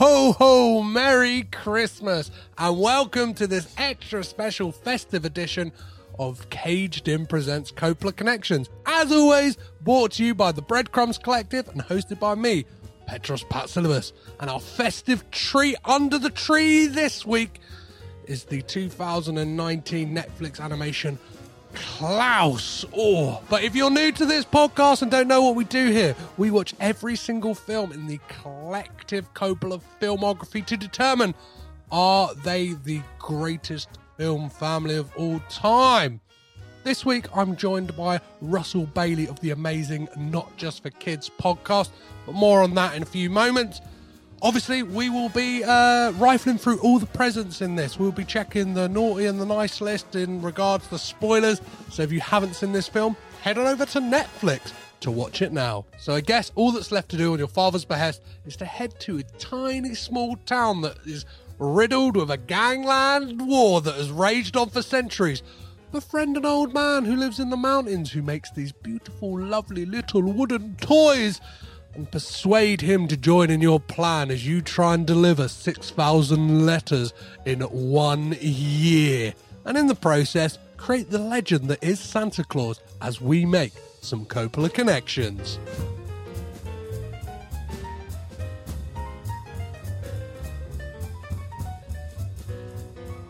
Ho, ho! Merry Christmas! And welcome to this extra special festive edition of Caged In Presents Coppola Connections. As always, brought to you by the Breadcrumbs Collective and hosted by me, Petros Patsilivus. And our festive treat under the tree this week is the 2019 Netflix animation Klaus. Oh, but if you're new to this podcast and don't know what we do here, we watch every single film in the collective Coppola filmography to determine are they the greatest film family of all time. This week, I'm joined by Russell Bailey of the amazing Not Just for Kids podcast, but more on that in a few moments. Obviously, we will be uh, rifling through all the presents in this. We'll be checking the naughty and the nice list in regards to the spoilers. So if you haven't seen this film, head on over to Netflix to watch it now. So I guess all that's left to do on your father's behest is to head to a tiny small town that is riddled with a gangland war that has raged on for centuries. Befriend an old man who lives in the mountains who makes these beautiful, lovely little wooden toys and persuade him to join in your plan as you try and deliver 6,000 letters in one year. And in the process, create the legend that is Santa Claus as we make some Coppola connections.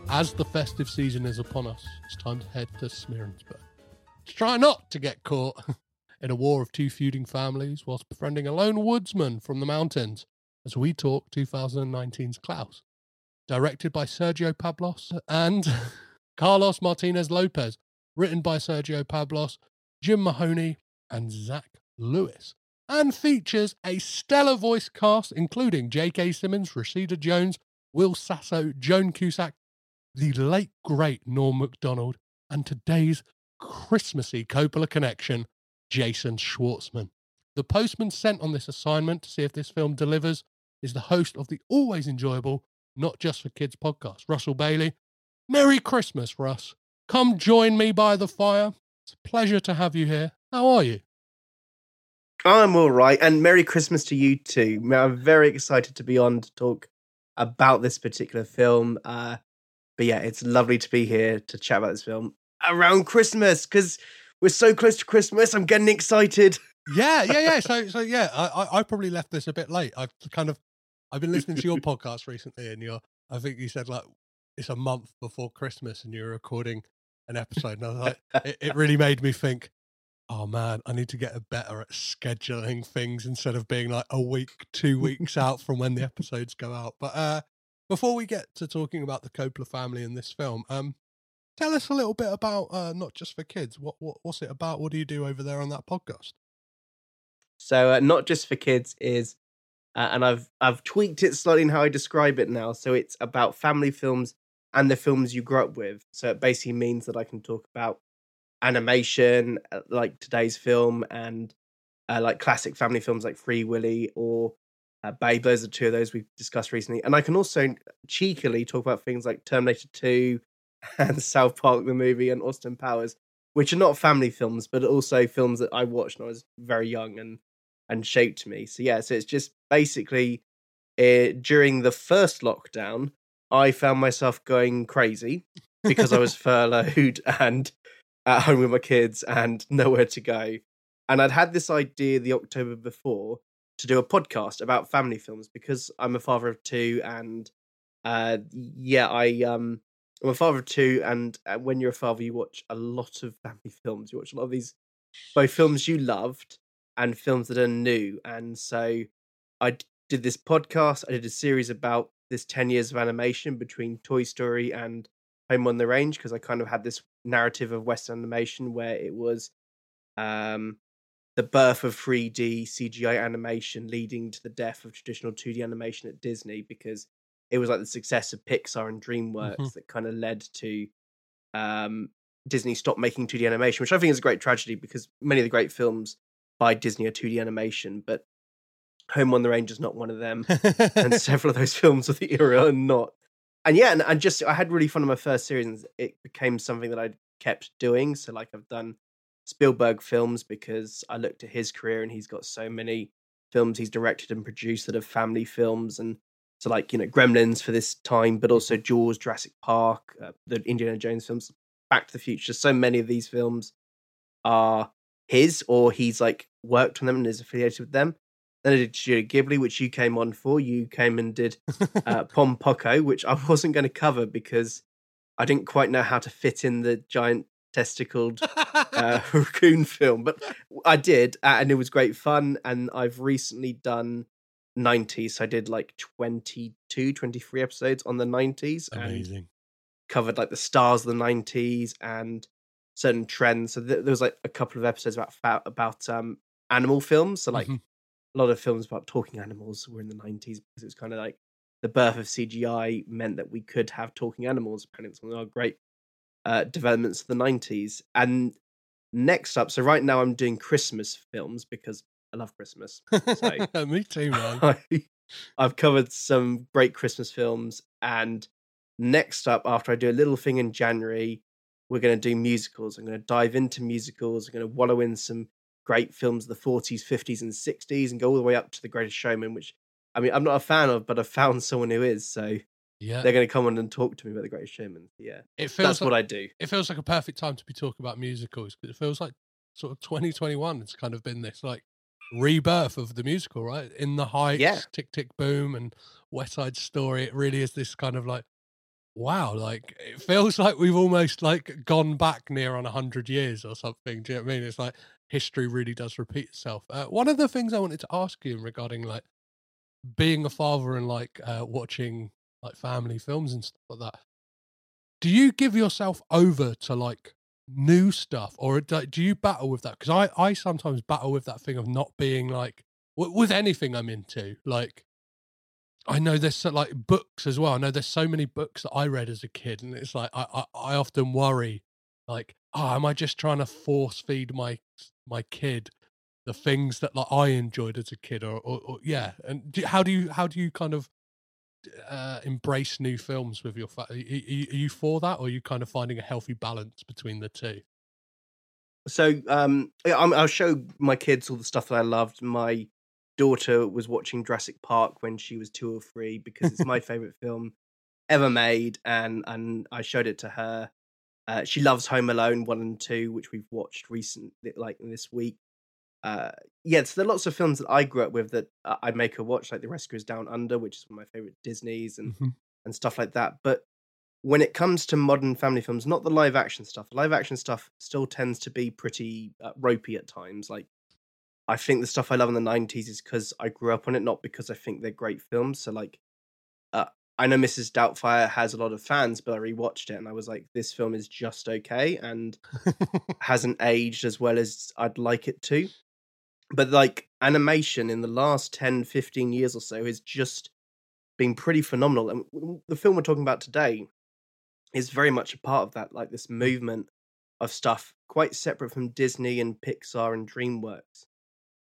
As the festive season is upon us, it's time to head to Smeerensburg. Let's try not to get caught in a war of two feuding families whilst befriending a lone woodsman from the mountains as we talk 2019's Klaus. Directed by Sergio Pablos and Carlos Martinez Lopez. Written by Sergio Pablos, Jim Mahoney, and Zach Lewis. And features a stellar voice cast including J.K. Simmons, Rashida Jones, Will Sasso, Joan Cusack, the late great Norm Macdonald, and today's Christmassy Coppola connection, Jason Schwartzman. The postman sent on this assignment to see if this film delivers is the host of the always enjoyable Not Just for Kids podcast, Russell Bailey. Merry Christmas, Russ. Come join me by the fire. It's a pleasure to have you here. How are you? I'm all right, and Merry Christmas to you too. I'm very excited to be on to talk about this particular film. Uh, but yeah, it's lovely to be here to chat about this film around Christmas because we're so close to Christmas. I'm getting excited. Yeah, yeah, yeah. So, so yeah, I, I, I probably left this a bit late. I've kind of, I've been listening to your podcast recently, and you're, I think you said like it's a month before Christmas, and you're recording an episode, and I was like, it, it really made me think. Oh man, I need to get better at scheduling things instead of being like a week, two weeks out from when the episodes go out. But uh, before we get to talking about the Coppola family in this film, um, tell us a little bit about uh, not just for kids. What, what what's it about? What do you do over there on that podcast? So, uh, not just for kids is, uh, and I've I've tweaked it slightly in how I describe it now. So it's about family films and the films you grew up with. So it basically means that I can talk about animation, uh, like today's film, and uh, like classic family films like Free Willy or uh, Babe. Those are two of those we've discussed recently. And I can also cheekily talk about things like Terminator 2 and South Park, the movie, and Austin Powers. which are not family films, but also films that I watched when I was very young and and shaped me. So yeah, so it's just basically uh, during the first lockdown, I found myself going crazy because I was furloughed and at home with my kids and nowhere to go. And I'd had this idea the October before to do a podcast about family films because I'm a father of two and uh yeah, I um I'm a father of two and uh, when you're a father you watch a lot of family films. You watch a lot of these both films you loved and films that are new. And so I did this podcast, I did a series about this 10 years of animation between Toy Story and Home on the Range because I kind of had this narrative of Western animation where it was um, the birth of 3D CGI animation leading to the death of traditional 2D animation at Disney because it was like the success of Pixar and DreamWorks Mm-hmm. that kind of led to um, Disney stop making 2D animation, which I think is a great tragedy because many of the great films by Disney are 2D animation, but Home on the Range is not one of them and several of those films of the era are not. And yeah, and, and just I had really fun on my first series, and it became something that I kept doing. So like I've done Spielberg films because I looked at his career, and he's got so many films he's directed and produced that are family films, and so like you know Gremlins for this time, but also Jaws, Jurassic Park, uh, the Indiana Jones films, Back to the Future. So many of these films are his, or he's like worked on them and is affiliated with them. Then I did Studio Ghibli, which you came on for. You came and did uh, Pom Poko, which I wasn't going to cover because I didn't quite know how to fit in the giant testicled uh, raccoon film, but I did, and it was great fun. And I've recently done 90s, so I did like 22, 23 episodes on the 90s and Amazing. covered like the stars of the 90s and certain trends. So th- there was like a couple of episodes about about um animal films. So like Mhm. a lot of films about talking animals were in the 90s because it was kind of like the birth of CGI meant that we could have talking animals. Apparently, it was one of our great uh, developments of the 90s. And next up, so right now I'm doing Christmas films because I love Christmas. So Me too, man. I, I've covered some great Christmas films, and next up, after I do a little thing in January, we're going to do musicals. I'm going to dive into musicals. I'm going to wallow in some great films of the 40s, 50s, and 60s, and go all the way up to The Greatest Showman, which I mean, I'm not a fan of, but I've found someone who is. So Yeah, they're going to come on and talk to me about The Greatest Showman. Yeah, it feels that's like, what I do. it feels like a perfect time to be talking about musicals because it feels like sort of 2021 it's kind of been this like rebirth of the musical right? In the heights tick tick boom and west side story it really is this kind of like wow like it feels like we've almost like gone back near on 100 years or something do you know what i mean? It's like history really does repeat itself. Uh, one of the things i wanted to ask you regarding like being a father and like uh, watching like family films and stuff like that do you give yourself over to like new stuff or do you battle with that? Because i i sometimes battle with that thing of not being like with anything i'm into like i know there's so, like books as well i know there's so many books that i read as a kid and it's like i i, I often worry like oh am i just trying to force feed my my kid the things that like i enjoyed as a kid or, or, or yeah and do, how do you how do you kind of uh, embrace new films with your fa- are, you- are you for that or are you kind of finding a healthy balance between the two So um, I'm, I'll show my kids all the stuff that I loved. My daughter was watching Jurassic Park when she was two or three because it's my favorite film ever made, and and I showed it to her. Uh, she loves Home Alone one and two, which we've watched recently, like this week. Uh, yeah, so there are lots of films that I grew up with that uh, I make her watch, like The Rescuers Down Under, which is one of my favorite Disney's, and Mhm. and stuff like that. But when it comes to modern family films, not the live action stuff, the live action stuff still tends to be pretty uh, ropey at times. Like, I think the stuff I love in the 90s is because I grew up on it, not because I think they're great films. So, like, uh, I know Mrs. Doubtfire has a lot of fans, but I rewatched it and I was like, this film is just okay and hasn't aged as well as I'd like it to. But, like, animation in the last 10, 15 years or so has just been pretty phenomenal. And the film we're talking about today is very much a part of that, like this movement of stuff quite separate from Disney and Pixar and DreamWorks.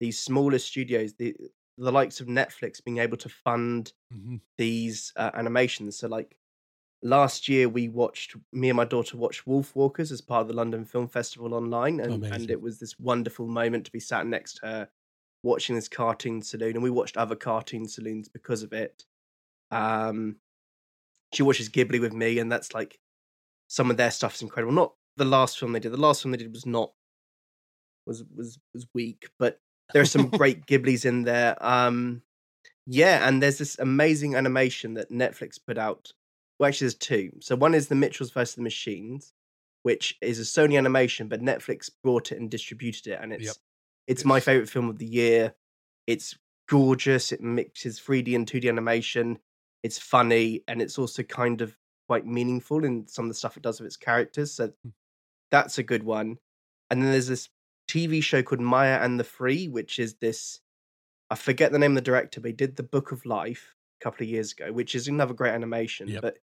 These smaller studios, the the likes of Netflix being able to fund Mhm. these uh, animations. So like last year we watched me and my daughter watched Wolf Walkers as part of the London Film Festival online, and and it was this wonderful moment to be sat next to her watching this cartoon saloon, and we watched other cartoon saloons because of it. Um, she watches Ghibli with me, and that's like some of their stuff is incredible. Not the last film they did. The last film they did was not was was was weak, but there are some great Ghiblis in there. Um, yeah, and there's this amazing animation that Netflix put out. Well, actually, there's two. So one is the Mitchells versus the Machines, which is a Sony animation, but Netflix brought it and distributed it, and it's Yep. it's my favorite film of the year. It's gorgeous. It mixes 3D and 2D animation. It's funny, and it's also kind of quite meaningful in some of the stuff it does with its characters. So Mm. that's a good one. And then there's this TV show called Maya and the Free, which is this. I forget the name of the director, but he did the Book of Life a couple of years ago, which is another great animation. Yep. But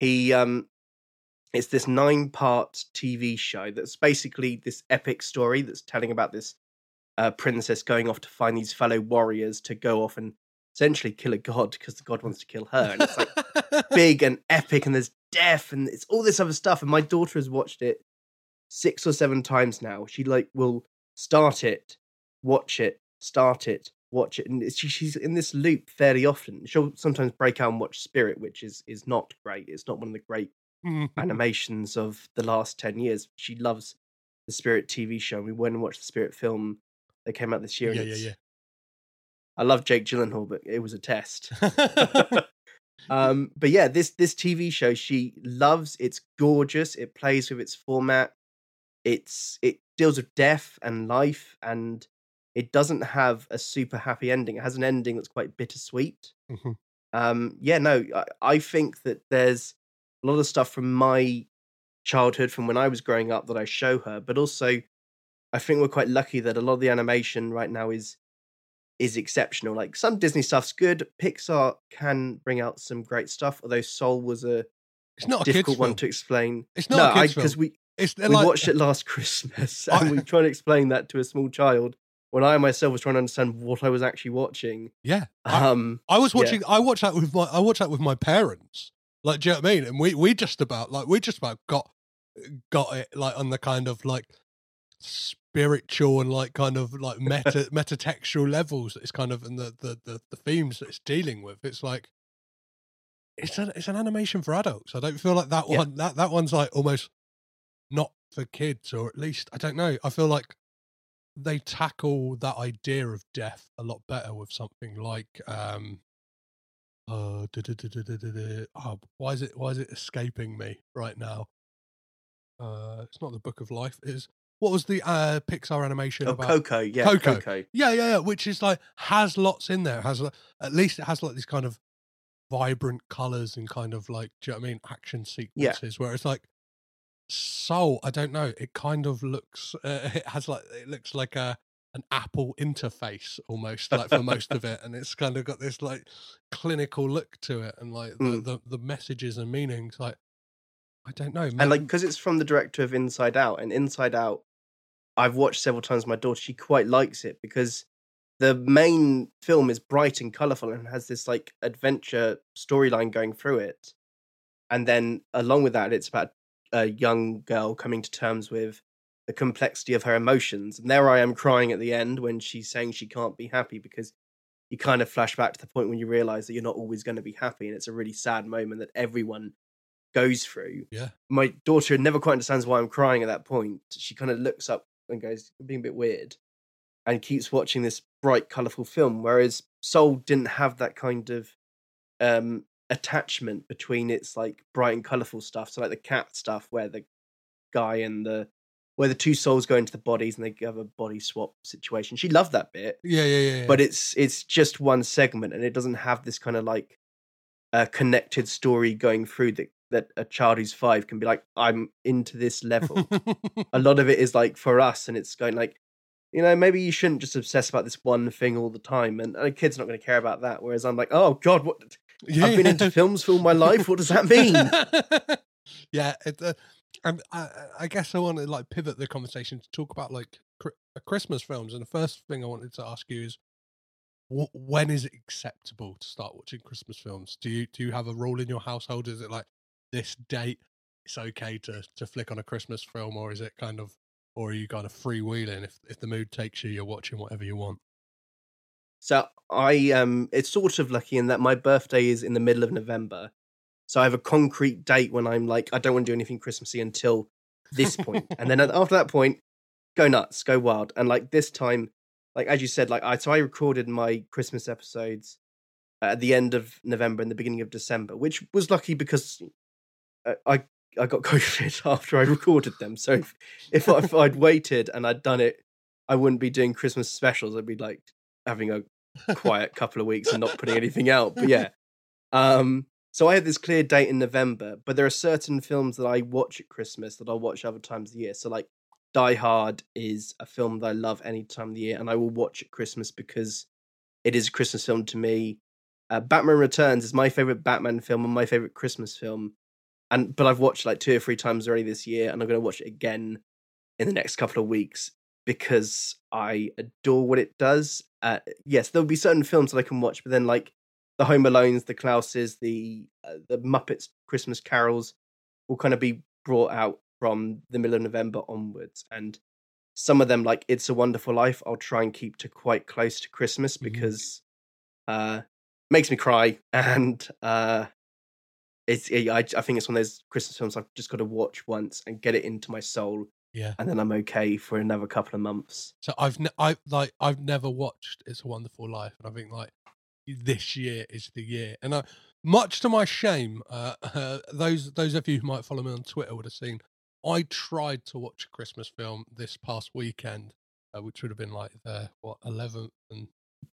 he, um, it's this nine-part TV show that's basically this epic story that's telling about this uh, princess going off to find these fellow warriors to go off and essentially kill a god because the god wants to kill her, and it's like big and epic, and there's death, and it's all this other stuff. And my daughter has watched it six or seven times now. She like will start it, watch it, start it, watch it, and she, she's in this loop fairly often. She'll sometimes break out and watch Spirit, which is is not great. It's not one of the great animations of the last ten years. She loves the Spirit TV show. We went and watched the Spirit film that came out this year. yeah, and yeah, yeah. I love Jake Gyllenhaal, but it was a test. um but yeah this this tv show she loves it's gorgeous it plays with its format it's it deals with death and life and it doesn't have a super happy ending it has an ending that's quite bittersweet Mhm. um yeah no I, I think that there's a lot of stuff from my childhood from when i was growing up that i show her but also i think we're quite lucky that a lot of the animation right now is is exceptional. Like some Disney stuff's good. Pixar can bring out some great stuff, although Soul was a it's not a difficult one film. to explain. It's not no, because film. we It's we like, watched it last Christmas I- and we tried to explain that to a small child when I myself was trying to understand what I was actually watching. Yeah, I, Um, I was yeah. watching. I watched that with my. I watched that with my parents. Like, do you know what I mean? And we we just about like we just about got got it like on the kind of like spiritual and like kind of like meta metatextual levels. that It's kind of and the, the the the themes that it's dealing with. It's like it's an it's an animation for adults. I don't feel like that Yeah. one that that one's like almost not for kids, or at least I don't know. I feel like they tackle that idea of death a lot better with something like um uh oh, why is it why is it escaping me right now uh it's not the book of life it is what was the uh pixar animation oh, about Coco, yeah, Coco. Coco. yeah yeah yeah which is like has lots in there has at least it has like these kind of vibrant colors and kind of like do you know what i mean action sequences yeah. where it's like soul i don't know it kind of looks uh, it has like it looks like a an apple interface almost like for most of it and it's kind of got this like clinical look to it and like the, Mm. the the messages and meanings like i don't know And like because it's from the director of Inside Out, and Inside Out, I've watched several times. My daughter, she quite likes it because the main film is bright and colorful and has this like adventure storyline going through it. And then along with that, it's about a young girl coming to terms with the complexity of her emotions. And there I am crying at the end when she's saying she can't be happy because you kind of flash back to the point when you realize that you're not always going to be happy. And it's a really sad moment that everyone goes through yeah my daughter never quite understands why I'm crying at that point. She kind of looks up and goes, being a bit weird," and keeps watching this bright, colorful film. Whereas Soul didn't have that kind of um attachment between its like bright and colorful stuff. So like the cat stuff, where the guy and the where the two souls go into the bodies and they have a body swap situation. She loved that bit yeah yeah yeah, yeah. but it's it's just one segment and it doesn't have this kind of like uh, connected story going through that that a child who's five can be like i'm into this level a lot of it is like for us and it's going like you know maybe you shouldn't just obsess about this one thing all the time and, and a kid's not going to care about that whereas i'm like oh god what yeah, i've been yeah. into films for all my life what does that mean yeah, it, uh, I, I guess I want to like pivot the conversation to talk about like uh, Christmas films. And the first thing I wanted to ask you is, wh- when is it acceptable to start watching Christmas films? Do you do you have a rule in your household? Is it like this date it's okay to to flick on a Christmas film, or is it kind of, or are you kind of freewheeling? If if the mood takes you, you're watching whatever you want. So I um it's sort of lucky in that my birthday is in the middle of November. So I have a concrete date when I'm like, I don't want to do anything Christmassy until this and then after that point, go nuts, go wild. And like this time, like as you said, like I so I recorded my Christmas episodes at the end of November and the beginning of December, which was lucky because uh, I I got COVID after I recorded them. So if, if, if I'd waited and I'd done it, I wouldn't be doing Christmas specials. I'd be like having a quiet couple of weeks and not putting anything out. But yeah. Um, so I had this clear date in November, but there are certain films that I watch at Christmas that I'll watch other times of the year. So like Die Hard is a film that I love any time of the year, and I will watch at Christmas because it is a Christmas film to me. Uh, Batman Returns is my favorite Batman film and my favorite Christmas film, and but I've watched like two or three times already this year, and I'm going to watch it again in the next couple of weeks because I adore what it does. Uh, yes, there'll be certain films that I can watch, but then like the Home Alones, the Klauses, the uh, the Muppets Christmas carols will kind of be brought out from the middle of November onwards, and some of them like It's a Wonderful Life, I'll try and keep to quite close to Christmas Mhm. because uh makes me cry and uh it's I, I think it's one of those Christmas films I've just got to watch once and get it into my soul, Yeah. and then I'm okay for another couple of months. So I've ne- I like I've never watched It's a Wonderful Life, and I think like this year is the year. And I, much to my shame, uh, uh, those those of you who might follow me on Twitter would have seen I tried to watch a Christmas film this past weekend, uh, which would have been like the what eleventh and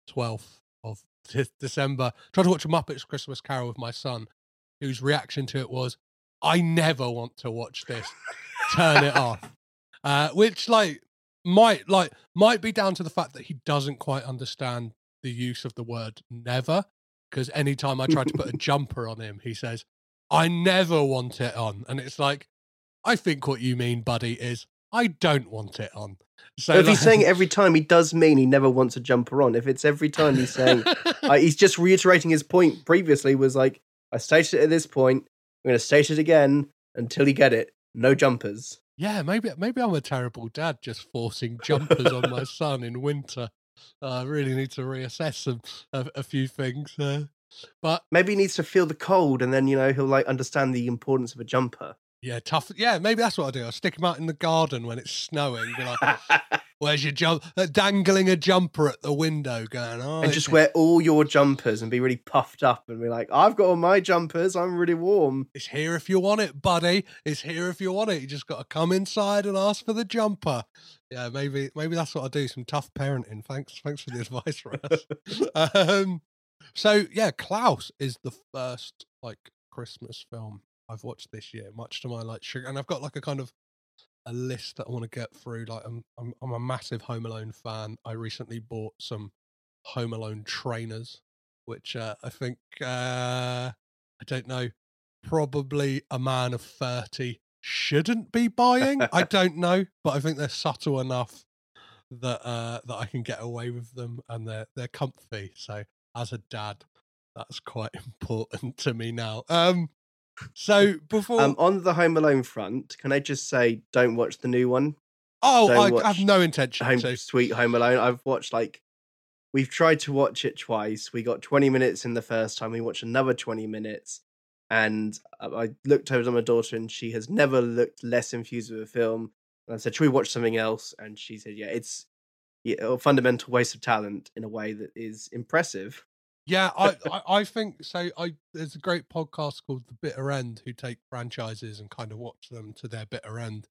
twelfth of de- December. Tried to watch a Muppets Christmas Carol with my son, whose reaction to it was, "I never want to watch this. Turn it off." Uh, which like might like might be down to the fact that he doesn't quite understand the use of the word never because anytime i try to put a jumper on him he says i never want it on and it's like i think what you mean buddy is i don't want it on so if he's saying every time, he does mean he never wants a jumper on. If it's every time he's saying, uh, he's just reiterating his point previously was like, I stated it at this point, I'm going to state it again until you get it. No jumpers. yeah maybe maybe i'm a terrible dad just forcing jumpers on my son in winter i really need to reassess some a, a few things uh, but Maybe he needs to feel the cold and then, you know, he'll like understand the importance of a jumper. yeah tough yeah maybe that's what i do i'll stick him out in the garden when it's snowing be like Where's your jump? Uh, dangling a jumper at the window, going, oh, and just wear all your jumpers and be really puffed up and be like, I've got all my jumpers. I'm really warm. It's here if you want it, buddy. It's here if you want it. You just got to come inside and ask for the jumper. Yeah, maybe maybe that's what I do. Some tough parenting. Thanks, thanks for the advice, Russ. um, so yeah, Klaus is the first like Christmas film I've watched this year, much to my like sugar, and I've got like a kind of a list that I want to get through. Like I'm, I'm, I'm a massive Home Alone fan. I recently bought some Home Alone trainers, which uh, I think uh, I don't know, probably a man of thirty shouldn't be buying. I don't know, but I think they're subtle enough that uh, that I can get away with them, and they're they're comfy. So as a dad, that's quite important to me now. Um, so before Um, on the Home Alone front, can I just say, don't watch the new one? oh, I, I have no intention Home to. Sweet Home Alone. I've watched like we've tried to watch it twice. We got 20 minutes in the first time. We watched another 20 minutes. And I I looked over at my daughter, and she has never looked less infused with a film. And I said, "Should we watch something else?" And she said, "Yeah, it's yeah, a fundamental waste of talent in a way that is impressive." Yeah, I, I, I think so. I there's a great podcast called The Bitter End who take franchises and kind of watch them to their bitter end,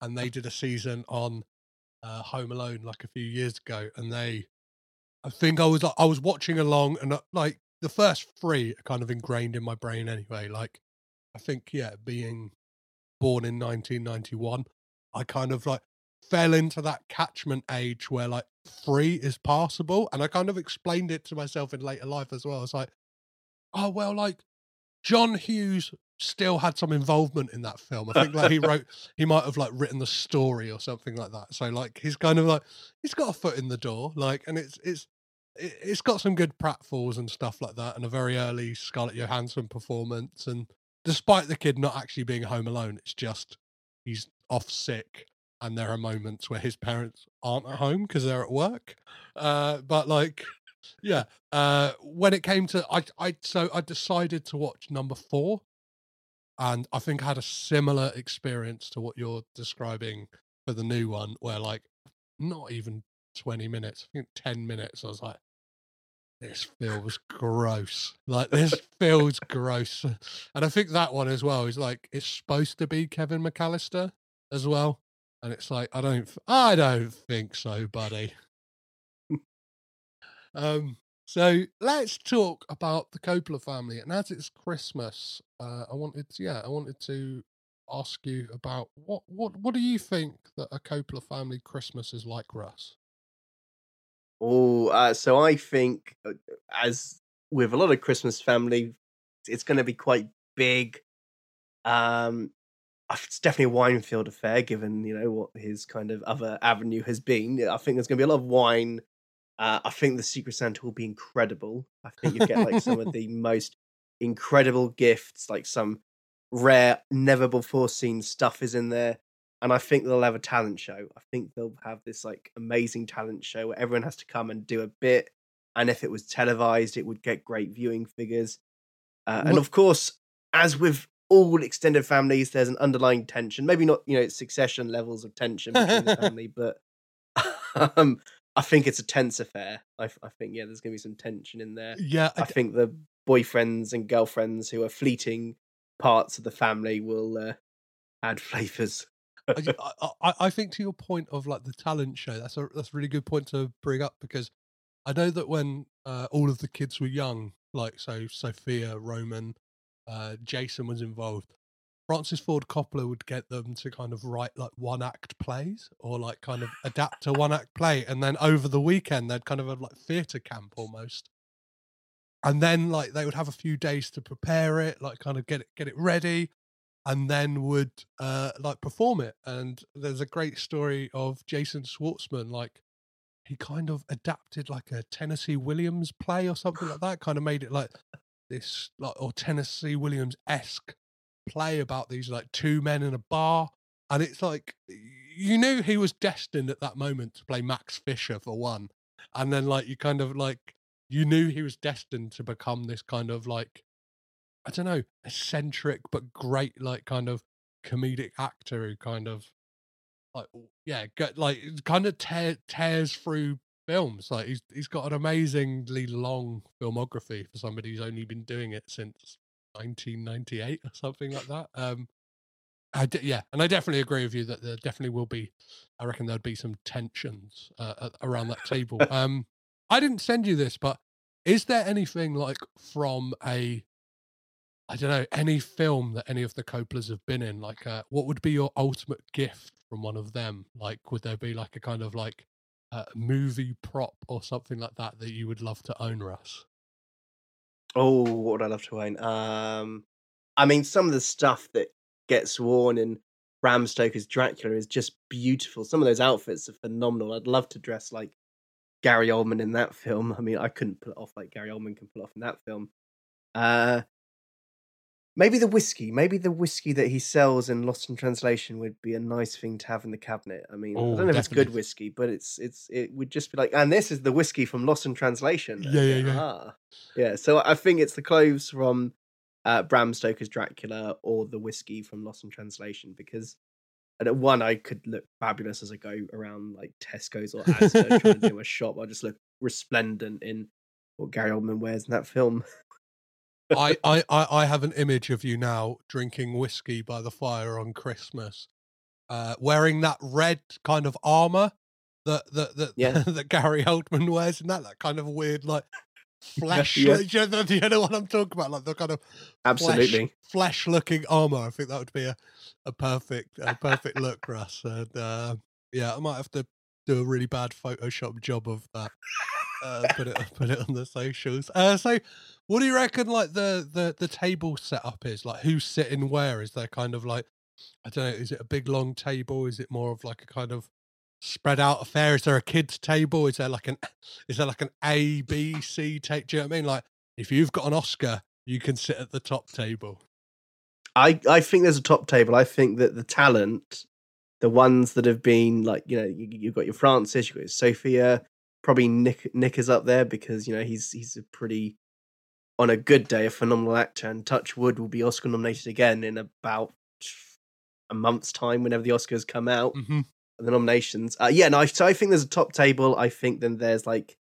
and they did a season on uh, Home Alone like a few years ago, and they, I think I was like I was watching along, and uh, like the first three are kind of ingrained in my brain anyway. Like I think yeah, being born in 1991, I kind of like fell into that catchment age where like free is passable. And I kind of explained it to myself in later life as well. It's like, oh, well, like John Hughes still had some involvement in that film. I think like he wrote, he might have like written the story or something like that. So like he's kind of like, he's got a foot in the door. Like, and it's, it's, it- it's got some good pratfalls and stuff like that and a very early Scarlett Johansson performance and despite the kid not actually being home alone, it's just he's off sick, and there are moments where his parents aren't at home because they're at work. Uh, but like, yeah, uh, when it came to I, I so I decided to watch number four, and I think I had a similar experience to what you're describing for the new one, where like not even 20 minutes, I think 10 minutes, I was like, this feels gross. Like this feels gross. And I think that one as well is like it's supposed to be Kevin McAllister as well. And it's like I don't I don't think so, buddy. um so let's talk about the Coppola family. And as it's Christmas, uh, I wanted to, yeah, I wanted to ask you about what what what do you think that a Coppola family Christmas is like, Russ? Oh, uh, so I think, uh, as with a lot of Christmas family, it's going to be quite big. Um, it's definitely a Winefield affair, given you know what his kind of other avenue has been. I think there's going to be a lot of wine. Uh, I think the Secret Santa will be incredible. I think you get like some of the most incredible gifts, like some rare, never before seen stuff is in there and I think they'll have a talent show. I think they'll have this like amazing talent show where everyone has to come and do a bit. And if it was televised, it would get great viewing figures. Uh, and of course, as with all extended families, there's an underlying tension. Maybe not, you know, succession levels of tension between the family, but um, I think it's a tense affair. I, I think yeah, there's going to be some tension in there. Yeah, I, I think the boyfriends and girlfriends who are fleeting parts of the family will uh, add flavors. I, I, I, think to your point of like the talent show, that's a that's a really good point to bring up because I know that when uh, all of the kids were young, like so Sofia, Roman, uh, Jason was involved. Francis Ford Coppola would get them to kind of write like one act plays or like kind of adapt to one act play, and then over the weekend they'd kind of have like theatre camp almost, and then like they would have a few days to prepare it, like kind of get it get it ready, and then would uh like perform it and there's a great story of jason schwartzman like he kind of adapted like a tennessee williams play or something like that kind of made it like this like or tennessee williams-esque play about these like two men in a bar and it's like you knew he was destined at that moment to play max fischer for one and then like you kind of like you knew he was destined to become this kind of like I don't know, eccentric but great, like kind of comedic actor who kind of like yeah, get like kind of tear, tears through films. Like he's he's got an amazingly long filmography for somebody who's only been doing it since 1998 or something like that. Um, I d- yeah, and I definitely agree with you that there definitely will be. I reckon there'd be some tensions uh, around that table. Um, I didn't send you this, but is there anything like from a I don't know any film that any of the Coppolas have been in. Like, uh, what would be your ultimate gift from one of them? Like, would there be like a kind of like uh, movie prop or something like that that you would love to own, Russ? Oh, what would I love to own? Um, I mean, some of the stuff that gets worn in Bram Stoker's Dracula is just beautiful. Some of those outfits are phenomenal. I'd love to dress like Gary Oldman in that film. I mean, I couldn't pull it off like Gary Oldman can pull off in that film. Uh, Maybe the whiskey, maybe the whiskey that he sells in Lost in Translation would be a nice thing to have in the cabinet. I mean, I don't know if it's good whiskey, but it's it's it would just be like, and this is the whiskey from Lost in Translation. Yeah, yeah, yeah. Ah. Yeah, so I think it's the cloves from uh, Bram Stoker's Dracula or the whiskey from Lost in Translation because at one I could look fabulous as I go around like Tesco's or Asda trying to do a shop. I just look resplendent in what Gary Oldman wears in that film. I, I, I have an image of you now drinking whiskey by the fire on Christmas, uh, wearing that red kind of armor that that that, yeah. that Gary Oldman wears, and that that kind of weird like flesh. yeah. do, you know, do, you know, what I'm talking about? Like the kind of absolutely flesh looking armor. I think that would be a, a perfect a perfect look, Russ. And uh, yeah, I might have to do a really bad Photoshop job of that. Uh, put it put it on the socials. Uh, so, what do you reckon? Like the the the table setup is like who's sitting where? Is there kind of like I don't know? Is it a big long table? Is it more of like a kind of spread out affair? Is there a kids table? Is there like an is there like an A B C table? Do you know what I mean? Like if you've got an Oscar, you can sit at the top table. I I think there's a top table. I think that the talent, the ones that have been like you know you, you've got your Francis, you've got your Sofia, probably Nick Nick is up there because you know he's he's a pretty on a good day a phenomenal actor and Touch Wood will be Oscar nominated again in about a month's time whenever the Oscars come out hmm the nominations. Uh, yeah, no, I- so I think there's a top table. I think then there's like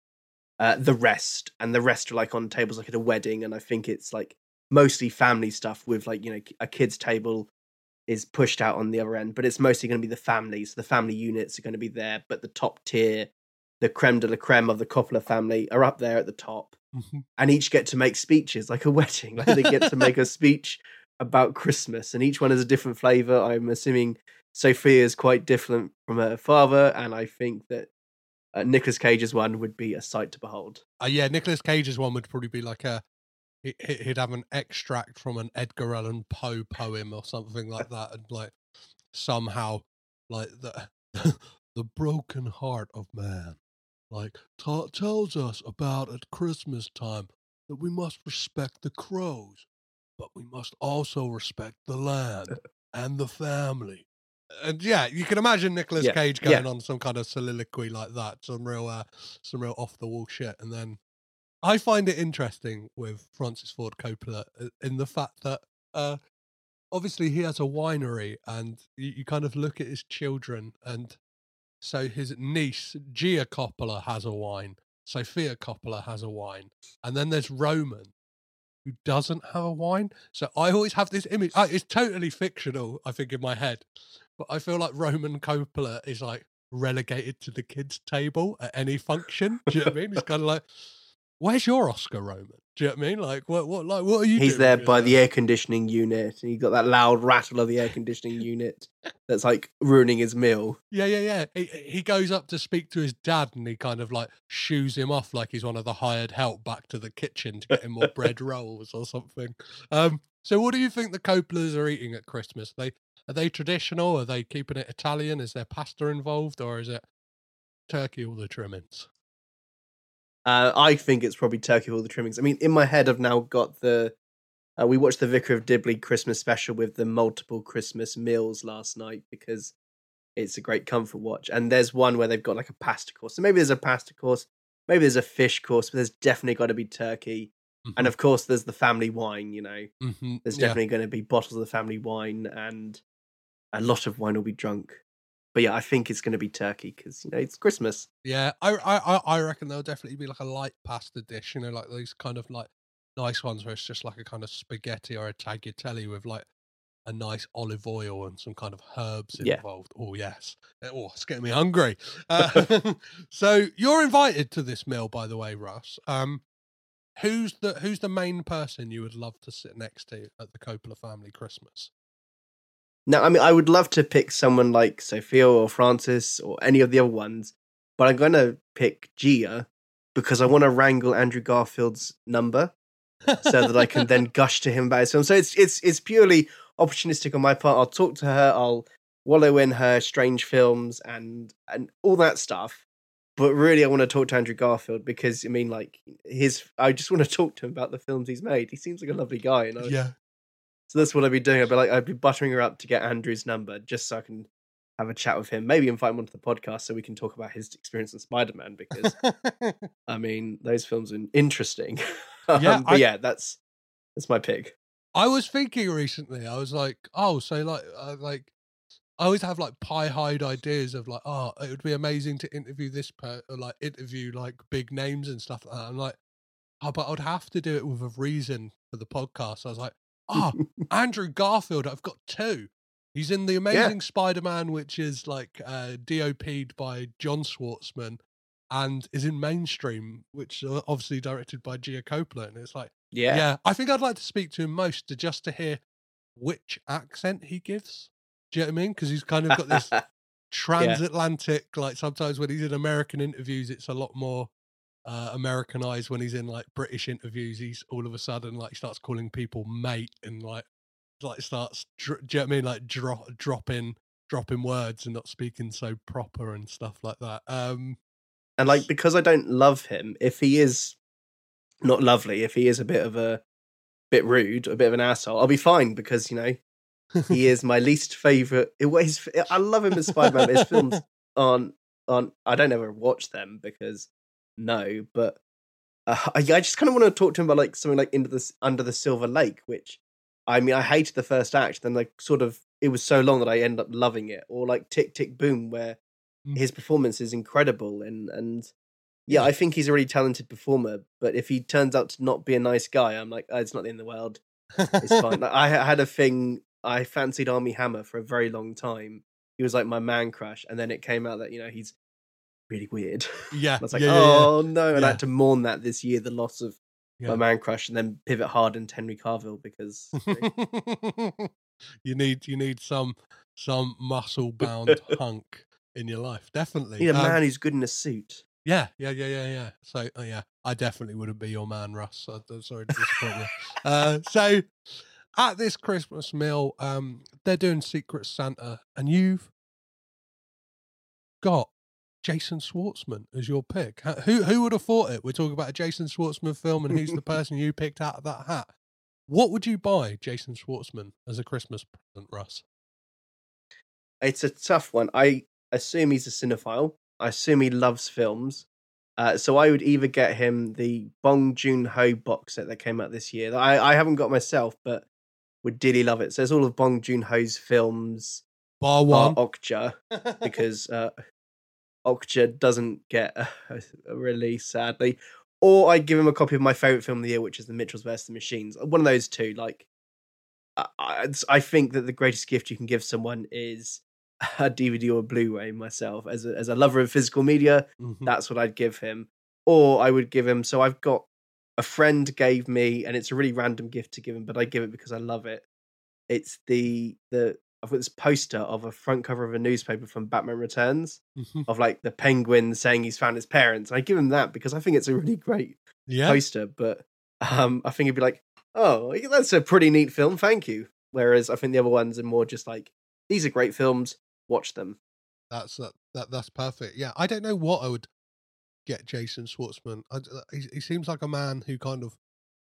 uh, the rest, and the rest are like on tables like at a wedding, and I think it's like mostly family stuff with like you know a kids table is pushed out on the other end, but it's mostly going to be the families. The family units are going to be there, but the top tier, the creme de la creme of the Coppola family, are up there at the top, hmm and each get to make speeches like a wedding. Like they get to make a speech about Christmas, and each one has a different flavor. I'm assuming Sofia is quite different from her father, and I think that uh, Nicolas Cage's one would be a sight to behold. Uh, yeah, Nicolas Cage's one would probably be like a he- he- he'd have an extract from an Edgar Allan Poe poem or something like that, and like somehow like the the broken heart of man, like ta tells us about at Christmas time that we must respect the crows, but we must also respect the land and the family. And yeah, you can imagine Nicolas Yeah, Cage yeah. going on some kind of soliloquy like that, some real, uh, some real off the wall shit, and then I find it interesting with Francis Ford Coppola uh, in the fact that uh, obviously he has a winery, and you, you kind of look at his children, and so his niece Gia Coppola has a wine, Sofia Coppola has a wine, and then there's Roman who doesn't have a wine. So I always have this image. It's totally fictional, I think, in my head, but I feel like Roman Coppola is like relegated to the kids' table at any function. Do you know what I mean? It's kind of like, where's your Oscar, Roman? Do you know what I mean? Like, what, what, like, what are you? He's there by the air conditioning unit, and you got that loud rattle of the air conditioning unit that's like ruining his meal. Yeah, yeah, yeah. He he goes up to speak to his dad, and he kind of like shoos him off like he's one of the hired help back to the kitchen to get him more bread rolls or something. Um, so what do you think the Coppolas are eating at Christmas? They are they traditional? Are they keeping it Italian? Is there pasta involved, or is it turkey all the trimmings? Uh, I think it's probably turkey with all the trimmings. I mean, in my head, I've now got the. Uh, we watched the Vicar of Dibley Christmas special with the multiple Christmas meals last night because it's a great comfort watch. And there's one where they've got like a pasta course. So maybe there's a pasta course, maybe there's a fish course, but there's definitely got to be turkey. And of course, there's the family wine, you know. hmm There's yeah. definitely going to be bottles of the family wine, and a lot of wine will be drunk. But yeah, I think it's going to be turkey because you know it's Christmas. Yeah, I, I I- reckon there'll definitely be like a light pasta dish, you know, like these kind of like nice ones where it's just like a kind of spaghetti or a tagliatelle with like a nice olive oil and some kind of herbs Yeah. involved. Oh yes, oh it's getting me hungry. Uh, so you're invited to this meal, by the way, Russ. Um, who's the who's the main person you would love to sit next to at the Coppola family Christmas? Now, I mean, I would love to pick someone like Sofia or Francis or any of the other ones, but I'm going to pick Gia because I want to wrangle Andrew Garfield's number so that I can then gush to him about his film. So it's it's it's purely opportunistic on my part. I'll talk to her. I'll wallow in her strange films and and all that stuff. But really, I want to talk to Andrew Garfield because I mean, like his. I just want to talk to him about the films he's made. He seems like a lovely guy, and I, yeah, so that's what I'd be doing. I'd be like, I'd be buttering her up to get Andrew's number just so I can have a chat with him. Maybe invite him onto the podcast so we can talk about his experience in Spider Man because I mean those films are interesting. um, Yeah, but I- yeah, that's that's my pick. I was thinking recently, I was like, oh, so like, uh, like, I always have like pie-eyed ideas of like, oh, it would be amazing to interview this per, or like interview like big names and stuff like that. I'm like, oh, but I'd have to do it with a reason for the podcast. I was like, oh, Andrew Garfield, I've got two. He's in the Amazing Spider-Man, which is like uh, DOP'd by John Schwartzman and is in Mainstream, which is obviously directed by Gia Coppola. And it's like. Yeah. Yeah. I think I'd like to speak to him most to just to hear which accent he gives. Do you know what I mean? Because he's kind of got this transatlantic, like sometimes when he's in American interviews, it's a lot more uh, Americanized. When he's in like British interviews, he's all of a sudden like starts calling people mate and like like starts. Dr- do you know what I mean? Like drop dropping dropping words and not speaking so proper and stuff like that. Um, and like because I don't love him, if he is not lovely, if he is a bit of a bit rude, a bit of an asshole, I'll be fine because you know he is my least favorite. It was I love him as Spider Man. His films aren't aren't. I don't ever watch them because no, but uh, I, I just kind of want to talk to him about like something like into this under the Silver Lake, which I mean I hated the first act, then like sort of it was so long that I end up loving it, or like Tick Tick Boom, where Mm. his performance is incredible and and yeah, I think he's a really talented performer. But if he turns out to not be a nice guy, I'm like, oh, it's not the end of the world. It's fine. Like, I had a thing. I fancied Armie Hammer for a very long time. He was like my man crush, and then it came out that you know he's really weird. yeah, I was like, yeah, yeah, oh no, and Yeah. I had to mourn that this year, the loss of yeah. my man crush, and then pivot hard into Henry Cavill because you you need you need some some muscle bound hunk in your life, definitely. you need a Um, man who's good in a suit. Yeah, yeah, yeah, yeah, yeah. So, uh, yeah, I definitely wouldn't be your man, Russ. I, am sorry to disappoint you. Uh, so, at this Christmas meal, um, they're doing Secret Santa, and you've got Jason Schwartzman as your pick. Who who would have thought it? We're talking about a Jason Schwartzman film, and who's the person you picked out of that hat? What would you buy Jason Schwartzman as a Christmas present, Russ? It's a tough one. I assume he's a cinephile. I assume he loves films. Uh, so I would either get him the Bong Joon Ho box set that came out this year. that I, I haven't got myself, but would really love it. So it's all of Bong Joon Ho's films, Bar bar. Okja, because uh, Okja doesn't get a, a release, sadly. Or I'd give him a copy of my favorite film of the year, which is The Mitchells vs. the Machines. One of those two. Like, I, I, I think that the greatest gift you can give someone is a DVD or a Blu-ray. Myself, as a, as a lover of physical media, Mhm. that's what I'd give him. Or I would give him. So I've got a friend gave me, and it's a really random gift to give him, but I give it because I love it. It's the the I've got this poster of a front cover of a newspaper from Batman Returns Mhm. of like the penguin saying he's found his parents. And I give him that because I think it's a really great yeah. poster. But um, I think he'd be like, "Oh, that's a pretty neat film, thank you." Whereas I think the other ones are more just like, "These are great films, watch them." That's that, that that's perfect. Yeah, I don't know what I would get Jason Schwartzman. I, uh, he, he seems like a man who kind of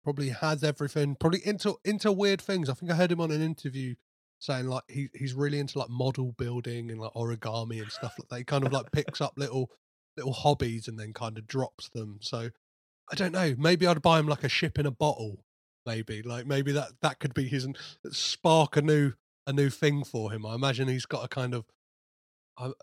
probably has everything, probably into into weird things. I think I heard him on an interview saying like he he's really into like model building and like origami and stuff like that. He kind of like picks up little little hobbies and then kind of drops them. So I don't know. Maybe I'd buy him like a ship in a bottle. Maybe like maybe that that could be his spark a new a new thing for him. I imagine he's got a kind of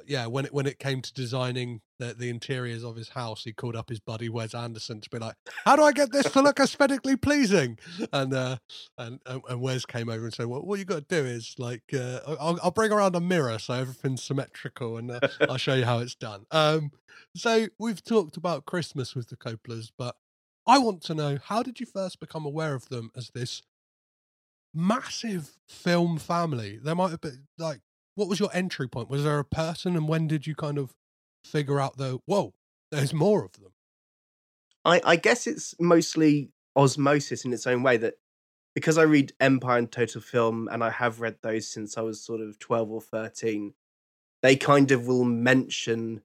yeah, when it when it came to designing the, the interiors of his house, he called up his buddy Wes Anderson to be like, "How do I get this to look aesthetically pleasing?" And uh, and and Wes came over and said, "Well, what you got to do is like, uh, I'll, I'll bring around a mirror so everything's symmetrical, and uh, I'll show you how it's done." Um, so we've talked about Christmas with the Coppolas, but I want to know how did you first become aware of them as this massive film family? There might have been like what was your entry point? Was there a person, and when did you kind of figure out the whoa? There's more of them. I, I guess it's mostly osmosis in its own way that because I read Empire and Total Film and I have read those since I was sort of 12 or 13, they kind of will mention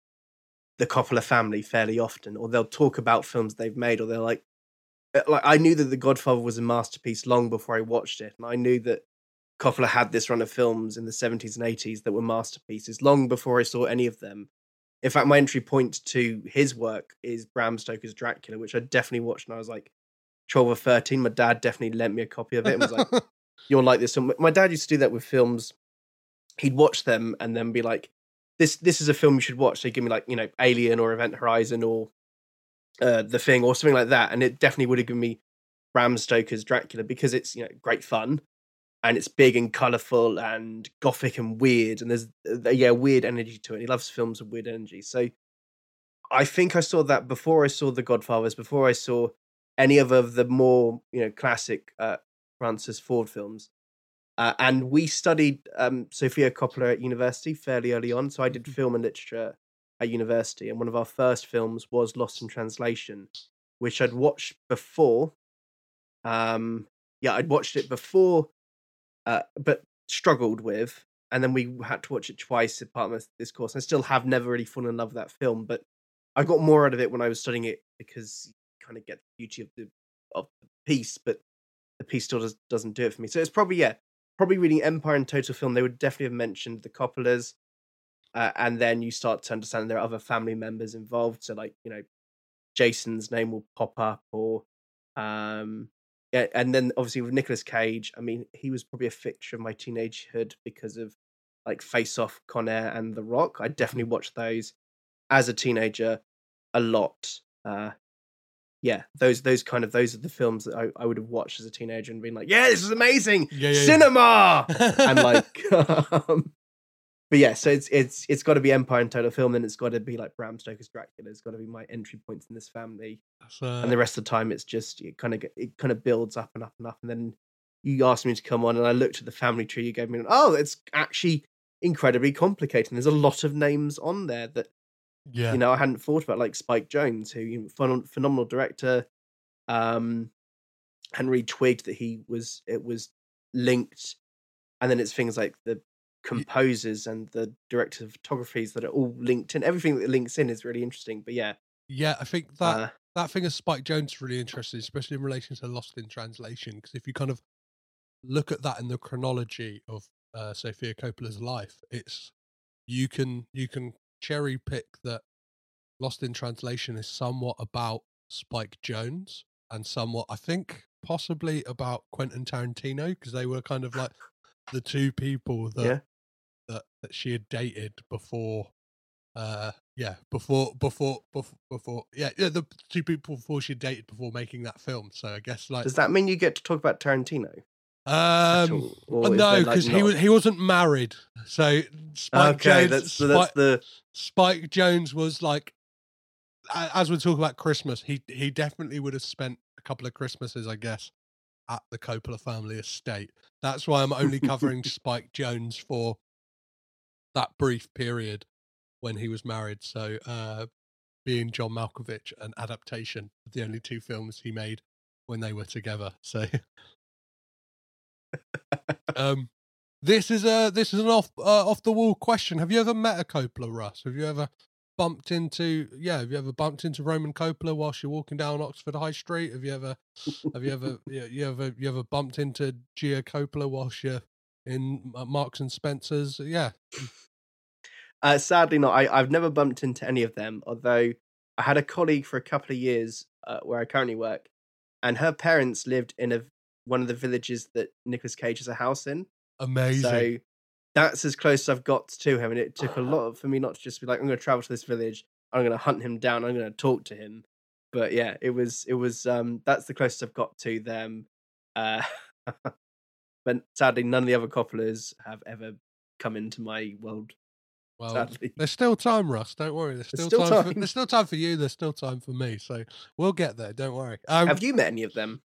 the Coppola family fairly often, or they'll talk about films they've made, or they're like, uh, like I knew that The Godfather was a masterpiece long before I watched it, and I knew that Coppola had this run of films in the 70s and 80s that were masterpieces long before I saw any of them. In fact, my entry point to his work is Bram Stoker's Dracula, which I definitely watched when I was like 12 or 13. My dad definitely lent me a copy of it and was like, You'll like this film. My dad used to do that with films. He'd watch them and then be like, This this is a film you should watch. So he'd give me like, you know, Alien or Event Horizon or uh, The Thing or something like that. And it definitely would have given me Bram Stoker's Dracula because it's, you know, great fun and it's big and colorful and gothic and weird and there's uh, yeah weird energy to it he loves films with weird energy so i think i saw that before i saw the godfathers before i saw any of the more you know classic uh, francis ford films uh, and we studied um, Sofia Coppola at university fairly early on. So I did film and literature at university, and one of our first films was Lost in Translation, which I'd watched before. Um, yeah, I'd watched it before uh, but struggled with. And then we had to watch it twice as part of this course. I still have never really fallen in love with that film, but I got more out of it when I was studying it because you kind of get the beauty of the of the piece. But the piece still does, doesn't do it for me. So it's probably yeah, probably reading Empire and Total Film. They would definitely have mentioned the Coppolas, uh, and then you start to understand there are other family members involved. So like you know, Jason's name will pop up, or um, yeah, and then obviously with Nicolas Cage, I mean, he was probably a fixture of my teenagehood because of like Face Off, Con Air, and The Rock. I definitely watched those as a teenager a lot. Uh, yeah, those those kind of those are the films that I, I would have watched as a teenager and been like, yeah, this is amazing, Yeah, yeah, yeah. cinema, and like, um, but yeah, so it's it's it's got to be Empire and Total Film, then it's got to be like Bram Stoker's Dracula. It's got to be my entry points in this family, and the rest of the time it's just it kind of it kind of builds up and up and up, and then you asked me to come on, and I looked at the family tree you gave me, and oh, it's actually incredibly complicated. And there's a lot of names on there that yeah, you know I hadn't thought about, like Spike Jonze, who you know, phenomenal director. Um, Henry Twigg that he was it was linked, and then it's things like the composers and the directors of photographies that are all linked in. Everything that links in is really interesting. But yeah, yeah, I think that uh, that thing of Spike Jonze is really interesting, especially in relation to Lost in Translation, because if you kind of look at that in the chronology of uh, Sofia Coppola's life, it's you can you can cherry pick that Lost in Translation is somewhat about Spike Jonze and somewhat, I think, possibly about Quentin Tarantino because they were kind of like the two people that yeah. That, that she had dated before uh yeah before before before, before yeah yeah the two people before she dated before making that film so i guess like Does that mean you get to talk about Tarantino? um uh, no there, like, because he was he wasn't married so spike okay, jones that's so Spike, that's the spike jonze was like as we talk about christmas he he definitely would have spent a couple of christmases i guess at the coppola family estate that's why i'm only covering spike jonze for that brief period when he was married. So, uh, being John Malkovich and adaptation, of the only two films he made when they were together. So, um, this is a this is an off uh, off the wall question. Have you ever met a Coppola, Russ? Have you ever bumped into yeah? Have you ever bumped into Roman Coppola whilst you're walking down Oxford High Street? Have you ever have you ever you, you ever you ever bumped into Gia Coppola whilst you're in uh, Marks and Spencers? Yeah, Uh, sadly, not. I, I've never bumped into any of them. Although I had a colleague for a couple of years uh, where I currently work, and her parents lived in a one of the villages that Nicolas Cage has a house in. amazing. So that's as close as I've got to him, and it took a lot for me not to just be like, "I'm going to travel to this village. I'm going to hunt him down. I'm going to talk to him." But yeah, it was it was um that's the closest I've got to them. Uh, but sadly, none of the other Coppolas have ever come into my world. Well, sadly. there's still time, Russ. Don't worry. There's still, still time. For, there's still time for you. There's still time for me. So we'll get there. Don't worry. Um, have you met any of them?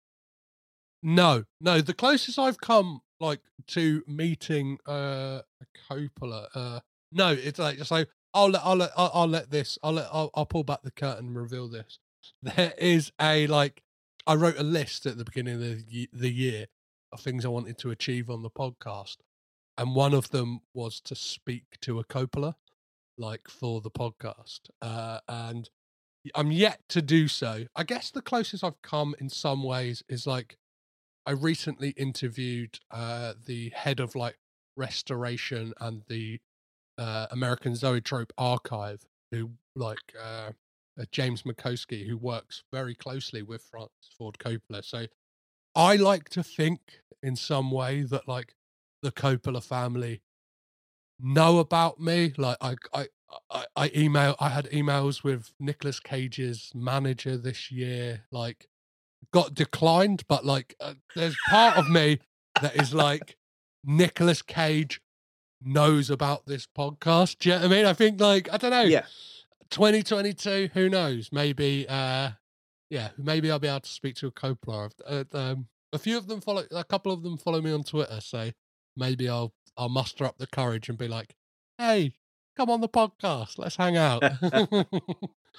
No, no. The closest I've come, like, to meeting uh, a Coppola. Uh, no, it's like so. I'll let. I'll let. I'll, I'll let this. I'll let. I'll, I'll pull back the curtain and reveal this. There is a like. I wrote a list at the beginning of the, the year of things I wanted to achieve on the podcast, and one of them was to speak to a Coppola, like for the podcast. Uh, and I'm yet to do so. I guess the closest I've come in some ways is like I recently interviewed uh, the head of like restoration and the uh, American Zoetrope Archive, who like uh, uh, James Mockoski, who works very closely with Francis Ford Coppola. So I like to think in some way that like the Coppola family know about me. Like I, I, I, I email. I had emails with Nicolas Cage's manager this year. Like got declined, but like uh, there's part of me that is like Nicolas Cage knows about this podcast. Do you know what I mean? I think like I don't know. Yeah. 2022, who knows? Maybe uh yeah, maybe I'll be able to speak to a Coppola. Uh, um, a few of them follow a couple of them follow me on Twitter, so maybe I'll I'll muster up the courage and be like, "Hey, come on the podcast. Let's hang out."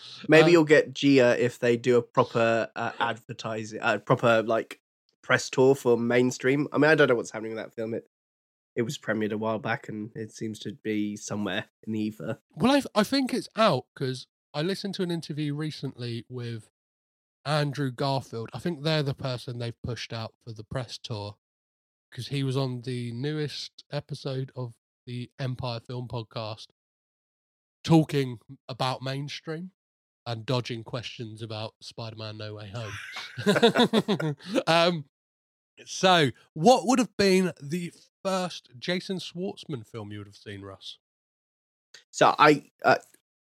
Maybe Um, you'll get Gia if they do a proper uh, advertising, uh, proper like press tour for mainstream. I mean, I don't know what's happening with that film. It it was premiered a while back, and it seems to be somewhere in the ether. Well, I, I think it's out because I listened to an interview recently with Andrew Garfield. I think they're the person they've pushed out for the press tour because he was on the newest episode of the Empire Film Podcast talking about mainstream and dodging questions about Spider-Man No Way Home. um, so, what would have been the first Jason Schwartzman film you would have seen, Russ? So I, uh,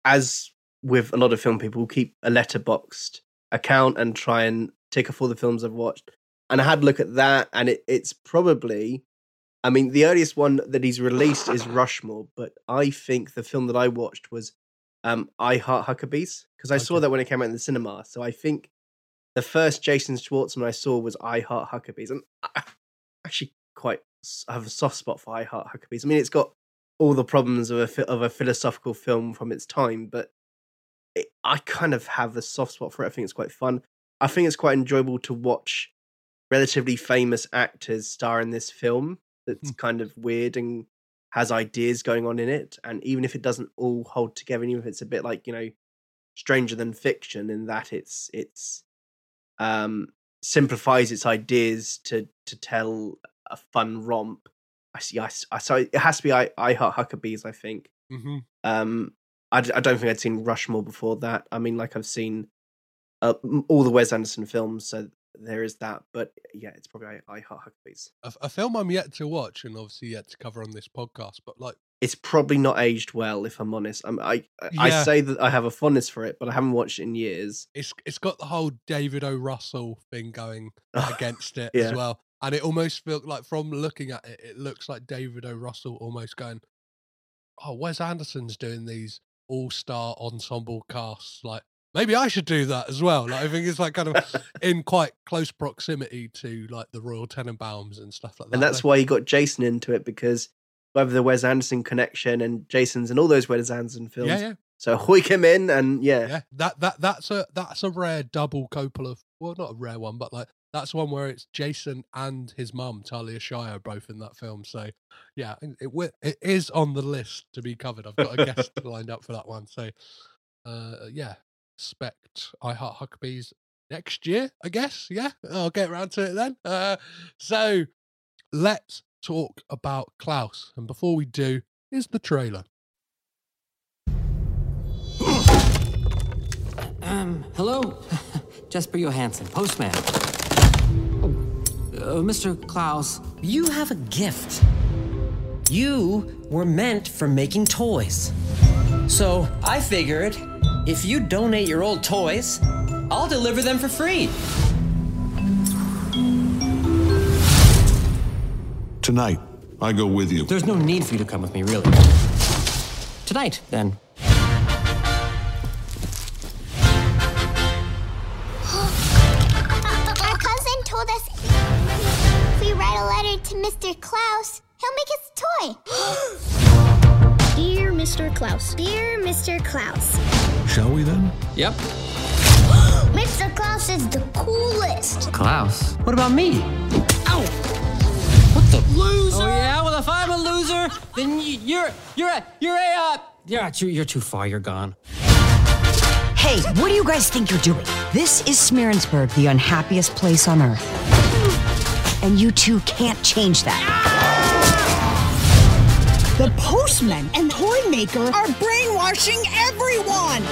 as with a lot of film people, keep a Letterboxd account and try and tick off all the films I've watched. And I had a look at that, and it, it's probably, I mean, the earliest one that he's released is Rushmore, but I think the film that I watched was um, I Heart Huckabees because I saw that when it came out in the cinema. So I think the first Jason Schwartzman I saw was I Heart Huckabees, and I actually quite have a soft spot for I Heart Huckabees. I mean, it's got all the problems of a of a philosophical film from its time, but it, I kind of have a soft spot for it. I think it's quite fun. I think it's quite enjoyable to watch relatively famous actors star in this film. That's Hmm. kind of weird and has ideas going on in it, and even if it doesn't all hold together, even if it's a bit like you know, stranger than fiction, in that it's it's um simplifies its ideas to to tell a fun romp. I see. I, I so it has to be I I Heart Huckabees. I think. Mm-hmm. Um, I, d- I don't think I'd seen Rushmore before that. I mean, like I've seen uh, all the Wes Anderson films, so there is that. But yeah, it's probably I, I Heart Huckabees. A, a film I'm yet to watch and obviously yet to cover on this podcast, but like, It's probably not aged well, if I'm honest. I'm, I I- I say that I have a fondness for it, but I haven't watched it in years. it's it's got the whole David O. Russell thing going against it Yeah. as well. And it almost felt like from looking at it, it looks like David O. Russell almost going, Oh, Wes Anderson's doing these all star ensemble casts. Like maybe I should do that as well. Like I think it's like kind of in quite close proximity to like the Royal Tenenbaums and stuff like that. and that's why he got Jason into it because whether the Wes Anderson connection and Jason's and all those Wes Anderson films. yeah, yeah, So hoik him in, and yeah, yeah. That that that's a that's a rare double Coppola. Well, not a rare one, but like that's one where it's Jason and his mum Talia Shire both in that film. So yeah, it it, it is on the list to be covered. I've got a guest lined up for that one. So uh, yeah, expect I Heart Huckabees next year, I guess. Yeah, I'll get around to it then. Uh, so let's talk about Klaus, and before we do, is the trailer. Um, hello? Jesper Johansson, postman. Uh, Mr. Klaus, You have a gift. You were meant for making toys. So I figured if you donate your old toys, I'll deliver them for free. Tonight, I go with you. there's no need for you to come with me, really. Tonight, then. Us. Dear Mr. Klaus. Dear Mr. Klaus. Shall we then? Yep. Mr. Klaus is the coolest. Klaus? What about me? Ow! What the loser? Oh yeah. Well, if I'm a loser, then you're you're a you're a uh, you're too you're too far. You're gone. Hey, what do you guys think you're doing? This is Smeerensburg, the unhappiest place on earth. And you two can't change that. The postman and toy maker are brainwashing everyone.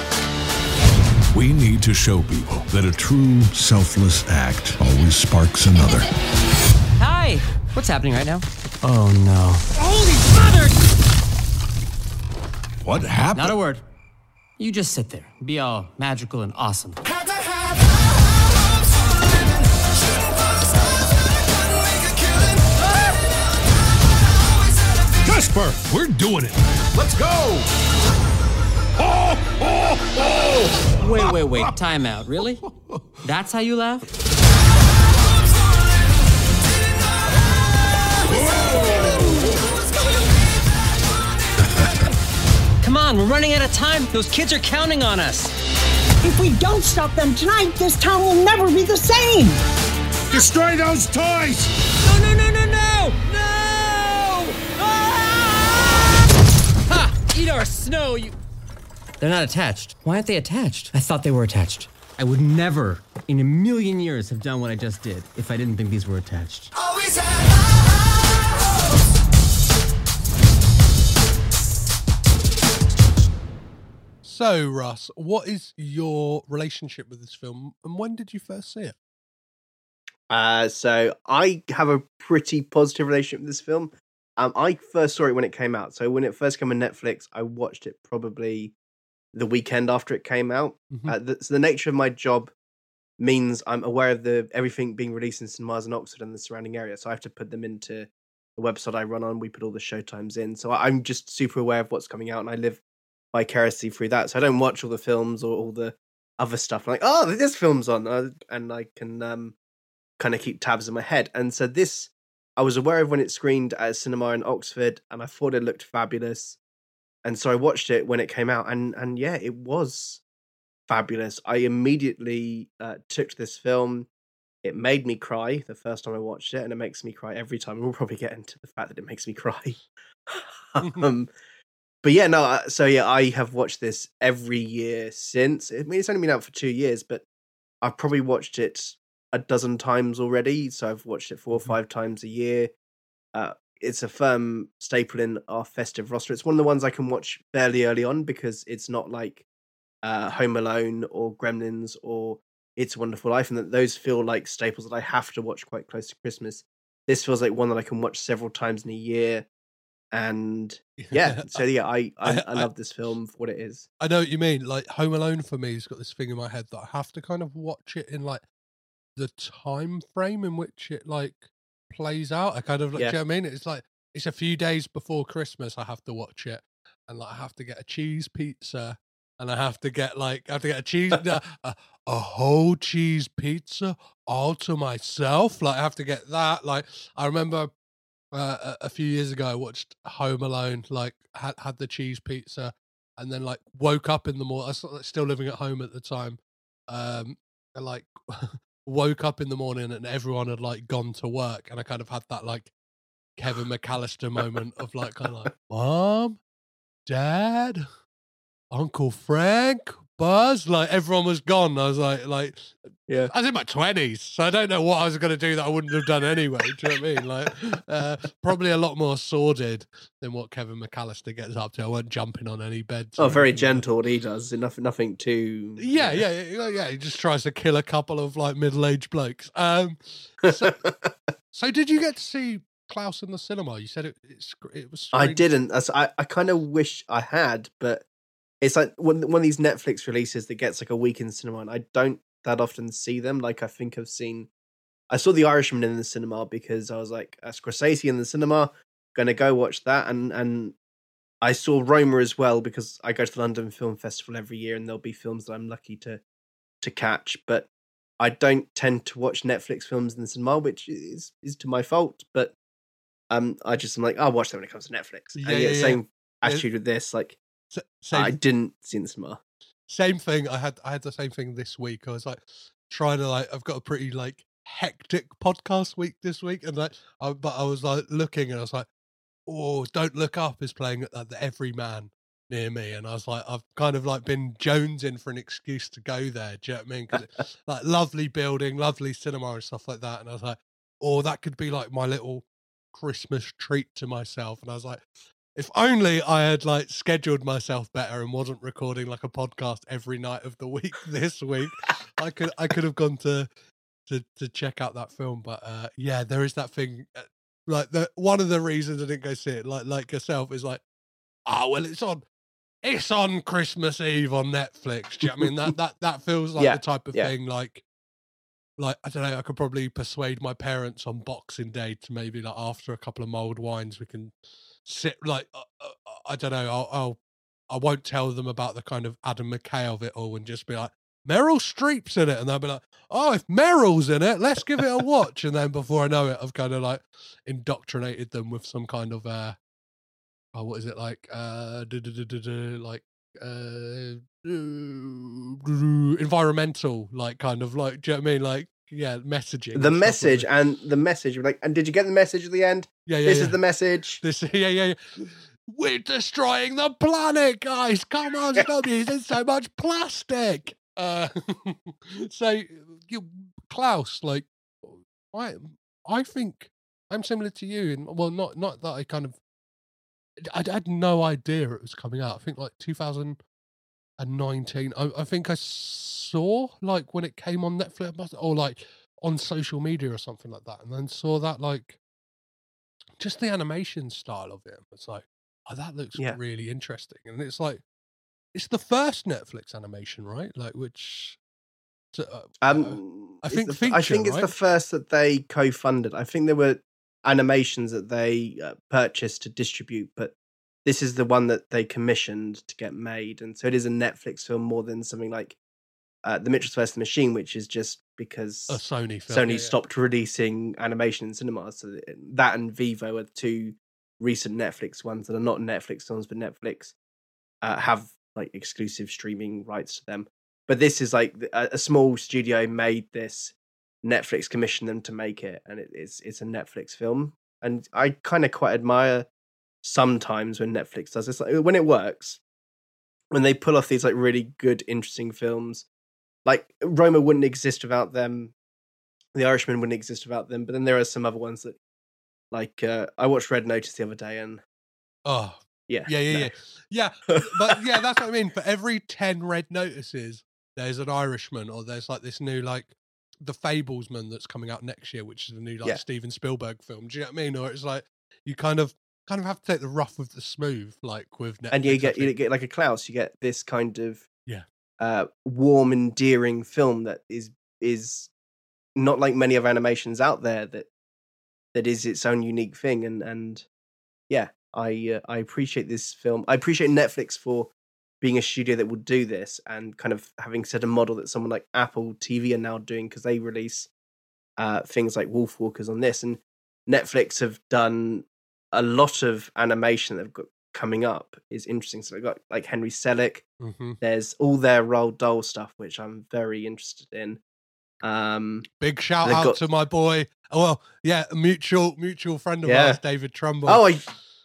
We need to show people that a true selfless act always sparks another. Hi. What's happening right now? Oh no. Holy mother! What happened? Not a word. You just sit there, be all magical and awesome. Jasper, we're doing it. Let's go. Oh, oh, oh. Wait, wait, wait. Time out. Really? That's how you laugh? Come on, we're running out of time. Those kids are counting on us. If we don't stop them tonight, this town will never be the same. Destroy those toys. Eat our snow, you. They're not attached. Why aren't they attached? I thought they were attached. I would never, in a million years, have done what I just did if I didn't think these were attached. So, Russ, what is your relationship with this film, and when did you first see it? Uh, so I have a pretty positive relationship with this film. Um, I first saw it when it came out. So when it first came on Netflix, I watched it probably the weekend after it came out. Mhm. Uh, the, so the nature of my job means I'm aware of the everything being released in cinemas in Oxford and the surrounding area. So I have to put them into the website I run on. We put all the showtimes in. So I- I'm just super aware of what's coming out, and I live vicariously through that. So I don't watch all the films or all the other stuff. I'm like, oh, this film's on, uh, and I can um, kind of keep tabs in my head. And so this, I was aware of when it screened at a cinema in Oxford, and I thought it looked fabulous. And so I watched it when it came out, and and yeah, it was fabulous. I immediately uh, took to this film. It made me cry the first time I watched it, and it makes me cry every time. We'll probably get into the fact that it makes me cry. um, but yeah, no. uh, So yeah, I have watched this every year since. I mean, it's only been out for two years, but I've probably watched it a dozen times already. So I've watched it four or five times a year. Uh, it's a firm staple in our festive roster. It's one of the ones I can watch fairly early on because it's not like uh, Home Alone or Gremlins or It's a Wonderful Life, and that those feel like staples that I have to watch quite close to Christmas. This feels like one that I can watch several times in a year, and yeah, so yeah, I I, I- I I- love this film for what it is. I know what you mean. Like Home Alone for me has got this thing in my head that I have to kind of watch it in like the time frame in which it like plays out. I kind of like, Yeah. do you know what I mean? It's like it's a few days before Christmas. I have to watch it, and like I have to get a cheese pizza, and I have to get like I have to get a cheese a, a, a whole cheese pizza all to myself. Like I have to get that. Like I remember uh, a, a few years ago, I watched Home Alone. Like had had the cheese pizza, and then like woke up in the morning. I was still living at home at the time. Um, and like woke up in the morning, and everyone had like gone to work, and I kind of had that like Kevin McAllister moment of like kind of like mom, dad, Uncle Frank. Buzz, like everyone was gone. I was like, like, yeah. I was in my twenties, so I don't know what I was going to do that I wouldn't have done anyway. Do you know what I mean? Like, uh, probably a lot more sordid than what Kevin McAllister gets up to. I weren't jumping on any beds. Oh, very anything like that. gentle what he does. Nothing, nothing too. Yeah, yeah, yeah, yeah. He just tries to kill a couple of like middle-aged blokes. Um, so, so did you get to see Klaus in the cinema? You said it. It's, it was. I didn't. I, I kind of wish I had, but it's like one, one of these Netflix releases that gets like a week in cinema, and I don't that often see them. Like I think I've seen, I saw The Irishman in the cinema because I was like, uh, Scorsese in the cinema, gonna go watch that, and and I saw Roma as well because I go to the London Film Festival every year, and there'll be films that I'm lucky to to catch, but. I don't tend to watch Netflix films in the cinema, which is is to my fault. But um, I just am like, I'll watch that when it comes to Netflix. Yeah, and yeah, yeah, same attitude with this. Like, Same, I didn't see the cinema. same thing. I had I had the same thing this week. I was like trying to like I've got a pretty like hectic podcast week this week, and like I, but I was like looking and I was like, oh, don't look up is playing at the Everyman near me, and I was like, I've kind of like been jonesing for an excuse to go there. Do you know what I mean? Because like lovely building, lovely cinema and stuff like that, and I was like, oh, that could be like my little Christmas treat to myself, and I was like. If only I had like scheduled myself better and wasn't recording like a podcast every night of the week this week, I could I could have gone to to to check out that film. But uh yeah, there is that thing. uh, Like the one of the reasons I didn't go see it, like like yourself, is like, oh well, it's on, it's on Christmas Eve on Netflix. Do you know I mean that that that feels like Yeah, the type of yeah. thing like. Like I don't know, I could probably persuade my parents on Boxing Day to maybe like after a couple of mulled wines we can sit like uh, uh, I don't know. I'll, I'll I won't tell them about the kind of Adam McKay of it all and just be like Meryl Streep's in it, and they'll be like, "Oh, if Meryl's in it, let's give it a watch." and then before I know it, I've kind of like indoctrinated them with some kind of uh, oh, what is it like? Uh, like uh, environmental, like kind of like, do you know what I mean? Like, yeah, messaging. The stuff like message and the message, like, and did you get the message at the end? Yeah, yeah, this yeah. is the message. This, yeah, yeah, yeah. We're destroying the planet, guys. Come on, stop using so much plastic. Uh, so you, Klaus, like, I, I think I'm similar to you, and well, not not that I kind of, I, I had no idea it was coming out. I think like 2019. I, I think I saw like when it came on Netflix or like on social media or something like that, and then saw that like just the animation style of it. It's like, oh, that looks Yeah. really interesting, and it's like, it's the first Netflix animation, right? Like which. uh, Um, I think the, f- I feature, think it's the first that they co-funded. I think there were animations that they uh, purchased to distribute, but this is the one that they commissioned to get made, and so it is a Netflix film more than something like uh, The Mitchells vs. the Machine, which is just because a Sony film. Sony yeah, yeah. stopped releasing animation in cinemas. So that and Vivo are two recent Netflix ones that are not Netflix films, but Netflix uh, have like exclusive streaming rights to them. But this is like a, a small studio made this. Netflix commissioned them to make it, and it, it's it's a Netflix film. And I kind of quite admire sometimes when Netflix does this, like, when it works, when they pull off these like really good, interesting films. Like Roma wouldn't exist without them. The Irishman wouldn't exist without them. But then there are some other ones that, like uh, I watched Red Notice the other day, and Oh, yeah, yeah, yeah, no. yeah, yeah. But yeah, that's what I mean. For every ten red notices, there's an Irishman, or there's like this new like the Fabelmans that's coming out next year, which is a new like Yeah. Steven Spielberg film. Do you know what I mean? Or it's like you kind of kind of have to take the rough with the smooth, like with Netflix. and you get you get like a Klaus, you get this kind of Yeah. uh, warm, endearing film that is is not like many other animations out there that that is its own unique thing. And and yeah, I uh, I appreciate this film. I appreciate Netflix for being a studio that would do this and kind of having set a model that someone like Apple TV are now doing because they release uh, things like Wolfwalkers on this, and Netflix have done a lot of animation they've got coming up is interesting. So they've got like Henry Selick. Mhm. There's all their Roald Dahl stuff, which I'm very interested in. Um, Big shout out got- to my boy. Oh, well, yeah, a mutual mutual friend of Yeah. ours, David Trumbull. oh, I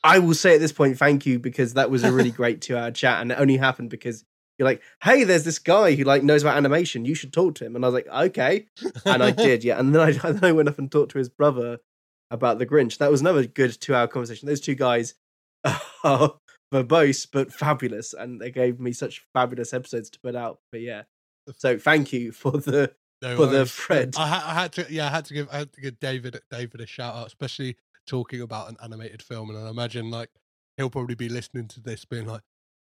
I will say at this point, thank you because that was a really great two hour chat, and it only happened because you're like, hey, there's this guy who like knows about animation. You should talk to him, and I was like, okay, and I did, yeah. And then I, and then I went up and talked to his brother about the Grinch. That was another good two hour conversation. Those two guys are verbose but fabulous, and they gave me such fabulous episodes to put out. But yeah, so thank you for the No for the thread. I, ha- I had to, yeah, I had to give, I had to give David, David a shout out, especially talking about an animated film. And I imagine like he'll probably be listening to this, being like,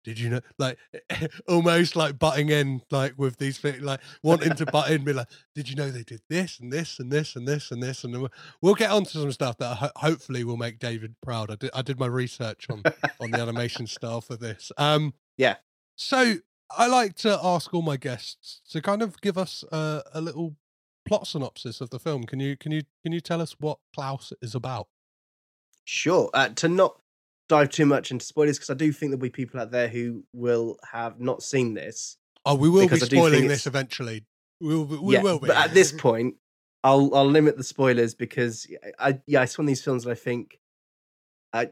"Did you know?" Like almost like butting in, like with these things, like wanting to butt in, be like, "Did you know they did this and this and this and this and this?" And we'll, we'll get onto some stuff that ho- hopefully will make David proud. I did, I did my research on on the animation style for this. Um, Yeah. So I like to ask all my guests to kind of give us a, a little plot synopsis of the film. Can you can you can you tell us what Klaus is about? Sure. Uh, to not dive too much into spoilers, because I do think there'll be people out there who will have not seen this. Oh, we will be I do think spoiling this eventually. We will. be- We yeah, will be. but at this point, I'll I'll limit the spoilers because I yeah it's one of these films that I think, I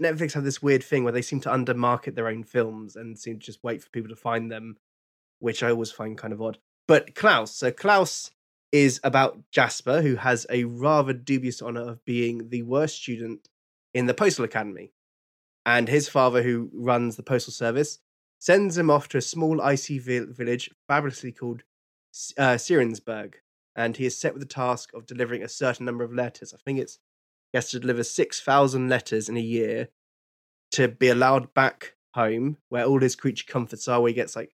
Netflix have this weird thing where they seem to undermarket their own films and seem to just wait for people to find them, which I always find kind of odd. But Klaus, so Klaus is about Jasper, who has a rather dubious honor of being the worst student in the Postal Academy. And his father, who runs the Postal Service, sends him off to a small icy village fabulously called uh, Smeerensburg. And he is set with the task of delivering a certain number of letters. I think it's he has to deliver 6,000 letters in a year to be allowed back home where all his creature comforts are, where he gets like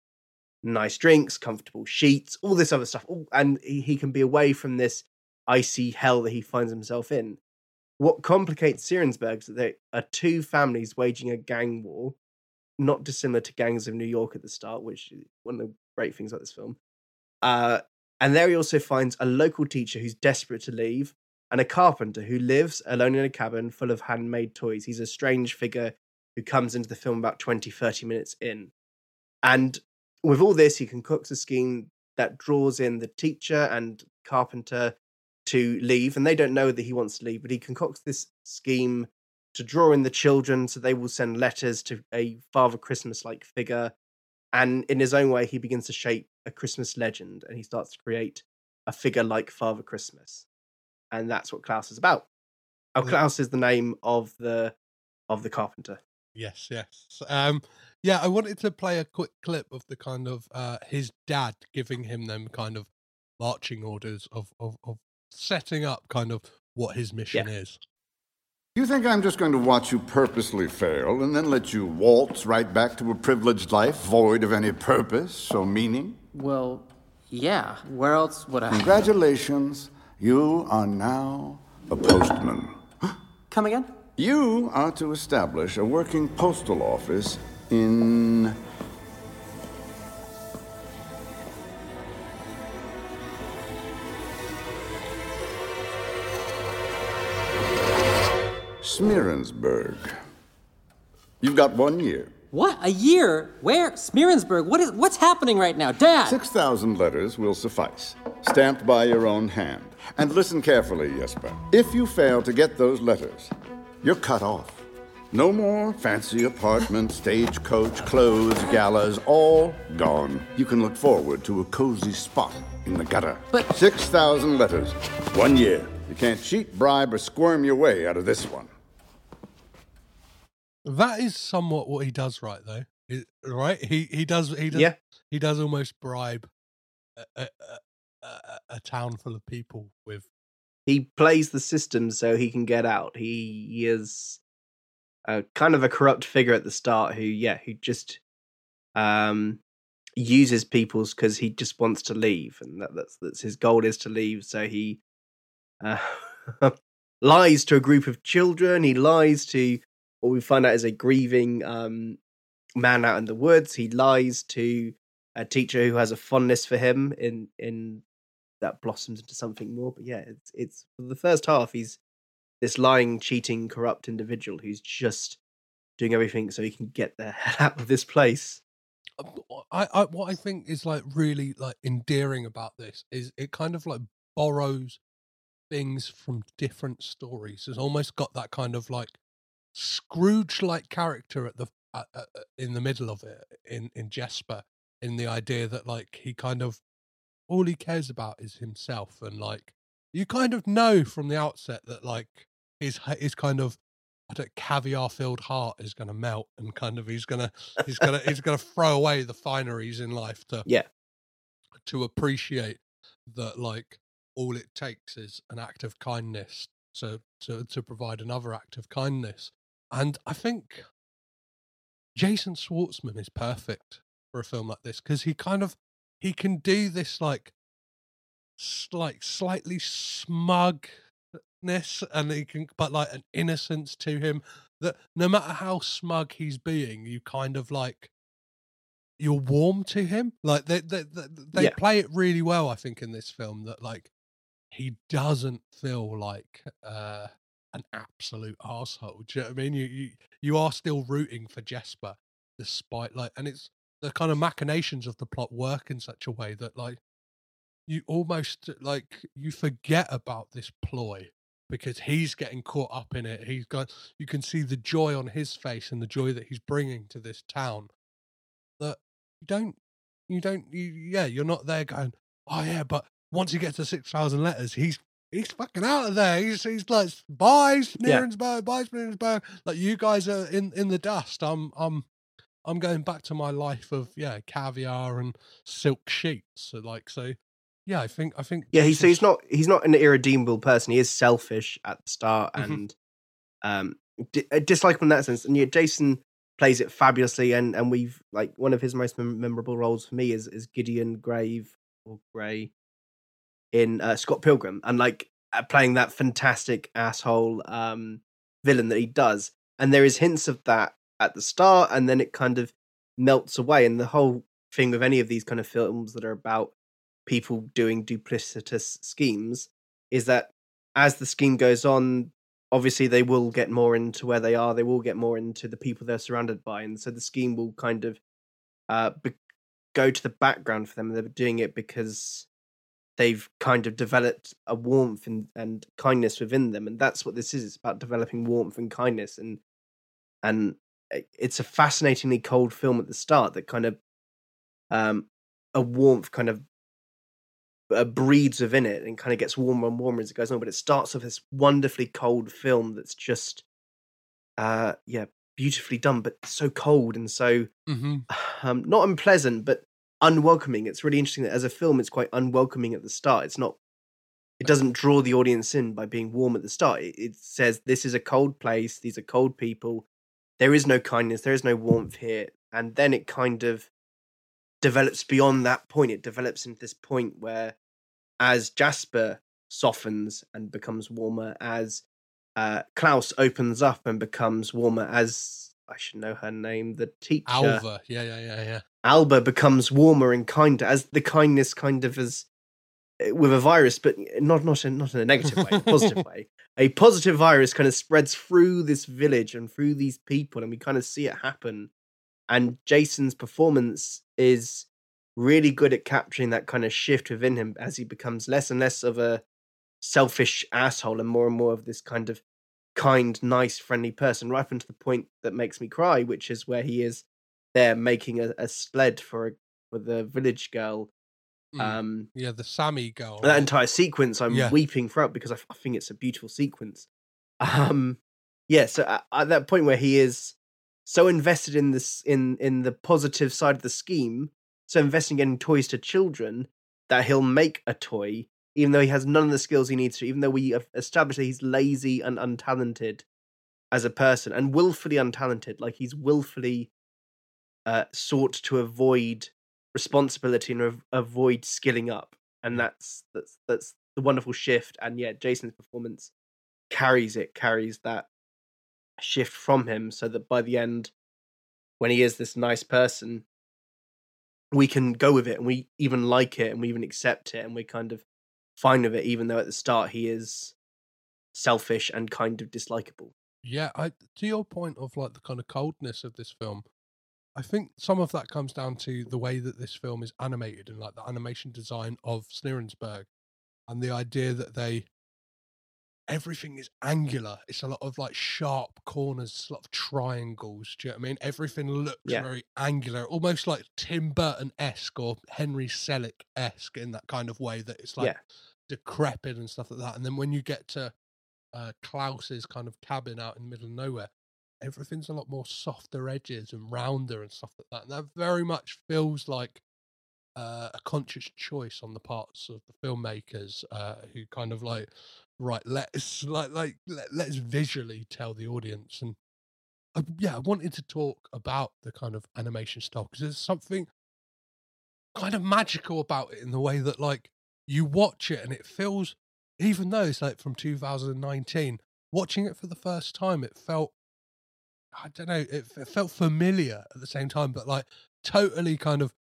nice drinks, comfortable sheets, all this other stuff. And he can be away from this icy hell that he finds himself in. What complicates Smeerensburg is that there are two families waging a gang war, not dissimilar to gangs of New York at the start, which is one of the great things about this film. Uh, and there he also finds a local teacher who's desperate to leave and a carpenter who lives alone in a cabin full of handmade toys. He's a strange figure who comes into the film about 20, 30 minutes in. And with all this, he concocts a scheme that draws in the teacher and carpenter to leave. And they don't know that he wants to leave, but he concocts this scheme to draw in the children so they will send letters to a Father Christmas like figure. and in his own way, he begins to shape a Christmas legend, and he starts to create a figure like Father Christmas, and that's what Klaus is about. Oh, Yeah. Klaus is the name of the of the carpenter. Yes, yes. Um, yeah, I wanted to play a quick clip of the kind of uh, his dad giving him them kind of marching orders of, of, of setting up kind of what his mission is. You think I'm just going to watch you purposely fail and then let you waltz right back to a privileged life void of any purpose or meaning? Well, yeah. Where else would I? Congratulations, you are now a postman. Come again? You are to establish a working postal office in. Smeerensburg. You've got one year. What? A year? Where? Smeerensburg? What is? What's happening right now, Dad? 6,000 letters will suffice, stamped by your own hand. And listen carefully, Jesper. If you fail to get those letters, you're cut off. No more fancy apartment, stagecoach, clothes, galas, all gone. You can look forward to a cozy spot in the gutter. But 6,000 letters, one year. You can't cheat, bribe, or squirm your way out of this one. That is somewhat what he does, right? Though, It- right? He he does he does Yeah. he does almost bribe a, a, a, a, a town full of people with He plays the system so he can get out. He, he is a kind of a corrupt figure at the start who, yeah, who just um uses people's because he just wants to leave, and that, that's that's his goal is to leave. So he uh, lies to a group of children. He lies to what we find out is a grieving um, man out in the woods. He lies to a teacher who has a fondness for him in in that blossoms into something more. But yeah, it's it's for the first half he's this lying, cheating, corrupt individual who's just doing everything so he can get the hell out of this place. I, I what I think is like really like endearing about this is it kind of like borrows things from different stories. It's almost got that kind of like Scrooge like character at the uh, uh, uh, in the middle of it in in Jesper in the idea that like he kind of all he cares about is himself and like you kind of know from the outset that like his his kind of I don't caviar filled heart is going to melt and kind of he's gonna he's gonna he's gonna throw away the fineries in life to Yeah. to appreciate that like all it takes is an act of kindness to to to provide another act of kindness and I think Jason Schwartzman is perfect for a film like this because he kind of he can do this like like slightly smugness and he can but like an innocence to him that no matter how smug he's being you kind of like you're warm to him like they they, they, they Yeah. play it really well i think in this film that like he doesn't feel like uh an absolute asshole. Do you know what I mean? You, you you are still rooting for Jesper, despite like, and it's the kind of machinations of the plot work in such a way that like you almost like you forget about this ploy because he's getting caught up in it. He's got you can see the joy on his face and the joy that he's bringing to this town. That you don't, you don't, you yeah, you're not there going, oh yeah, but once he gets to six thousand letters, he's he's fucking out of there. He's he's like bye Yeah. Smeerensburg, bye Smeerensburg. Like you guys are in in the dust. I'm I'm I'm going back to my life of yeah caviar and silk sheets. So like so, yeah. I think I think Yeah, he's so he's not he's not an irredeemable person. He is selfish at the start Mhm. and um di- uh, dislikable in that sense. And yeah, Jason plays it fabulously. And and we've like one of his most mem- memorable roles for me is is Gideon Grave or Gray in uh, Scott Pilgrim, and like uh, playing that fantastic asshole um villain that he does. And there is hints of that at the start, and then it kind of melts away. And the whole thing with any of these kind of films that are about people doing duplicitous schemes is that as the scheme goes on, obviously they will get more into where they are. They will get more into the people they're surrounded by, and so the scheme will kind of uh, be- go to the background for them. They're doing it because they've kind of developed a warmth and, and kindness within them, and that's what this is. It's about developing warmth and kindness, and and it's a fascinatingly cold film at the start that kind of um, a warmth kind of uh, breeds within it and kind of gets warmer and warmer as it goes on. But it starts off this wonderfully cold film that's just, uh, yeah, beautifully done, but so cold and so Mm-hmm. um, not unpleasant, but unwelcoming. It's really interesting that as a film, it's quite unwelcoming at the start. It's not. It doesn't draw the audience in by being warm at the start. It, it says this is a cold place. These are cold people. There is no kindness. There is no warmth here. And then it kind of develops beyond that point. It develops into this point where, as Jasper softens and becomes warmer, as uh, Klaus opens up and becomes warmer, as I should know her name, the teacher. Alva. Yeah, yeah, yeah, yeah. Alva becomes warmer and kinder as the kindness kind of as eh, with a virus, but not not in, not in a negative way, a positive way. A positive virus kind of spreads through this village and through these people, and we kind of see it happen. And Jason's performance is really good at capturing that kind of shift within him as he becomes less and less of a selfish asshole and more and more of this kind of kind, nice, friendly person, right up until the point that makes me cry, which is where he is there making a, a sled for a, for the village girl. Mm. Um, Yeah, the Sami girl. that entire sequence, I'm Yeah. weeping throughout because I think it's a beautiful sequence. Um, yeah, so at, at that point where he is so invested in this in in the positive side of the scheme, so investing in getting toys to children that he'll make a toy, even though he has none of the skills he needs to. Even though we have established that he's lazy and untalented as a person and willfully untalented, like he's willfully uh, sought to avoid responsibility and av- avoid skilling up, and that's that's that's the wonderful shift. And yeah, Jason's performance carries it, carries that shift from him, so that by the end, when he is this nice person, we can go with it, and we even like it, and we even accept it, and we're kind of fine with it, even though at the start he is selfish and kind of dislikable. Yeah, I to your point of like the kind of coldness of this film, I think some of that comes down to the way that this film is animated and like the animation design of Smeerensburg and the idea that they everything is angular. It's a lot of like sharp corners, a lot of triangles. Do you know what I mean? Everything looks Yeah. very angular, almost like Tim Burton esque or Henry Selick esque in that kind of way that it's like Yeah. decrepit and stuff like that. And then when you get to uh, Klaus's kind of cabin out in the middle of nowhere, everything's a lot more softer edges and rounder and stuff like that. And that very much feels like uh, a conscious choice on the parts of the filmmakers uh, who kind of like, right, let's like like let, let's visually tell the audience. And uh, yeah, I wanted to talk about the kind of animation style because there's something kind of magical about it in the way that like you watch it and it feels even though it's like from 2019 watching it for the first time it felt i don't know it, it felt familiar at the same time but like totally kind of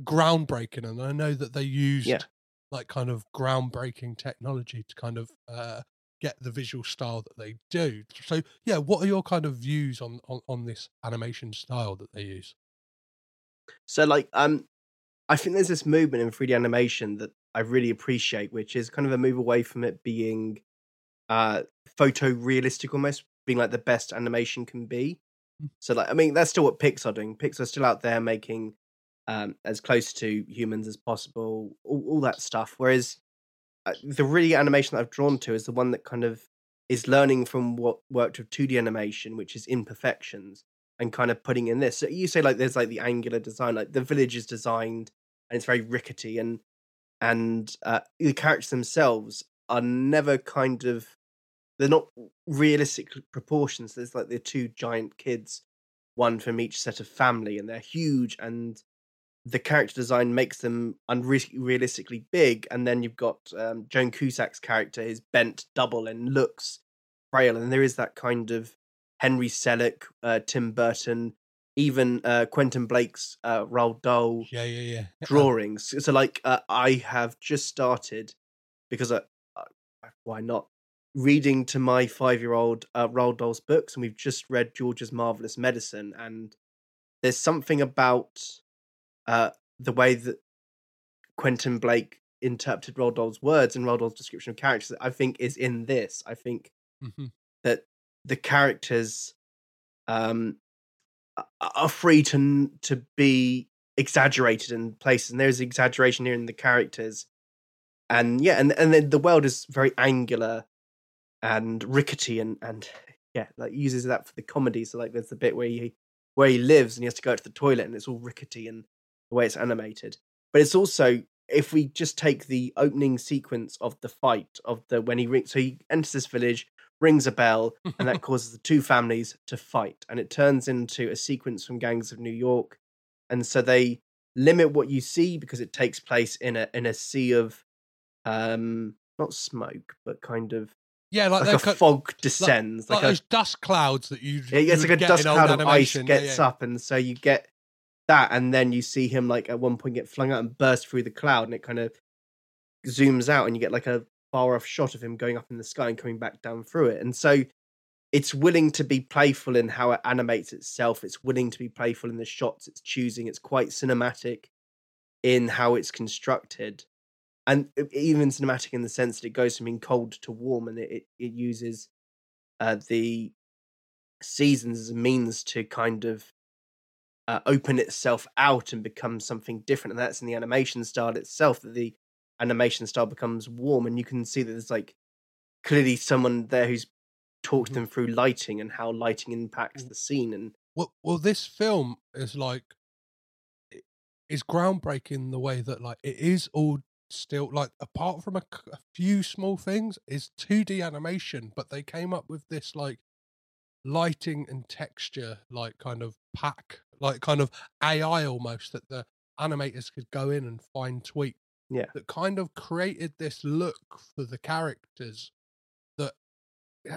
groundbreaking and i know that they used Yeah. like kind of groundbreaking technology to kind of uh get the visual style that they do so yeah what are your kind of views on on, on this animation style that they use So like um I think there's this movement in 3D animation that I really appreciate, which is kind of a move away from it being uh photorealistic almost, being like the best animation can be. Mm. So like I mean that's still what Pixar are doing. Pixar's still out there making um as close to humans as possible, all, all that stuff. Whereas uh, the really animation that I've drawn to is the one that kind of is learning from what worked with 2D animation, which is imperfections, and kind of putting in this. So you say like there's like the angular design, like the village is designed and it's very rickety, and and uh, the characters themselves are never kind of they're not realistic proportions. There's like the two giant kids, one from each set of family, and they're huge and the character design makes them unrealistically big, and then you've got um, Joan Cusack's character is bent double and looks frail, and there is that kind of Henry Selick, uh, Tim Burton, even uh, Quentin Blake's uh, Roald Dahl yeah yeah yeah drawings. So, like, uh, I have just started because I, I, why not reading to my five-year-old uh, Roald Dahl's books, and we've just read George's Marvelous Medicine, and there's something about uh, the way that Quentin Blake interpreted Roald Dahl's words and Roald Dahl's description of characters that I think is in this. I think Mhm. that the characters um, are free to to be exaggerated in places, and there's exaggeration here in the characters, and yeah, and and then the world is very angular and rickety, and and yeah, like uses that for the comedy. So like, there's the bit where he where he lives and he has to go to the toilet, and it's all rickety and the way it's animated. But it's also if we just take the opening sequence of the fight of the when he rings, so he enters this village, rings a bell, and that causes the two families to fight, and it turns into a sequence from Gangs of New York, and so they limit what you see because it takes place in a in a sea of um not smoke but kind of Yeah, like, like, a co- fog descends like, like, a those dust clouds that you. yeah, it's like a dust cloud of ice animation. Yeah, gets yeah. up, and so you get that, and then you see him like at one point get flung out and burst through the cloud, and it kind of zooms out, and you get like a far off shot of him going up in the sky and coming back down through it, and so it's willing to be playful in how it animates itself. It's willing to be playful in the shots it's choosing. It's quite cinematic in how it's constructed, and even cinematic in the sense that it goes from being cold to warm, and it it, uses uh, the seasons as a means to kind of uh, open itself out and become something different. And that's in the animation style itself that the animation style becomes warm, and you can see that there's like clearly someone there who's talked them through lighting and how lighting impacts the scene. And Well, well, this film is like is groundbreaking the way that like it is all still like apart from a few small things is 2D animation, but they came up with this like lighting and texture like kind of pack, like kind of AI almost that the animators could go in and fine tweak yeah, that kind of created this look for the characters that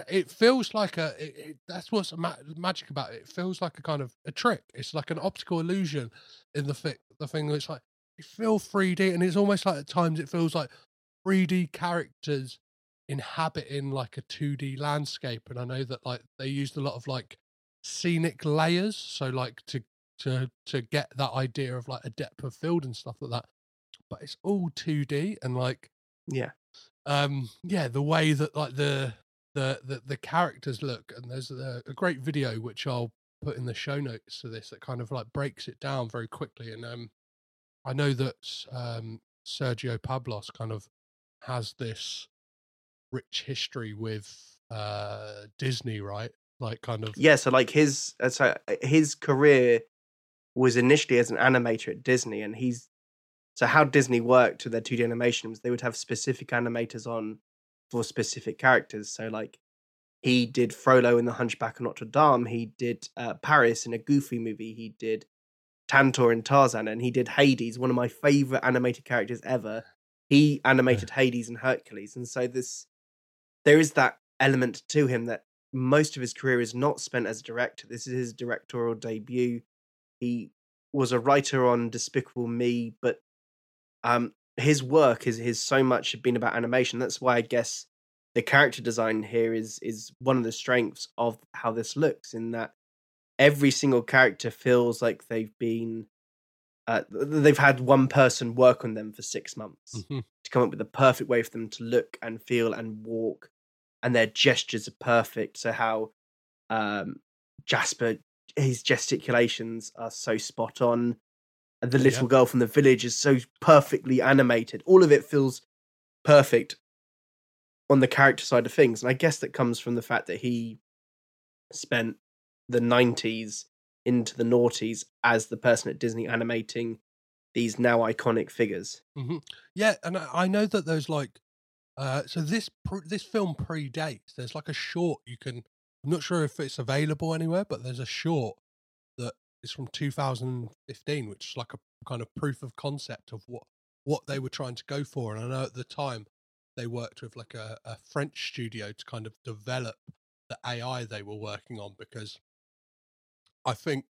it feels like a it, it, that's what's ma- magic about it. It feels like a kind of a trick. It's like an optical illusion in the fi- the thing. that's like it feels 3D, and it's almost like at times it feels like 3D characters inhabiting like a 2D landscape. And I know that like they used a lot of like scenic layers, so like to to to get that idea of like a depth of field and stuff like that. But it's all 2D and like yeah, um yeah the way that like the the the, the characters look and there's a, a great video which i'll put in the show notes for this that kind of like breaks it down very quickly and um i know that um sergio pablos kind of has this rich history with uh disney right like kind of yeah. So like his uh, so uh, his career was initially as an animator at Disney, and he's so how Disney worked with their 2D animation was they would have specific animators on for specific characters. So like he did Frollo in The Hunchback of Notre Dame. He did uh, Paris in a Goofy movie. He did Tantor in Tarzan, and he did Hades, one of my favorite animated characters ever. He animated Hades and Hercules, and so this there is that element to him that most of his career is not spent as a director. This is his directorial debut. He was a writer on Despicable Me, but um, his work is is so much had been about animation. That's why I guess the character design here is is one of the strengths of how this looks. In that every single character feels like they've been uh, they've had one person work on them for six months Mhm. to come up with the perfect way for them to look and feel and walk, and their gestures are perfect. So how um, Jasper his gesticulations are so spot on. And the Yeah. little girl from the village is so perfectly animated. All of it feels perfect on the character side of things. And I guess that comes from the fact that he spent the 90s into the noughties as the person at Disney animating these now iconic figures. hmm Yeah, and I, I know that there's like, uh, so this pr- this film predates. There's like a short you can. I'm not sure if it's available anywhere, but there's a short that is from 2015, which is like a kind of proof of concept of what what they were trying to go for. And I know at the time they worked with like a, a French studio to kind of develop the AI they were working on because I think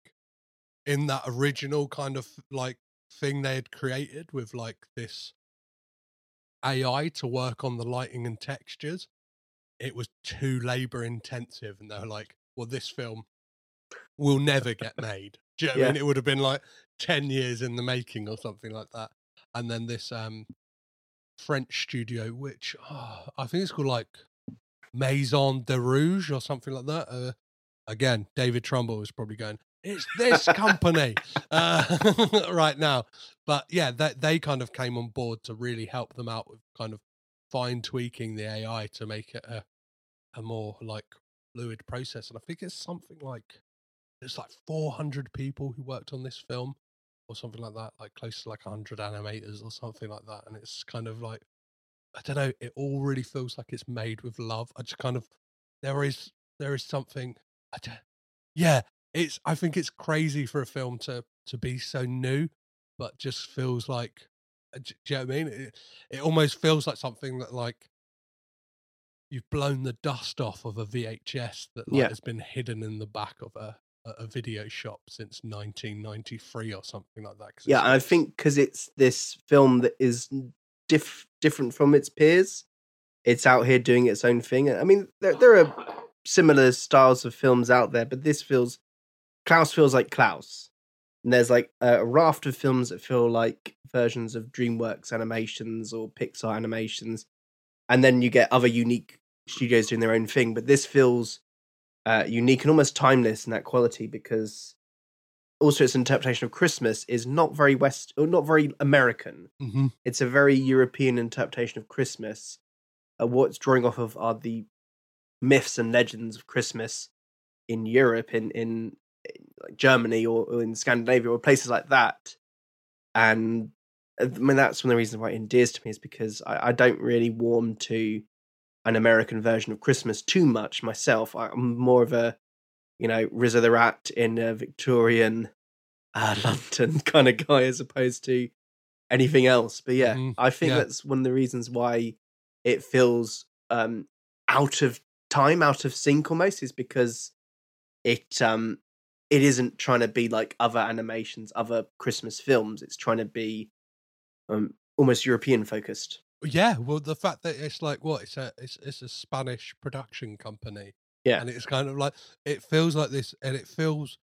in that original kind of like thing they had created with like this AI to work on the lighting and textures, it was too labor intensive. And they were like, well, this film will never get made. Do you know what I mean? It would have been like 10 years in the making or something like that. And then this um French studio, which oh, I think it's called like Maison de Rouge or something like that. Uh, again, David Trumbull was probably going, it's this company uh, right now. But yeah, they, they kind of came on board to really help them out with kind of fine tweaking the AI to make it a, a more like fluid process. And I think it's something like it's like 400 people who worked on this film or something like that, like close to like 100 animators or something like that. And it's kind of like, I don't know, it all really feels like it's made with love. I just kind of, there is, there is something, Yeah, it's, I think it's crazy for a film to, to be so new, but just feels like, uh, do you know what I mean? It, it almost feels like something that like you've blown the dust off of a VHS that like Yeah. has been hidden in the back of a, a, video shop since 1993 or something like that. Yeah, and I think because it's this film that is diff- different from its peers, it's out here doing its own thing. I mean, there there are similar styles of films out there, but this feels Klaus feels like Klaus. And there's like a raft of films that feel like versions of DreamWorks animations or Pixar animations, and then you get other unique studios doing their own thing. But this feels uh, unique and almost timeless in that quality because also its interpretation of Christmas is not very West or not very American. Mhm. It's a very European interpretation of Christmas. Uh, what it's drawing off of are the myths and legends of Christmas in Europe, in in, like Germany or, or in Scandinavia or places like that. And uh, I mean that's one of the reasons why it endears to me is because I, I don't really warm to an American version of Christmas too much myself. I'm more of a you know, Rizzo the Rat in a Victorian uh, London kind of guy as opposed to anything else. But yeah, Mhm, I think yeah. that's one of the reasons why it feels um, out of time, out of sync almost, is because it um it isn't trying to be like other animations, other Christmas films. It's trying to be um almost European focused. Yeah, well, the fact that it's like what it's a it's it's a Spanish production company, Yeah. and it's kind of like it feels like this, and it feels,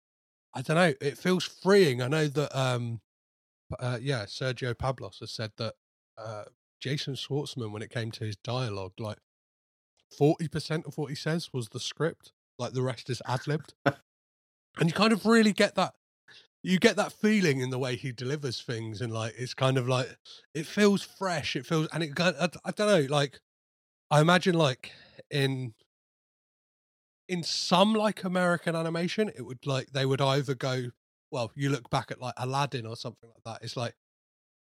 I don't know, it feels freeing. I know that, um, uh, yeah, Sergio Pablos has said that uh, Jason Schwartzman, when it came to his dialogue, like forty percent of what he says was the script, like the rest is ad libbed, and you kind of really get that you get that feeling in the way he delivers things and like it's kind of like it feels fresh it feels and it I, I don't know like i imagine like in in some like american animation it would like they would either go well you look back at like aladdin or something like that it's like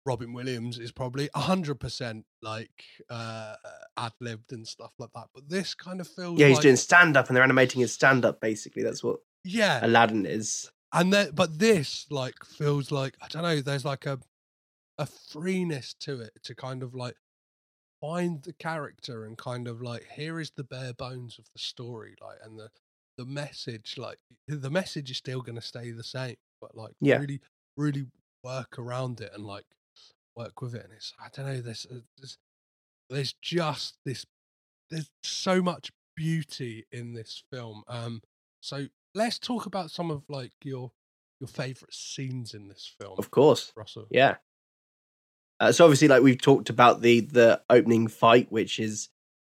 robin williams is probably 100% like uh ad-libbed and stuff like that but this kind of feels like Yeah, he's like, doing stand up and they're animating his stand up basically. That's what yeah Aladdin is. and then but this like feels like i don't know there's like a a freeness to it to kind of like find the character and kind of like here is the bare bones of the story like and the the message like the message is still going to stay the same but like Yeah. really really work around it and like work with it and it's i don't know there's uh, there's, there's just this there's so much beauty in this film um so let's talk about some of like your your favorite scenes in this film Of course. russell Yeah. Uh, so obviously, like we've talked about the the opening fight, which is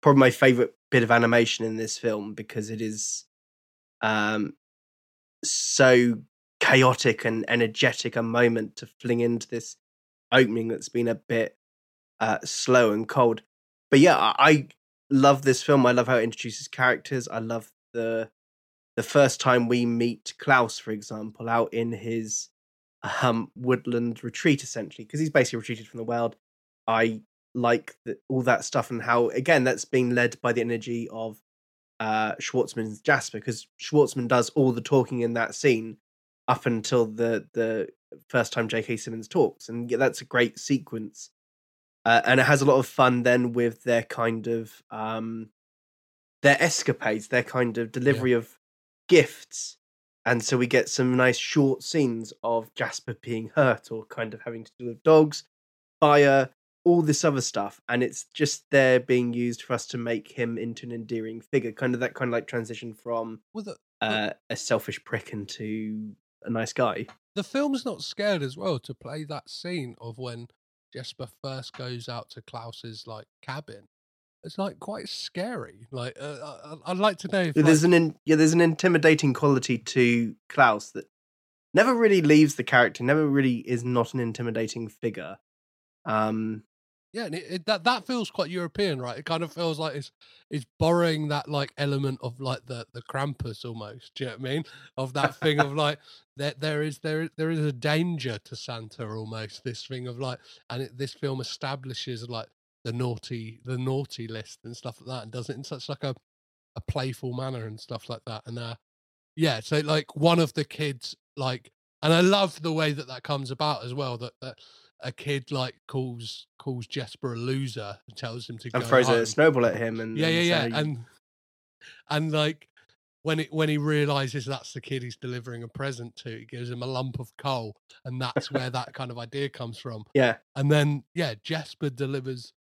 probably my favorite bit of animation in this film because it is um so chaotic and energetic a moment to fling into this opening that's been a bit uh slow and cold. But yeah, I, I love this film. I love how it introduces characters. I love the the first time we meet Klaus, for example, out in his um, woodland retreat, essentially, because he's basically retreated from the world. I like the, all that stuff and how, again, that's being led by the energy of uh, Schwartzman's Jasper, because Schwartzman does all the talking in that scene up until the the first time J.K. Simmons talks, and yeah, that's a great sequence. Uh, and it has a lot of fun then with their kind of um, their escapades, their kind of delivery of gifts. And so we get some nice short scenes of Jasper being hurt or kind of having to do with dogs, fire, all this other stuff. And it's just there being used for us to make him into an endearing figure. Kind of that kind of like transition from well, the, uh, a selfish prick into a nice guy. the film's not scared as well to play that scene of when Jesper first goes out to Klaus's like cabin. It's like quite scary. Like uh, I- I- I'd like to know if There's like, an in, yeah, there's an intimidating quality to Klaus that never really leaves the character. Never really is not an intimidating figure. Um, Yeah, and it, it, that that feels quite European, right? It kind of feels like it's it's borrowing that like element of like the the Krampus almost. Do you know what I mean? Of that thing of like there there is there is- there is a danger to Santa almost. This thing of like, and it, this film establishes like the naughty the naughty list and stuff like that, and does it in such like a a playful manner and stuff like that. And uh, yeah, so like one of the kids like, and I love the way that that comes about as well. That that a kid like calls calls Jesper a loser and tells him to and go throws home. a snowball at him. And yeah, and yeah, yeah, say- and and like when it when he realizes that's the kid he's delivering a present to, he gives him a lump of coal, and that's where that kind of idea comes from. yeah, And then yeah, Jesper delivers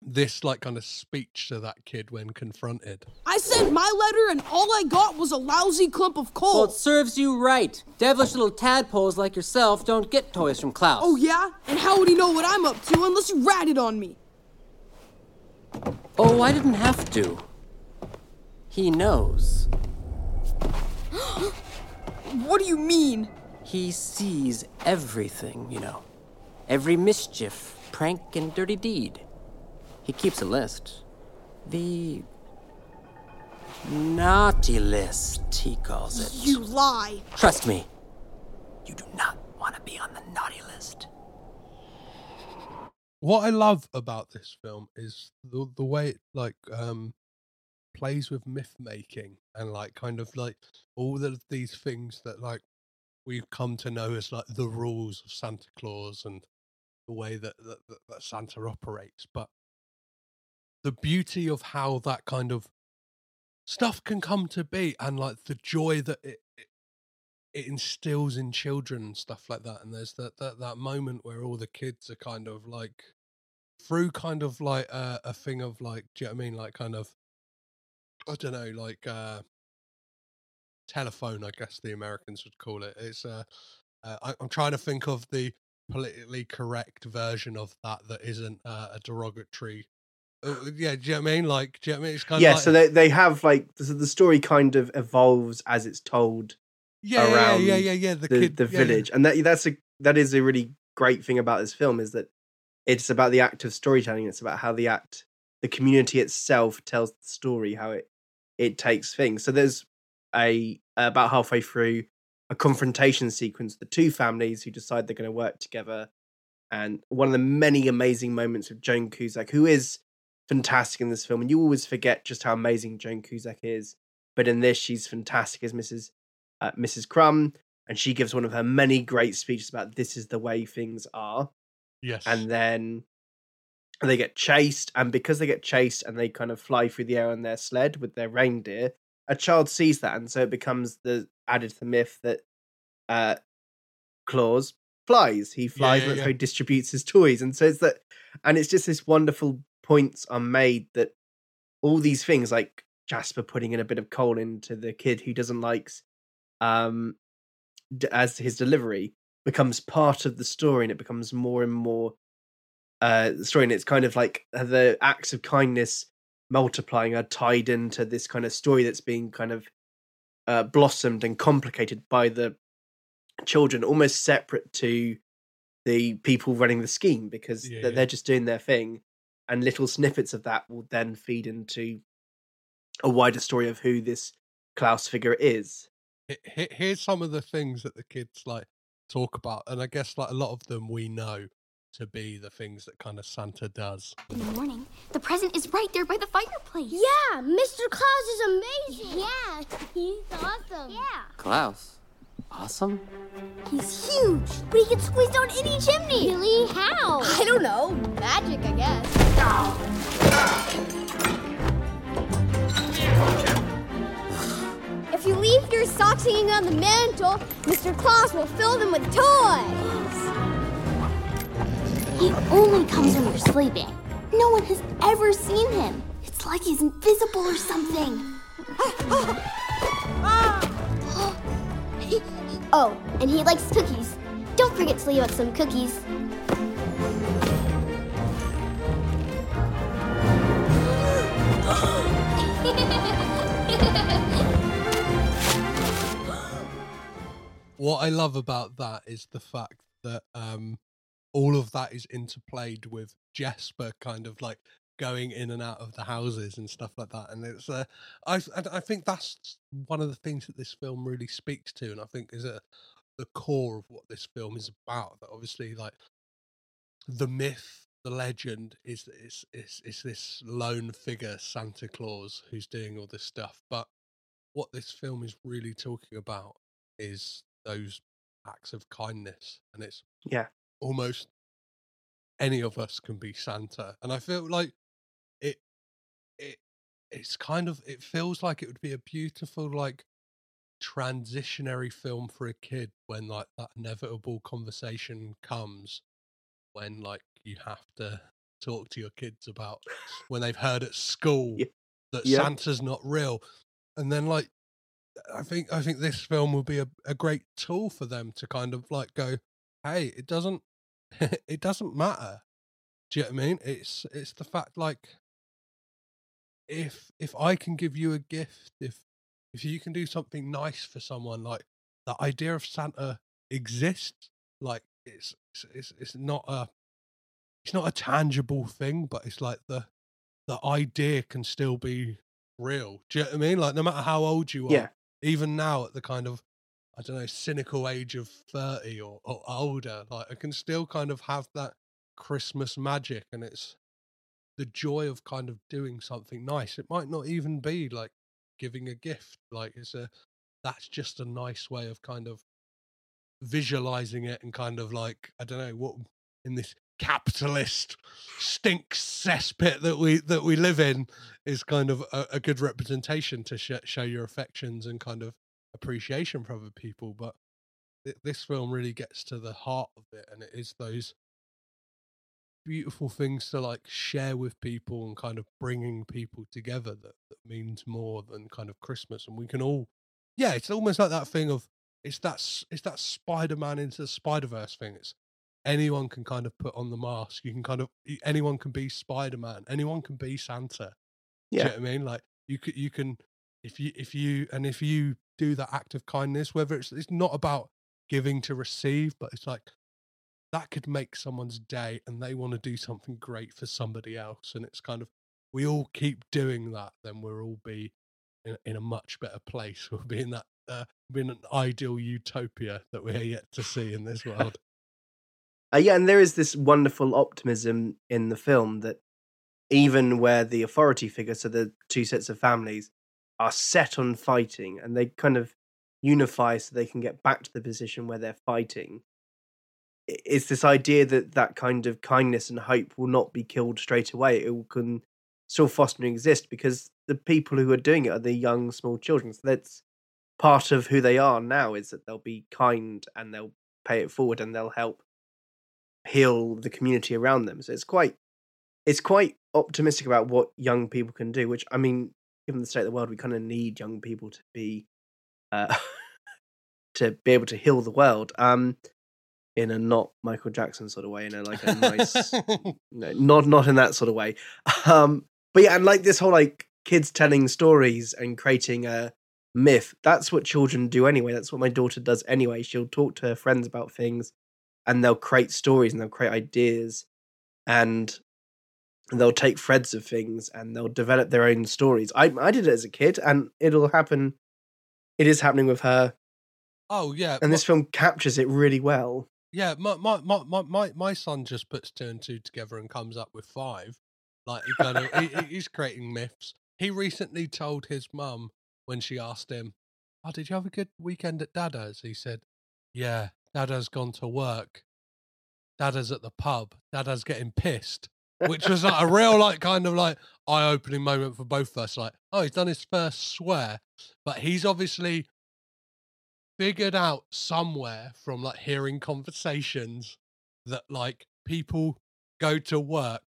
this like kind of speech to that kid when confronted. I sent my letter and all I got was a lousy clump of coal. Well, it serves you right. Devilish little tadpoles like yourself don't get toys from Klaus. oh yeah? And how would he know what I'm up to unless you ratted on me? Oh, I didn't have to. He knows. What do you mean? He sees everything, you know. Every mischief, prank, and dirty deed. He keeps a list. The. Naughty list, he calls it. You lie. Trust me. You do not want to be on the naughty list. what I love about this film is the the way it like um plays with myth making and like kind of like all of these things that like we've come to know as like the rules of Santa Claus and the way that that, that, that Santa operates, but the beauty of how that kind of stuff can come to be and like the joy that it, it instills in children and stuff like that and there's that that, that moment where all the kids are kind of like through kind of like a, a thing of like do you know what i mean? Like kind of i don't know like uh telephone i guess the americans would call it. It's uh, uh I, i'm trying to think of the politically correct version of that that isn't uh, a derogatory uh, Uh, uh, yeah do you know what i mean like do you know what i mean it's kind yeah. of like, So they they have like so the story kind of evolves as it's told yeah, yeah, around yeah, yeah, yeah. The, the, kid, the yeah, yeah. village, and that that's a that is a really great thing about this film is that it's about the act of storytelling. It's about how the act, the community itself tells the story, how it it takes things. So there's a about halfway through a confrontation sequence. The two families who decide they're going to work together, and one of the many amazing moments with Joan Cusack, who is fantastic in this film, and you always forget just how amazing Joan Cusack is. But in this, she's fantastic as Mrs. Uh, Mrs. Krum, and she gives one of her many great speeches about this is the way things are. yes And then they get chased, and because they get chased and they kind of fly through the air on their sled with their reindeer, a child sees that, and so it becomes the added to the myth that uh, Klaus flies. He flies, yeah, and that's yeah. how he distributes his toys, and so it's that, and it's just this wonderful points are made that all these things like Jasper putting in a bit of coal into the kid who doesn't likes um d- as his delivery becomes part of the story and it becomes more and more uh the story and it's kind of like the acts of kindness multiplying are tied into this kind of story that's being kind of uh, blossomed and complicated by the children almost separate to the people running the scheme because Yeah, they're, yeah. they're just doing their thing and little snippets of that will then feed into a wider story of who this Klaus figure is. he- he- here's some of the things that the kids like talk about and i guess like a lot of them we know to be the things that kind of santa does In the morning, the present is right there by the fireplace. Yeah, Mr. Klaus is amazing. Yeah, he's awesome. Yeah. Klaus. Awesome? He's huge, but he can squeeze down any chimney. Really? How? I don't know. Magic, I guess. If you leave your socks hanging on the mantle, Mr. Klaus will fill them with toys. He only comes when you're sleeping. No one has ever seen him. It's like he's invisible or something. Ah, ah, ah. Oh, and he likes cookies. Don't forget to leave out some cookies. what I love about that is the fact that um, all of that is interplayed with Jesper kind of like going in and out of the houses and stuff like that. And it's, uh, I, I think that's one of the things that this film really speaks to, and I think is a the core of what this film is about. That obviously, like the myth, the legend is is is is this lone figure Santa Claus who's doing all this stuff, but what this film is really talking about is those acts of kindness, and it's Yeah. almost any of us can be Santa, and I feel like it it's kind of it feels like it would be a beautiful like transitionary film for a kid when like that inevitable conversation comes when like you have to talk to your kids about when they've heard at school that Yeah. Santa's not real and then like I think I think this film will be a, a great tool for them to kind of like go, hey, it doesn't it doesn't matter. Do you know what I mean? It's it's the fact like if if I can give you a gift, if if you can do something nice for someone, like the idea of Santa exists. Like it's it's it's, not a it's not a tangible thing, but it's like the the idea can still be real. Do you know what I mean? Like no matter how old you are, Yeah. even now at the kind of I don't know cynical age of thirty or, or older, like I can still kind of have that Christmas magic, and it's the joy of kind of doing something nice. It might not even be like giving a gift. Like it's a that's just a nice way of kind of visualizing it and kind of like I don't know what in this capitalist stink cesspit that we that we live in is kind of a, a good representation to sh- show your affections and kind of appreciation for other people but th- this film really gets to the heart of it and it is those beautiful things to like share with people and kind of bringing people together that, that means more than kind of christmas and we can all yeah it's almost like that thing of it's that it's that spider-man into the spider-verse thing. It's anyone can kind of put on the mask. You can kind of anyone can be spider-man. Anyone can be santa. Do you Yeah. know what i mean? Like you could you can if you if you and if you do that act of kindness whether it's it's not about giving to receive but it's like that could make someone's day and they want to do something great for somebody else and it's kind of we all keep doing that then we'll all be in, in a much better place we'll be in that uh, be in an ideal utopia that we're yet to see in this world Uh, yeah, and there is this wonderful optimism in the film that even where the authority figures, so the two sets of families, are set on fighting and they kind of unify so they can get back to the position where they're fighting. It's this idea that that kind of kindness and hope will not be killed straight away. It can still foster and exist because the people who are doing it are the young, small children. So that's part of who they are now is that they'll be kind and they'll pay it forward and they'll help heal the community around them. So it's quite it's quite optimistic about what young people can do, which I mean, given the state of the world, we kind of need young people to be uh to be able to heal the world. Um in a not Michael Jackson sort of way, in a like a nice no, not not in that sort of way. Um but yeah, and like this whole like kids telling stories and creating a myth, that's what children do anyway. That's what my daughter does anyway. She'll talk to her friends about things and they'll create stories and they'll create ideas and they'll take threads of things and they'll develop their own stories. I I did it as a kid and it'll happen it is happening with her oh yeah and this film captures it really well. Yeah, my my, my, my, my my son just puts two and two together and comes up with five. Like he kind of he, he- he's creating myths. He recently told his mum when she asked him, "Oh, did you have a good weekend at Dada's?" He said, "Yeah, Dada's gone to work. Dada's at the pub. Dada's getting pissed." Which was like a real like kind of like eye opening moment for both of us. Like, oh, he's done his first swear, but he's obviously figured out somewhere from like hearing conversations that like people go to work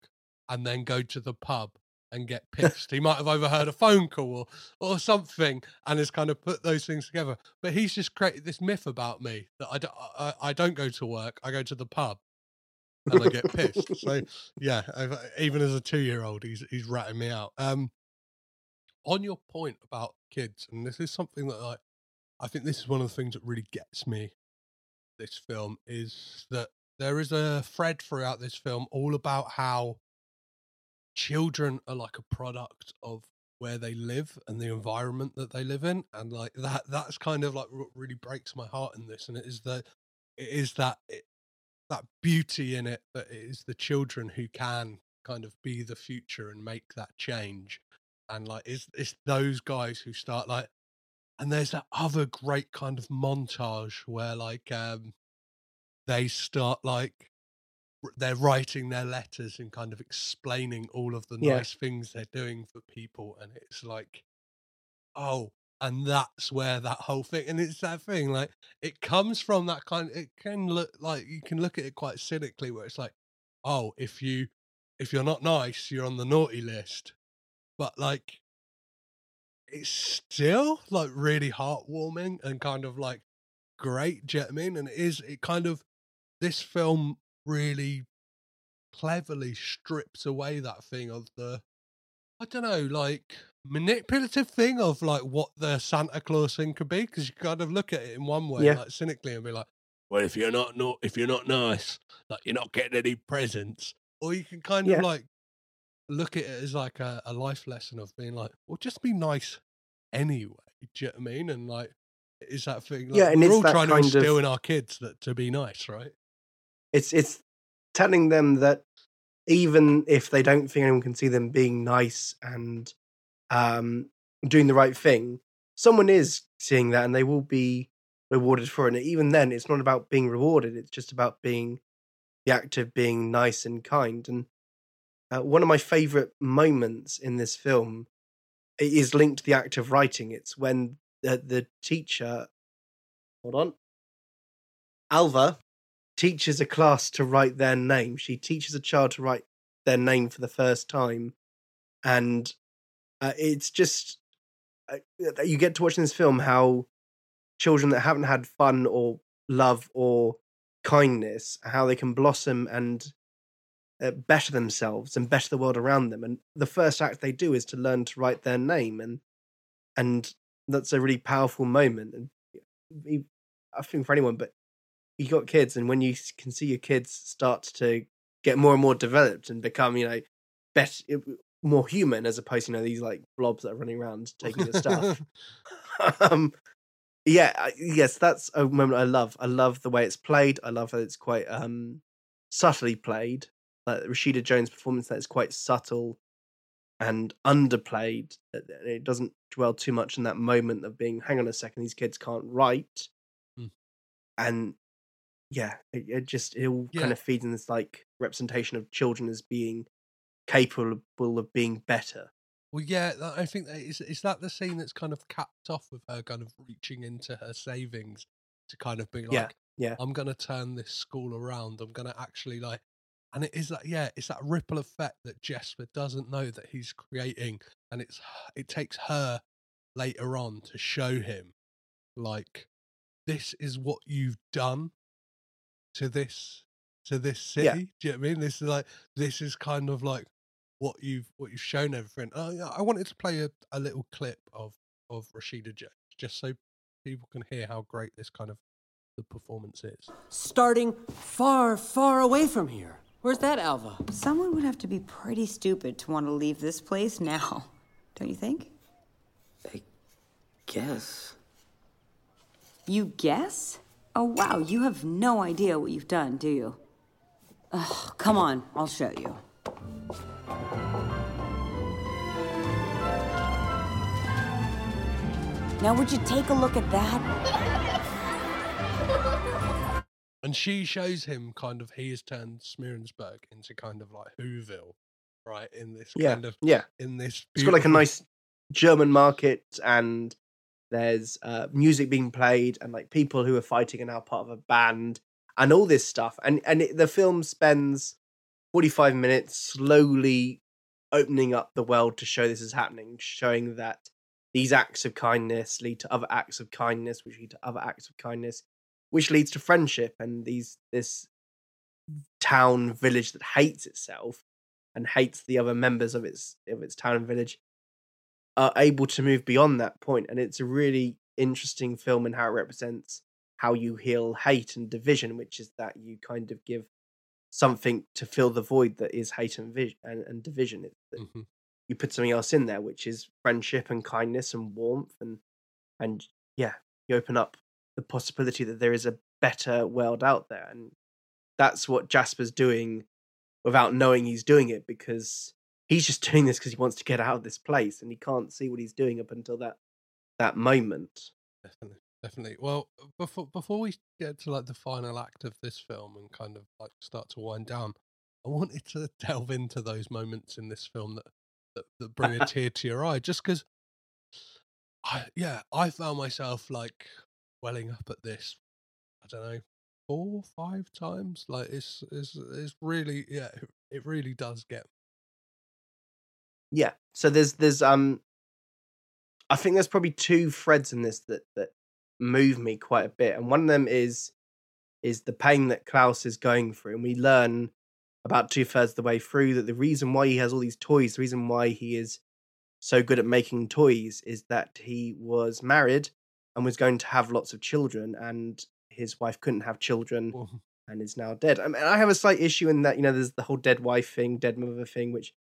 and then go to the pub and get pissed. he might have overheard a phone call or, or something and has kind of put those things together. But he's just created this myth about me that I, don't- I, I don't go to work, I go to the pub and I get pissed. so yeah, I've, even as a two year old, he's, he's ratting me out. Um, on your point about kids, and this is something that like, I think this is one of the things that really gets me this film is that there is a thread throughout this film all about how children are like a product of where they live and the environment that they live in and like that that's kind of like what really breaks my heart in this and it is the it is that it, that beauty in it that it is the children who can kind of be the future and make that change and like it's it's those guys who start like and there's that other great kind of montage where like um they start like they're writing their letters and kind of explaining all of the Yeah. nice things they're doing for people and it's like oh and that's where that whole thing and it's that thing like it comes from that kind it can look like you can look at it quite cynically where it's like oh if you if you're not nice you're on the naughty list but like it's still like really heartwarming and kind of like great do you know what I mean and it is it kind of this film really cleverly strips away that thing of the I don't know, like manipulative thing of like what the Santa Claus thing could be, because you kind of look at it in one way, Yeah. like cynically, and be like, "Well, if you're not, not if you're not nice, like you're not getting any presents," or you can kind Yeah. of like look at it as like a, a life lesson of being like, "Well, just be nice anyway." Do you know what I mean? And like, is that thing? Like, Yeah, and we're it's all trying to kind of- instill in our kids that to be nice, right? It's it's telling them that even if they don't think anyone can see them being nice and um, doing the right thing, someone is seeing that and they will be rewarded for it. And even then, it's not about being rewarded; it's just about being the act of being nice and kind. And uh, one of my favorite moments in this film is linked to the act of writing. It's when the the teacher, hold on, Alva teaches a class to write their name. She teaches a child to write their name for the first time, and uh, it's just uh, you get to watch in this film how children that haven't had fun or love or kindness, how they can blossom and uh, better themselves and better the world around them. And the first act they do is to learn to write their name, and and that's a really powerful moment. And I think for anyone, but you got kids, and when you can see your kids start to get more and more developed and become, you know, better, more human, as opposed to you know these like blobs that are running around taking your stuff. um, yeah, yes, that's a moment I love. I love the way it's played. I love that it's quite um subtly played. Like Rashida Jones' performance that is quite subtle and underplayed. that It doesn't dwell too much in that moment of being, hang on a second, these kids can't write. Mm. And yeah, it, it just it all kind of feeds in this like representation of children as being capable of being better. Well, yeah, I think that is is that the scene that's kind of capped off with her kind of reaching into her savings to kind of be like, Yeah, yeah. I'm gonna turn this school around. I'm gonna actually like, and it is that yeah, it's that ripple effect that Jesper doesn't know that he's creating, and it's it takes her later on to show him like this is what you've done to this to this city. Yeah. Do you know what I mean? This is like this is kind of like what you've what you've shown everything. Oh yeah, I wanted to play a, a little clip of of Rashida Jones just so people can hear how great this kind of the performance is. Starting far, far away from here. Where's that, Alva? Someone would have to be pretty stupid to want to leave this place now, don't you think? I guess. You guess? Oh, wow, you have no idea what you've done, do you? Ugh, come on, I'll show you. Now, would you take a look at that? And she shows him kind of he has turned Smeerensburg into kind of like Whoville, right? In this Yeah, kind of yeah. in this It's got like a nice German market, and there's uh, music being played, and like people who are fighting are now part of a band, and all this stuff. And and it, the film spends forty five minutes slowly opening up the world to show this is happening, showing that these acts of kindness lead to other acts of kindness, which lead to other acts of kindness, which leads to friendship, and these this town village that hates itself and hates the other members of its of its town and village are able to move beyond that point and it's a really interesting film in how it represents how you heal hate and division, which is that you kind of give something to fill the void that is hate and, vis- and, and division. It's that Mhm. you put something else in there, which is friendship and kindness and warmth, and and yeah, you open up the possibility that there is a better world out there, and that's what Jasper's doing without knowing he's doing it because he's just doing this because he wants to get out of this place and he can't see what he's doing up until that that moment. Definitely, definitely. Well, before before we get to like the final act of this film and kind of like start to wind down, I wanted to delve into those moments in this film that that, that bring a tear to your eye, just because. I yeah, I found myself like welling up at this. I don't know, four, five times. Like it's it's it's really yeah, it- really does get. Yeah. So there's there's um I think there's probably two threads in this that that move me quite a bit. And one of them is is the pain that Klaus is going through. And we learn about two thirds of the way through that the reason why he has all these toys, the reason why he is so good at making toys is that he was married and was going to have lots of children and his wife couldn't have children and is now dead. I mean, I have a slight issue in that, you know, there's the whole dead wife thing, dead mother thing, which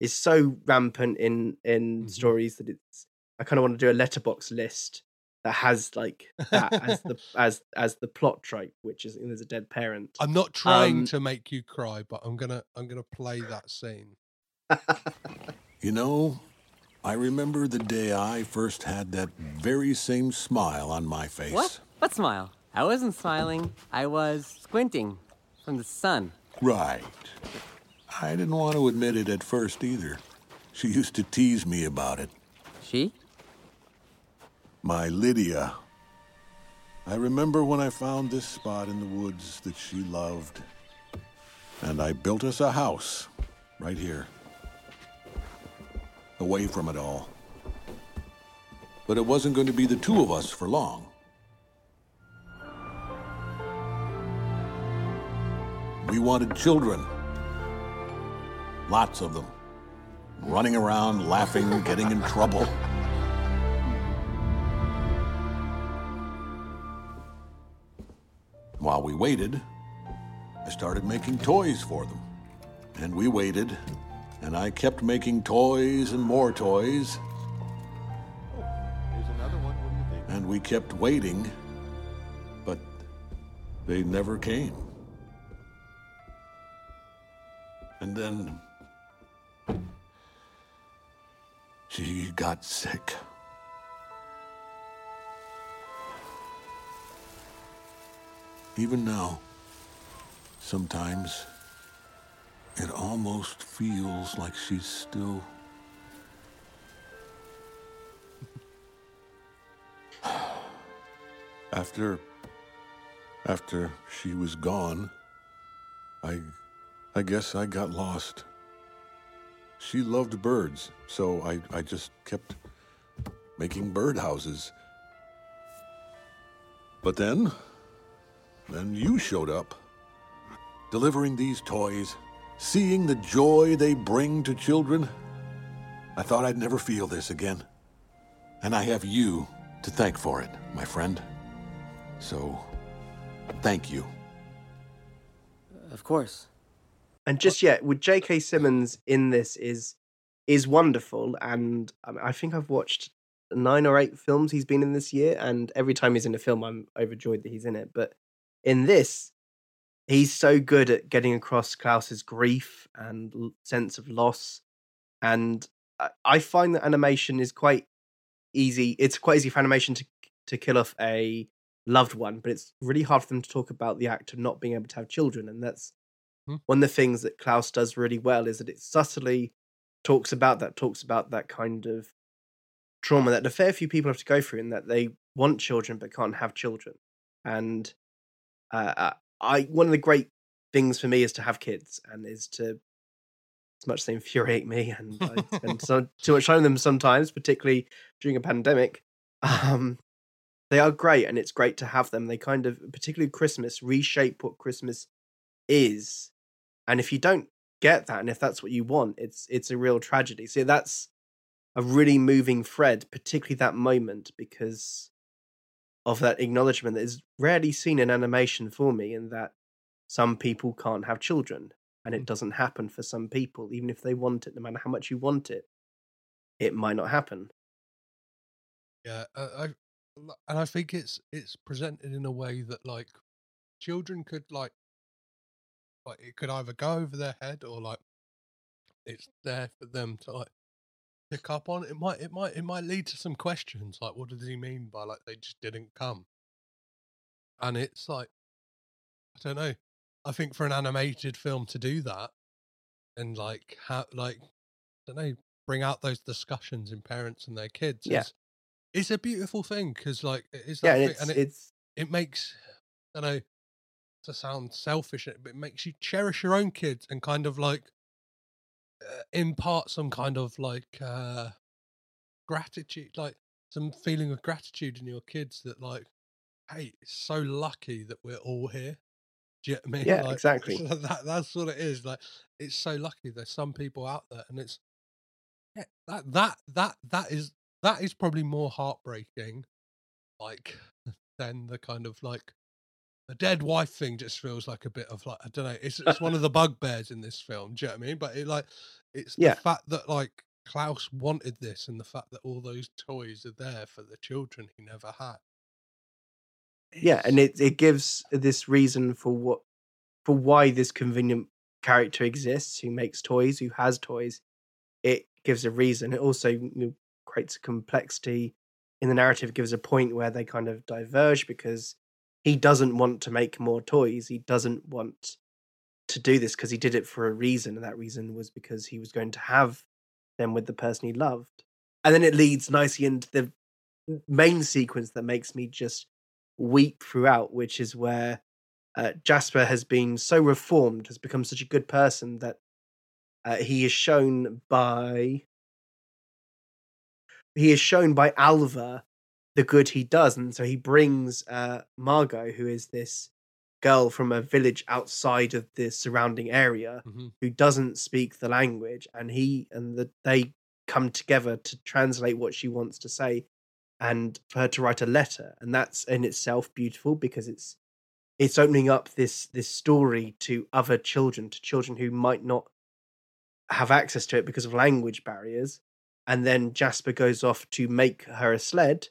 is so rampant in in stories that it's I kind of want to do a Letterboxd list that has like that as the as as the plot trope, which is there's a dead parent. I'm not trying Um, to make you cry, but I'm gonna I'm gonna play that scene. You know, I remember the day I first had that very same smile on my face. What? What smile? I wasn't smiling. I was squinting from the sun. Right. I didn't want to admit it at first either. She used to tease me about it. She? My Lydia. I remember when I found this spot in the woods that she loved. And I built us a house right here. Away from it all. But it wasn't going to be the two of us for long. We wanted children. Lots of them. Running around, laughing, getting in trouble. While we waited, I started making toys for them. And we waited, and I kept making toys and more toys. Here's another one. What do you think? And we kept waiting, but they never came. And then she got sick. Even now, sometimes it almost feels like she's still. After. After she was gone, I. I guess I got lost. She loved birds, so I, I just kept making birdhouses. But then. Then you showed up. Delivering these toys, seeing the joy they bring to children. I thought I'd never feel this again. And I have you to thank for it, my friend. So, thank you. Of course. and just yet with J.K. Simmons in this is is wonderful, and um, I, think I've watched nine or eight films he's been in this year, and every time he's in a film, I'm overjoyed that he's in it. But in this, he's so good at getting across Klaus's grief and l- sense of loss, and I, I find that animation is quite easy. It's quite easy for animation to to kill off a loved one, but it's really hard for them to talk about the act of not being able to have children, and that's one of the things that Klaus does really well is that it subtly talks about that, talks about that kind of trauma that a fair few people have to go through, and that they want children but can't have children. And uh, uh, I, one of the great things for me is to have kids, and is to as much as they infuriate me, and I spend so, too much time with them sometimes, particularly during a pandemic. Um, they are great, and it's great to have them. They kind of, particularly Christmas, reshape what Christmas is and if you don't get that and if that's what you want it's it's a real tragedy so that's a really moving thread particularly that moment because of that acknowledgement that is rarely seen in animation for me, in that some people can't have children, and it Mm. doesn't happen for some people, even if they want it. No matter how much you want it, it might not happen. Yeah, I, I and I think it's it's presented in a way that like children could like like it could either go over their head or like it's there for them to like pick up on. It might it might it might lead to some questions like what does he mean by like they just didn't come? And it's like I don't know. I think for an animated film to do that and like how like I don't know bring out those discussions in parents and their kids Yeah. is it's a beautiful thing because like it is Yeah, and it's and it, it's it makes I don't know to sound selfish, but it makes you cherish your own kids and kind of like impart some kind of like uh gratitude, like some feeling of gratitude in your kids that like, hey, it's so lucky that we're all here. Do you get me? Yeah, Like, exactly. that that's what it is. Like, it's so lucky. There's some people out there, and it's yeah, that that that that is that is probably more heartbreaking, like than the kind of like the dead wife thing. Just feels like a bit of like I don't know. It's it's one of the bugbears in this film. Do you know what I mean? But it like it's Yeah. the fact that like Klaus wanted this, and the fact that all those toys are there for the children he never had. yeah, and it it gives this reason for what for why this convenient character exists, who makes toys, who has toys. It gives a reason. It also creates a complexity in the narrative. It gives a point where they kind of diverge because he doesn't want to make more toys. He doesn't want to do this because he did it for a reason, and that reason was because he was going to have them with the person he loved. And then it leads nicely into the main sequence that makes me just weep throughout, which is where uh, Jesper has been so reformed, has become such a good person that uh, he is shown by he is shown by Alva the good he does, and so he brings uh, Margu, who is this girl from a village outside of the surrounding area, Mhm. who doesn't speak the language, and he and the, they come together to translate what she wants to say, and for her to write a letter, and that's in itself beautiful because it's it's opening up this this story to other children, to children who might not have access to it because of language barriers. And then Jesper goes off to make her a sled,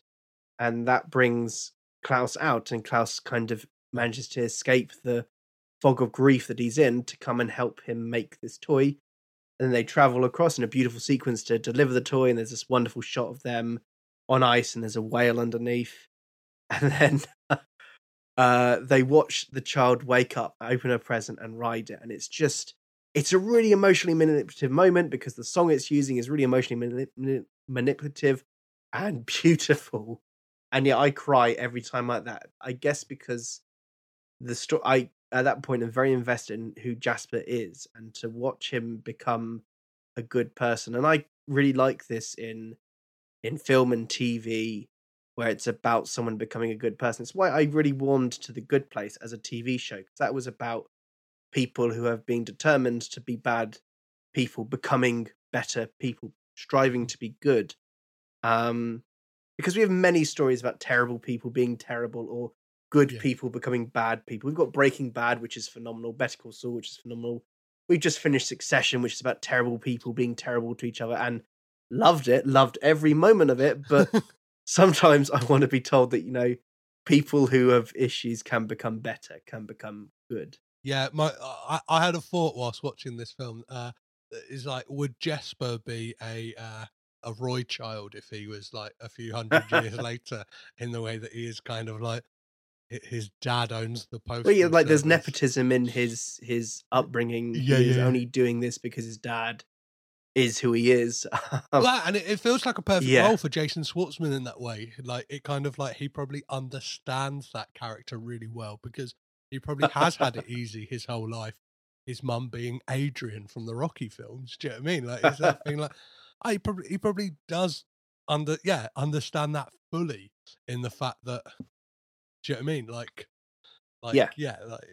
and that brings Klaus out, and Klaus kind of manages to escape the fog of grief that he's in to come and help him make this toy. And then they travel across in a beautiful sequence to deliver the toy, and there's this wonderful shot of them on ice, and there's a whale underneath. And then uh, they watch the child wake up, open a present, and ride it. And it's just, it's a really emotionally manipulative moment because the song it's using is really emotionally mani- mani- manipulative and beautiful. And yet I cry every time like that. I guess because the story, I at that point am very invested in who Jesper is and to watch him become a good person. And I really like this in in film and TV where it's about someone becoming a good person. It's why I really warmed to The Good Place as a TV show because that was about people who have been determined to be bad people becoming better people, striving to be good. Um, because we have many stories about terrible people being terrible or good Yeah. people becoming bad people. We've got Breaking Bad, which is phenomenal, Better Call Saul, which is phenomenal. We just finished Succession, which is about terrible people being terrible to each other, and loved it, loved every moment of it. But sometimes I want to be told that you know people who have issues can become better, can become good. Yeah, my I, I had a thought whilst watching this film. Uh, is like, would Jesper be a uh, a Roy child if he was like a few hundred years later, in the way that he is kind of like his dad owns the post. Well, yeah, like there's nepotism in his his upbringing. Yeah, he is yeah. only doing this because his dad is who he is. Well, and it, it feels like a perfect Yeah. role for Jason Schwartzman in that way. Like it kind of like he probably understands that character really well because he probably has had it easy his whole life. His mum being Adrian from the Rocky films. Do you know what I mean? Like it's that thing like I probably he probably does under yeah understand that fully in the fact that do you know what I mean? Like like Yeah. yeah like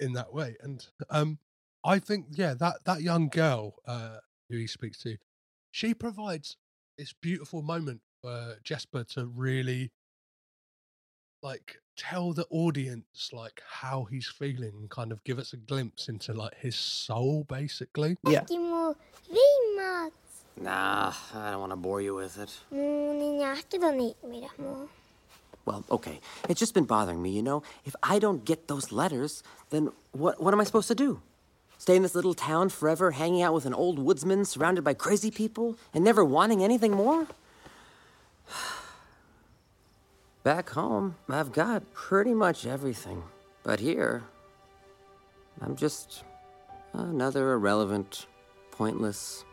in that way and um I think yeah that that young girl uh who he speaks to she provides this beautiful moment for Jesper to really like tell the audience like how he's feeling and kind of give us a glimpse into like his soul basically. Yeah. Nah, I don't want to bore you with it. Well, okay. It's just been bothering me, you know? If I don't get those letters, then what, what am I supposed to do? Stay in this little town forever, hanging out with an old woodsman surrounded by crazy people, and never wanting anything more? Back home, I've got pretty much everything. But here, I'm just another irrelevant, pointless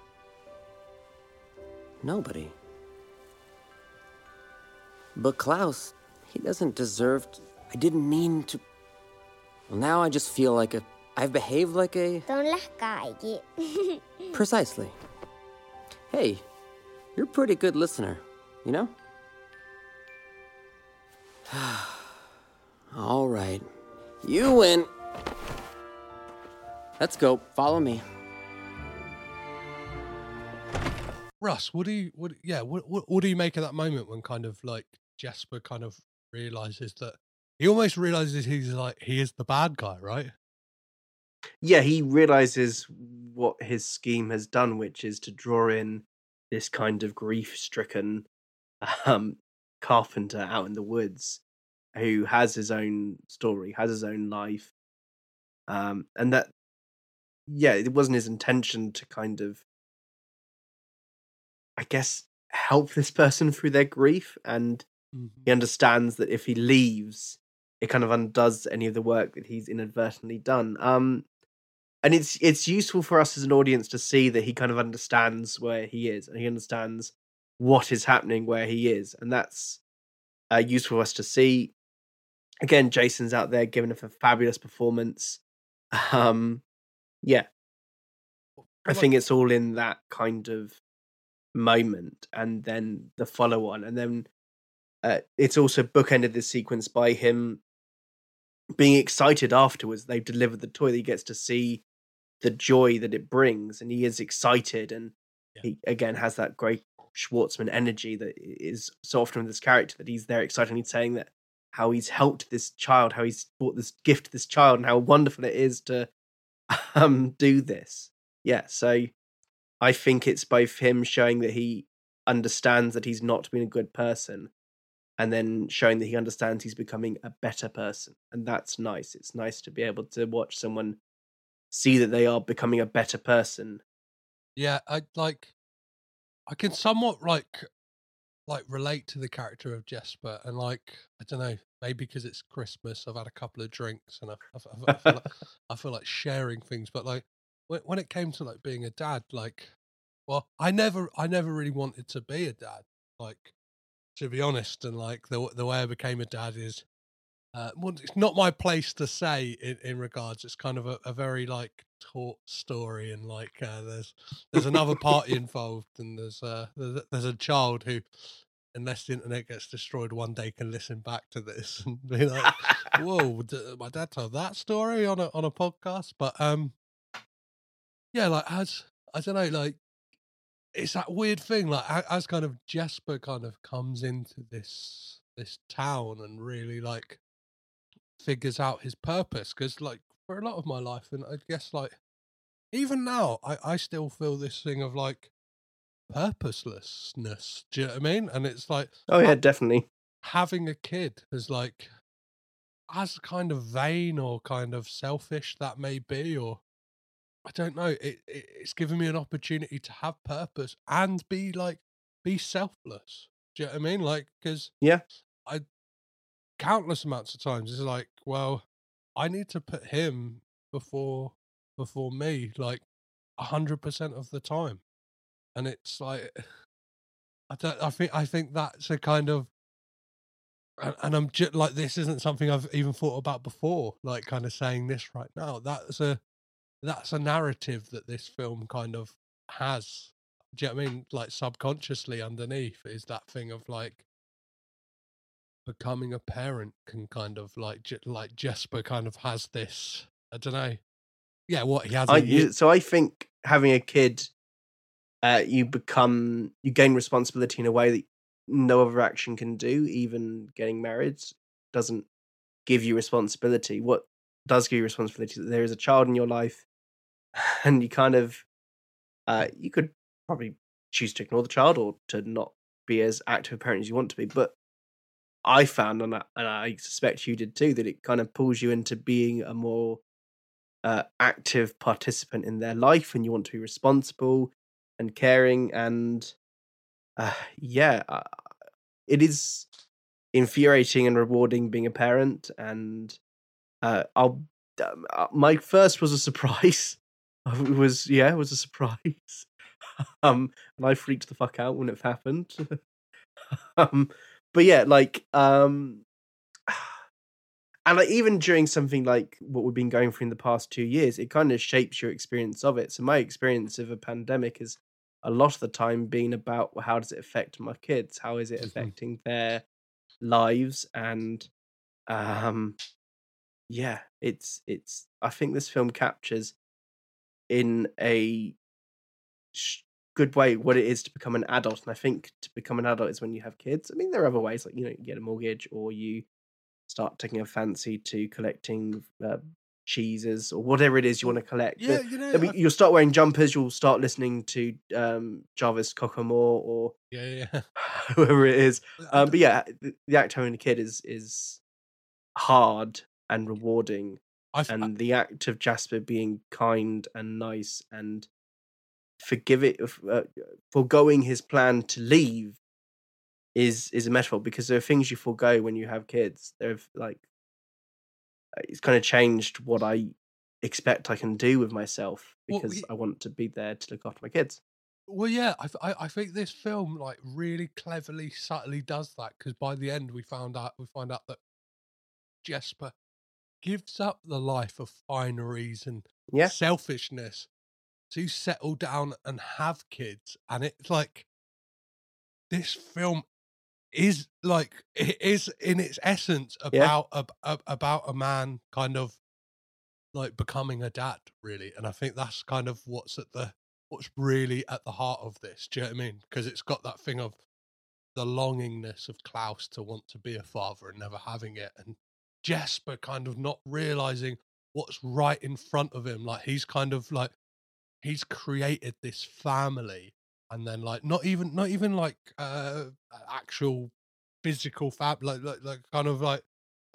nobody. But Klaus, he doesn't deserve. To, I didn't mean to. Well, now I just feel like a. I've behaved like a. Don't let guy get. Precisely. Hey, you're a pretty good listener, you know? All right. You win. Let's go. Follow me. Russ, what do you what yeah, what, what what do you make of that moment when kind of like Jesper kind of realizes that he almost realizes he's like he is the bad guy, right? yeah, he realizes what his scheme has done, which is to draw in this kind of grief-stricken um, carpenter out in the woods who has his own story, has his own life, um, and that, yeah, it wasn't his intention to kind of, I guess, help this person through their grief, and he understands that if he leaves, it kind of undoes any of the work that he's inadvertently done. Um, and it's it's useful for us as an audience to see that he kind of understands where he is and he understands what is happening where he is, and that's uh, useful for us to see. Again, Jason's out there giving us a fabulous performance. Um, yeah, I think it's all in that kind of moment, and then the follow on, and then uh, it's also bookended this sequence by him being excited afterwards. They've delivered the toy that he gets to see the joy that it brings, and he is excited, and he again has that great Schwartzman energy that is so often with this character that he's there excitedly saying that how he's helped this child, how he's brought this gift to this child, and how wonderful it is to um do this. Yeah, so I think it's both him showing that he understands that he's not been a good person and then showing that he understands he's becoming a better person. And that's nice. It's nice to be able to watch someone see that they are becoming a better person. Yeah, I like I can somewhat like like relate to the character of Jesper and like I don't know, maybe because it's Christmas, I've had a couple of drinks and I, I, I, feel, like, I feel like sharing things, but like when, when it came to like being a dad, like well, I never I never really wanted to be a dad, like to be honest, and like the the way I became a dad is uh, well, it's not my place to say in, in regards. It's kind of a, a very like taught story, and like uh, there's there's another party involved, and there's uh there's, a- there's a child who, unless the internet gets destroyed one day, can listen back to this and be like, "Whoa, d- my dad told that story on a on a podcast." But um, yeah, like as I don't know, like it's that weird thing, like as kind of Jesper kind of comes into this this town and really like figures out his purpose because like for a lot of my life and i guess like even now i i still feel this thing of like purposelessness do you know what i mean and it's like Oh yeah, ha- definitely. having a kid is like as kind of vain or kind of selfish that may be or i don't know it, it it's given me an opportunity to have purpose and be like be selfless do you know what i mean like because Yeah. i countless amounts of times it's like well i need to put him before before me like a hundred percent of the time and it's like i don't i think i think that's a kind of and, and i'm just like this isn't something i've even thought about before like kind of saying this right now that's a that's a narrative that this film kind of has do you know what i mean like subconsciously underneath is that thing of like becoming a parent can kind of like j- like Jesper kind of has this. I don't know. Yeah, what he has. I, so I think having a kid, uh, you become you gain responsibility in a way that no other action can do. Even getting married doesn't give you responsibility. What does give you responsibility that there is a child in your life, and you kind of uh, you could probably choose to ignore the child or to not be as active a parent as you want to be. But I found, and I, and I suspect you did too, that it kind of pulls you into being a more uh, active participant in their life, and you want to be responsible and caring. And uh, yeah, uh, it is infuriating and rewarding being a parent. And uh, I'll um, uh, my first was a surprise. It was yeah, it was a surprise. um, and I freaked the fuck out when it happened. um, but yeah, like um, and like even during something like what we've been going through in the past two years, it kind of shapes your experience of it. So my experience of a pandemic is a lot of the time being about well, how does it affect my kids? How is it Mhm. affecting their lives? And um, yeah, it's it's. I think this film captures in a sh- good way what it is to become an adult. And I think to become an adult is when you have kids. I mean, there are other ways, like you know, you get a mortgage or you start taking a fancy to collecting uh, cheeses or whatever it is you want to collect. Yeah, you know, I mean, you'll start wearing jumpers. You'll start listening to um, Jarvis Kokomore or Yeah, yeah. whoever it is. Um, but yeah, the, the act owning a kid is is hard and rewarding, I f- and the act of Jesper being kind and nice and forgive it, uh, foregoing his plan to leave is is a metaphor because there are things you forego when you have kids. There, like, uh, it's kind of changed what I expect I can do with myself Well, because i want to be there to look after my kids. Well, yeah, I, I I think this film like really cleverly, subtly does that because by the end we found out we find out that Jesper gives up the life of fineries and Yeah. selfishness to settle down and have kids, and it's like this film is like it is in its essence Yeah. about ab- ab- about a man kind of like becoming a dad really and i think that's kind of what's at the what's really at the heart of this do you know what i mean because it's got that thing of the longingness of klaus to want to be a father and never having it and jesper kind of not realizing what's right in front of him. Like he's kind of like he's created this family and then like not even not even like uh actual physical fab like like, like kind of like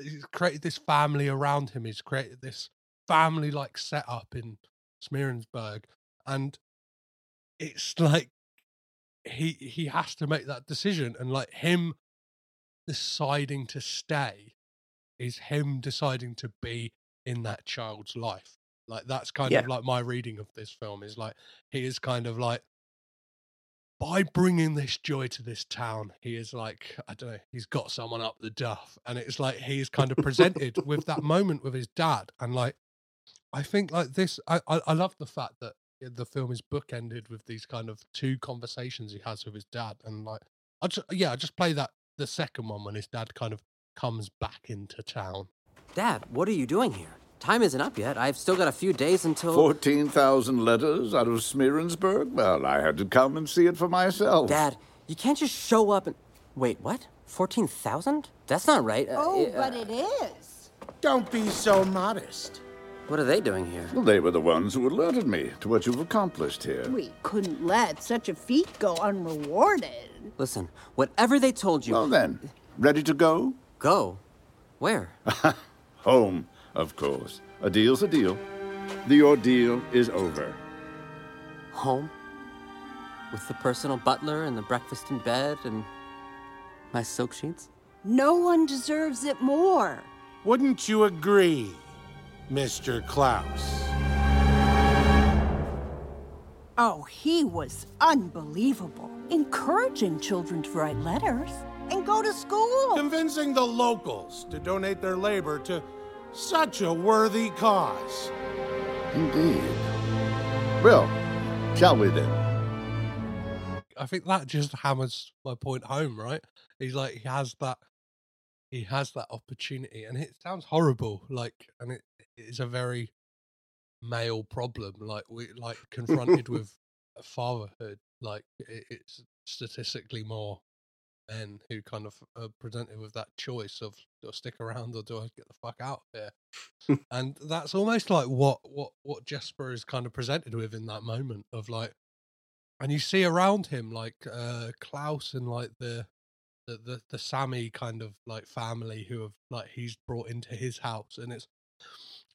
he's created this family around him. He's created this family like setup in Smeerensburg and it's like he he has to make that decision and like him deciding to stay is him deciding to be in that child's life like that's kind of like my reading of this film is like he is kind of like by bringing this joy to this town, he is like, I don't know, he's got someone up the duff. And it's like he is kind of presented with that moment with his dad. And like, I think like this, I, I, I love the fact that the film is bookended with these kind of two conversations he has with his dad. And like, I just, yeah, I just play that, the second one when his dad kind of comes back into town. Dad, what are you doing here? Time isn't up yet. I've still got a few days until. 14,000 letters out of Smeerensburg? Well, I had to come and see it for myself. Dad, you can't just show up and. Wait, what? 14,000? That's not right. Uh, Oh, uh, but it is. Don't be so modest. What are they doing here? Well, they were the ones who alerted me to what you've accomplished here. We couldn't let such a feat go unrewarded. Listen, whatever they told you. Well, then, ready to go? Go? Where? Home, of course. A deal's a deal. The ordeal is over. Home? With the personal butler and the breakfast in bed and my silk sheets? No one deserves it more. Wouldn't you agree, Mr. Klaus? Oh, he was unbelievable. Encouraging children to write letters and go to school. Convincing the locals to donate their labor to such a worthy cause. Indeed. Well, shall we then? I think that just hammers my point home, right? He's like he has that he has that opportunity and it sounds horrible, like and it is a very male problem, like we like confronted with fatherhood, like it, it's statistically more men who kind of are presented with that choice of do I stick around or do I get the fuck out of here? and that's almost like what what what Jesper is kind of presented with in that moment of like, and you see around him like uh Klaus and like the the the, the Sami kind of like family who have like he's brought into his house, and it's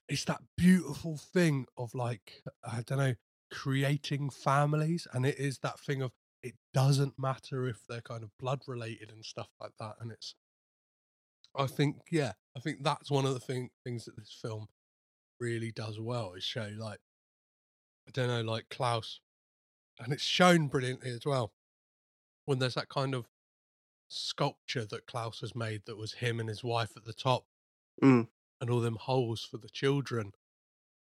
it's that beautiful thing of like I don't know creating families, and it is that thing of it doesn't matter if they're kind of blood related and stuff like that, and it's I think yeah, I think that's one of the thing, things that this film really does well is show like I don't know like Klaus, and it's shown brilliantly as well when there's that kind of sculpture that Klaus has made that was him and his wife at the top Mm. and all them holes for the children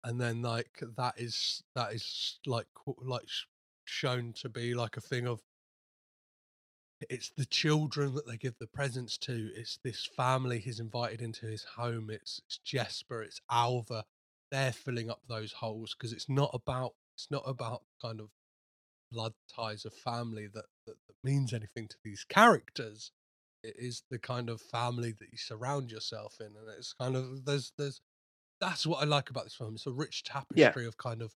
and then like that is that is like like shown to be like a thing of it's the children that they give the presents to it's this family he's invited into his home it's, it's jesper it's alva. They're filling up those holes because it's not about it's not about kind of blood ties of family that, that that means anything to these characters. It is the kind of family that you surround yourself in and it's kind of there's there's that's what i like about this film. It's a rich tapestry of kind of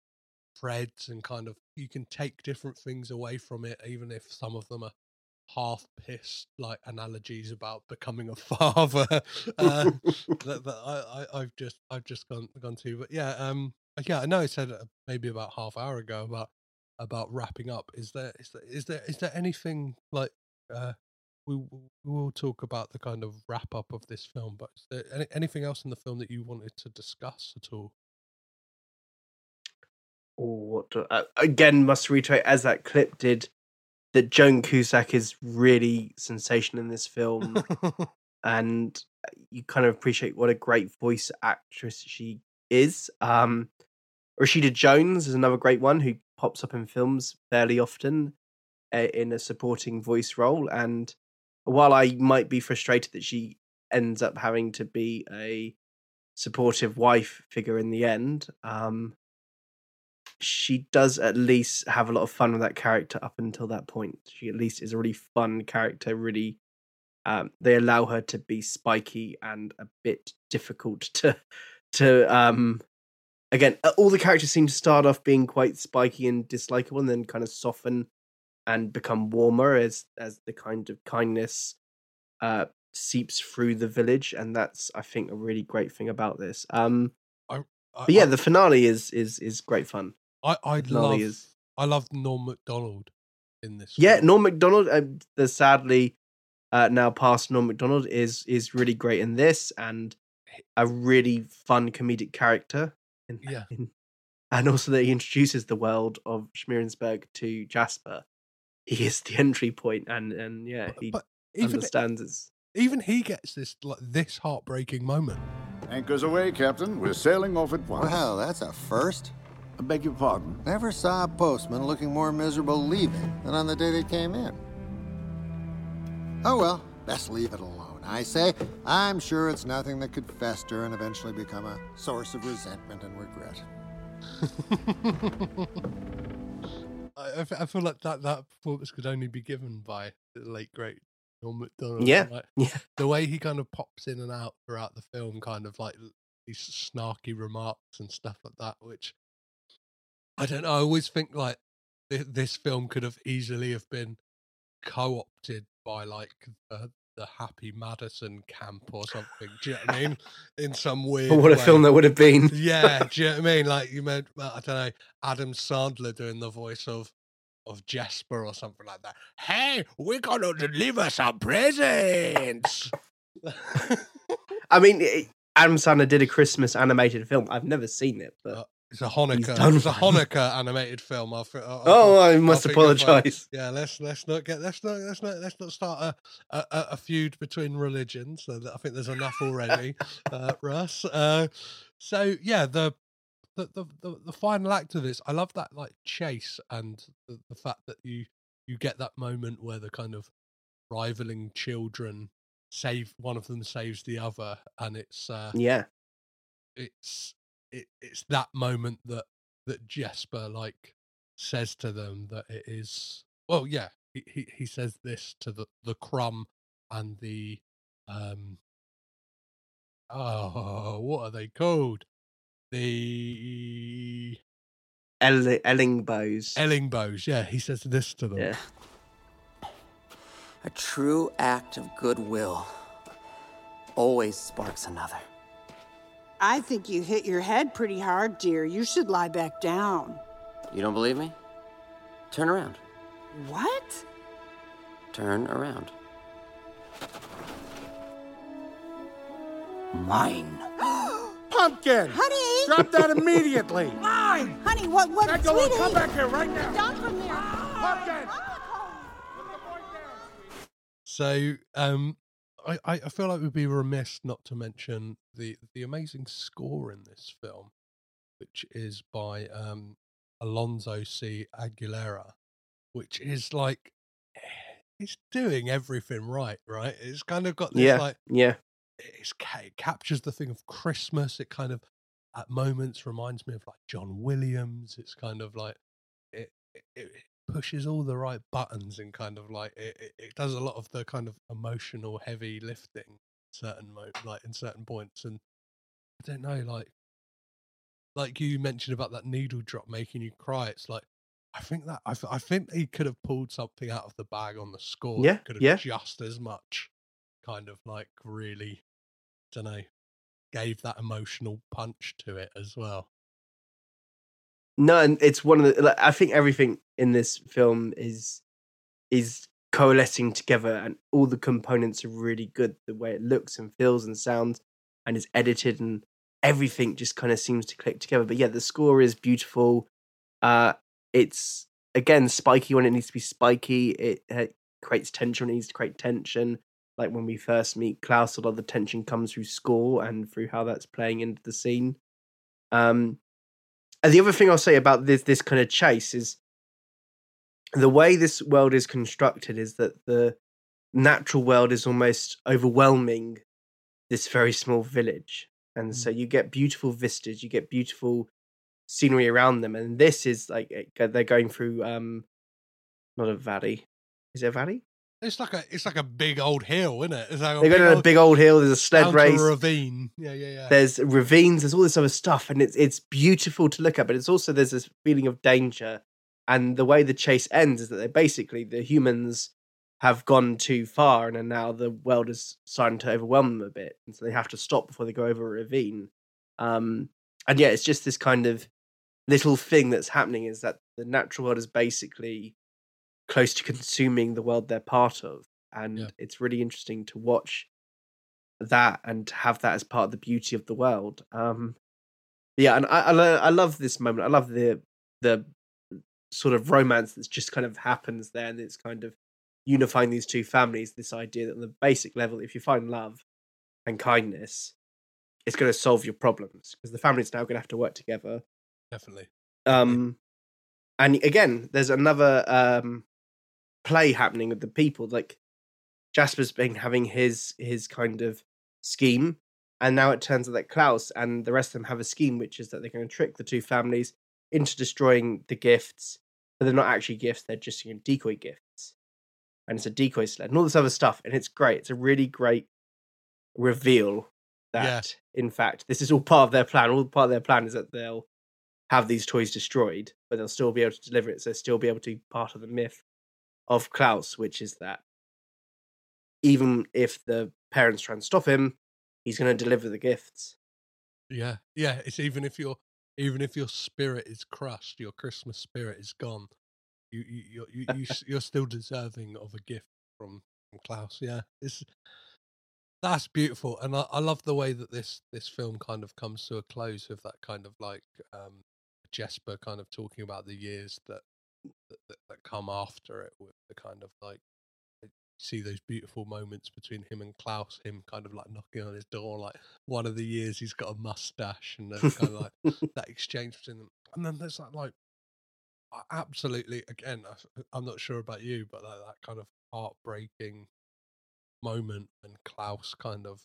threads and kind of you can take different things away from it even if some of them are half pissed like analogies about becoming a father uh, that, that I, I i've just i've just gone gone to but yeah um yeah i know i said maybe about half hour ago about about wrapping up. Is there is there is there is there anything like uh we we will talk about the kind of wrap up of this film but is there any, anything else in the film that you wanted to discuss at all Or what? Do, uh, again, must reiterate as that clip did that Joan Cusack is really sensational in this film, and uh, you kind of appreciate what a great voice actress she is. Um, Rashida Jones is another great one who pops up in films fairly often uh, in a supporting voice role. And while I might be frustrated that she ends up having to be a supportive wife figure in the end, um, she does at least have a lot of fun with that character up until that point. She at least is a really fun character. Really, um, they allow her to be spiky and a bit difficult to to um again all the characters seem to start off being quite spiky and dislikable and then kind of soften and become warmer as as the kind of kindness uh seeps through the village and that's i think a really great thing about this um I, I, but yeah I- the finale is is is great fun I I love is- I love Norm Macdonald in this. yeah film. norm macdonald uh, the sadly uh now past norm macdonald is is really great in this and a really fun comedic character in, Yeah. in- and also that he introduces the world of Smeerensburg to jesper he is the entry point and and yeah he but even- understands it's Even he gets this like this heartbreaking moment. Anchors away, Captain. We're sailing off at once. Well, that's a first. I beg your pardon? Never saw a postman looking more miserable leaving than on the day they came in. Oh well, best leave it alone. I say, I'm sure it's nothing that could fester and eventually become a source of resentment and regret. I, I feel like that that performance could only be given by the late great Norm Macdonald. Yeah, like, yeah. The way he kind of pops in and out throughout the film, kind of like these snarky remarks and stuff like that, which I don't know. I always think like th- this film could have easily have been co-opted by like the, the Happy Madison camp or something. Do you know what I mean? In some weird. what a way. film that would have been Yeah, do you know what I mean? Like you meant, well, I don't know, Adam Sandler doing the voice of of Jesper or something like that. Hey, we're gonna deliver some presents. i mean eh, adam sandler did a christmas animated film i've never seen it but uh, It's a Hanukkah. It's a. Hanukkah animated film. I'll, I'll, Oh, I must apologise. Yeah, let's let's not get let's not let's not let's not start a a, a- a feud between religions. I think there's enough already, uh, Russ. Uh, so yeah, the the, the the the final act of this, I love that like chase and the, the fact that you you get that moment where the kind of rivaling children save one of them saves the other, and it's uh, yeah it's it, it's that moment that that Jesper like says to them that it is well yeah he, he he says this to the the Krum and the um oh what are they called the Elling, Ellingboes. Ellingboes yeah he says this to them Yeah. A true act of goodwill always sparks another. I think you hit your head pretty hard, dear. You should lie back down. You don't believe me? Turn around. What? Turn around. Mine. Pumpkin! Honey! Drop that immediately! Mine! Honey, what, what, Magdalene, sweetie? come back here right now! Down from there! Pumpkin! So um, I, I feel like we'd be remiss not to mention the the amazing score in this film, which is by um, Alonso C. Aguilera, which is like it's doing everything right, right? It's kind of got this Yeah. like yeah. it's it captures the thing of Christmas. It kind of at moments reminds me of like John Williams. It's kind of like it, it pushes all the right buttons and kind of like it, it, it does a lot of the kind of emotional heavy lifting certain mo- like in certain points and I don't know like like you mentioned about that needle drop making you cry. It's like I think that I, th- I think he could have pulled something out of the bag on the score. Yeah, could have yeah. just as much kind of like really don't know gave that emotional punch to it as well. No, and it's one of the. Like, I think everything in this film is is coalescing together, and all the components are really good. The way it looks and feels and sounds, and is edited, and everything just kind of seems to click together. But yeah, the score is beautiful. Uh, it's again spiky when it needs to be spiky. It, uh creates tension when it needs to create tension. Like when we first meet Klaus, a lot of the tension comes through score and through how that's playing into the scene. Um, and the other thing I'll say about this this kind of chase is the way this world is constructed is that the natural world is almost overwhelming this very small village. And so you get beautiful vistas, you get beautiful scenery around them. And this is like they're going through um not a valley. Is it a valley? It's like a it's like a big old hill, isn't it? It's like They're going on a big old hill, there's a sled race. a ravine. Yeah, yeah, yeah. there's ravines there's all this other stuff and it's it's beautiful to look at but it's also there's this feeling of danger and the way the chase ends is that they basically the humans have gone too far and now the world is starting to overwhelm them a bit and so they have to stop before they go over a ravine um and yeah it's just this kind of little thing that's happening is that the natural world is basically close to consuming the world they're part of and Yeah. it's really interesting to watch that and have that as part of the beauty of the world. Um, yeah, and I, I lo- I love this moment. I love the the sort of romance that's just kind of happens there, and it's kind of unifying these two families. This idea that on the basic level, if you find love and kindness, it's going to solve your problems because the family's now going to have to work together. Definitely. Um, and again, there's another um play happening with the people. Like Jesper's been having his his kind of scheme, and now it turns out that Klaus and the rest of them have a scheme, which is that they're going to trick the two families into destroying the gifts, but they're not actually gifts; they're just you know, decoy gifts, and it's a decoy sled and all this other stuff, and it's great. It's a really great reveal that, in fact, this is all part of their plan. All part of their plan is that they'll have these toys destroyed, but they'll still be able to deliver it. So they'll still be able to be part of the myth of Klaus, which is that even if the parents try and stop him, he's going to deliver the gifts. Yeah, yeah. It's even if your even if your spirit is crushed, your Christmas spirit is gone. You you you you, you you're still deserving of a gift from from Klaus. Yeah, it's that's beautiful, and I, I love the way that this this film kind of comes to a close with that kind of like um Jesper kind of talking about the years that that, that, come after it with the kind of like eh, see those beautiful moments between him and Klaus, him kind of like knocking on his door, like one of the years he's got a mustache and then kind of like that exchange between them. And then there's that like absolutely again, I- I'm not sure about you, but like that kind of heartbreaking moment when Klaus kind of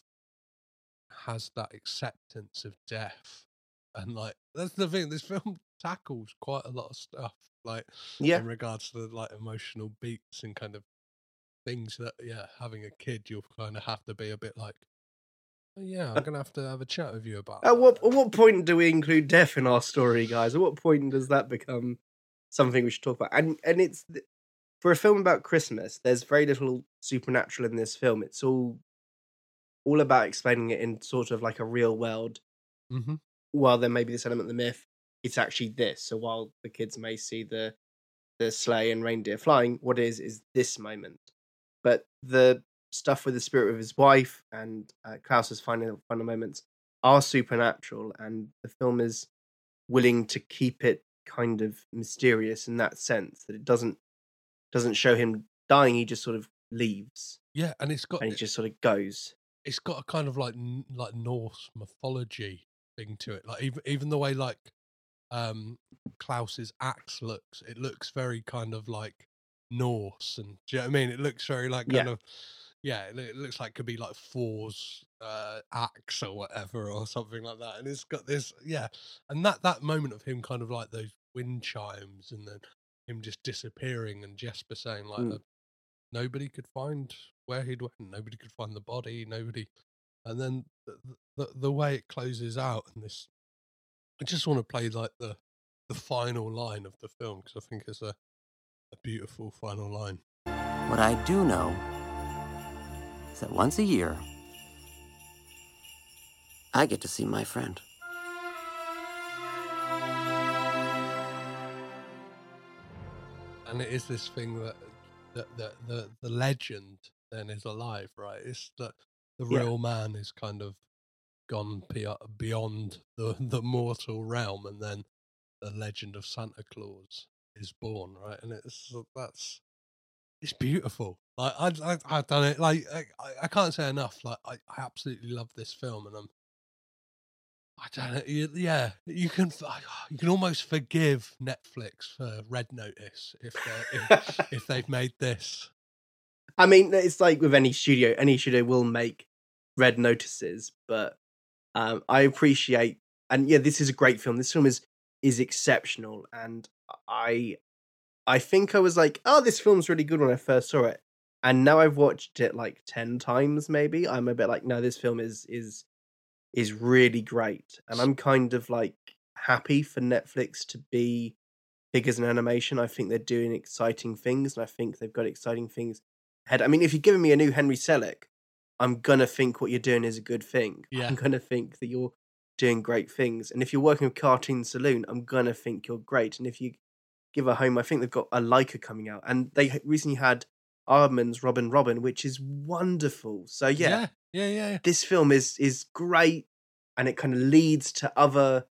has that acceptance of death. And like that's the thing, this film tackles quite a lot of stuff like Yeah. in regards to the like emotional beats and kind of things that yeah, having a kid, you'll kind of have to be a bit like, "Oh, yeah, I'm gonna have to have a chat with you about. At what at what point do we include death in our story, guys? At what point does that become something we should talk about? And and it's for a film about Christmas. There's very little supernatural in this film. It's all all about explaining it in sort of like a real world. Mm-hmm. While there may be this element of the myth, it's actually this. So while the kids may see the the sleigh and reindeer flying, what is is this moment. But the stuff with the spirit of his wife and uh, Klaus's final final moments are supernatural, and the film is willing to keep it kind of mysterious in that sense that it doesn't doesn't show him dying. He just sort of leaves Yeah, and it's got and he just sort of goes. it's got a kind of like like Norse mythology thing to it. Like even even the way like um Klaus's axe looks, it looks very kind of like Norse, and do you know what I mean? It looks very like kind Yeah. of yeah, it, it looks like it could be like Thor's uh, axe or whatever or something like that. And it's got this yeah, and that that moment of him kind of like those wind chimes, and then him just disappearing, and Jesper saying like Mm. nobody could find where he'd went, nobody could find the body, nobody, and then the the, the way it closes out, and this, I just want to play like the the final line of the film because I think it's a a beautiful final line. What I do know is that once a year, I get to see my friend. and it is this thing that that the the, the legend then is alive, right? It's that the Yeah. real man is kind of gone beyond the the mortal realm, and then the legend of Santa Claus is born, right? And it's that's it's beautiful. Like I I I've done it. Like I I- can't say enough. Like I, I absolutely love this film, and I'm. I don't know. you- Yeah, you can. You can almost forgive Netflix for Red Notice if if, if they've made this. I mean, it's like with any studio, any studio will make red notices, but um, I appreciate, and yeah, this is a great film. This film is is exceptional, and I I think I was like, oh, this film's really good when I first saw it, and now I've watched it like ten times, maybe. I'm a bit like, no, this film is is is really great, and I'm kind of like happy for Netflix to be big as an animation. I think they're doing exciting things, and I think they've got exciting things ahead. I mean, if you're giving me a new Henry Selick, I'm gonna think what you're doing is a good thing. Yeah. I'm gonna think that you're doing great things. And if you're working with Cartoon Saloon, I'm gonna think you're great. And if you give a home, I think they've got a Laika coming out, and they recently had Aardman's Robin Robin, which is wonderful. So yeah, yeah, yeah, yeah. this film is is great, and it kind of leads to other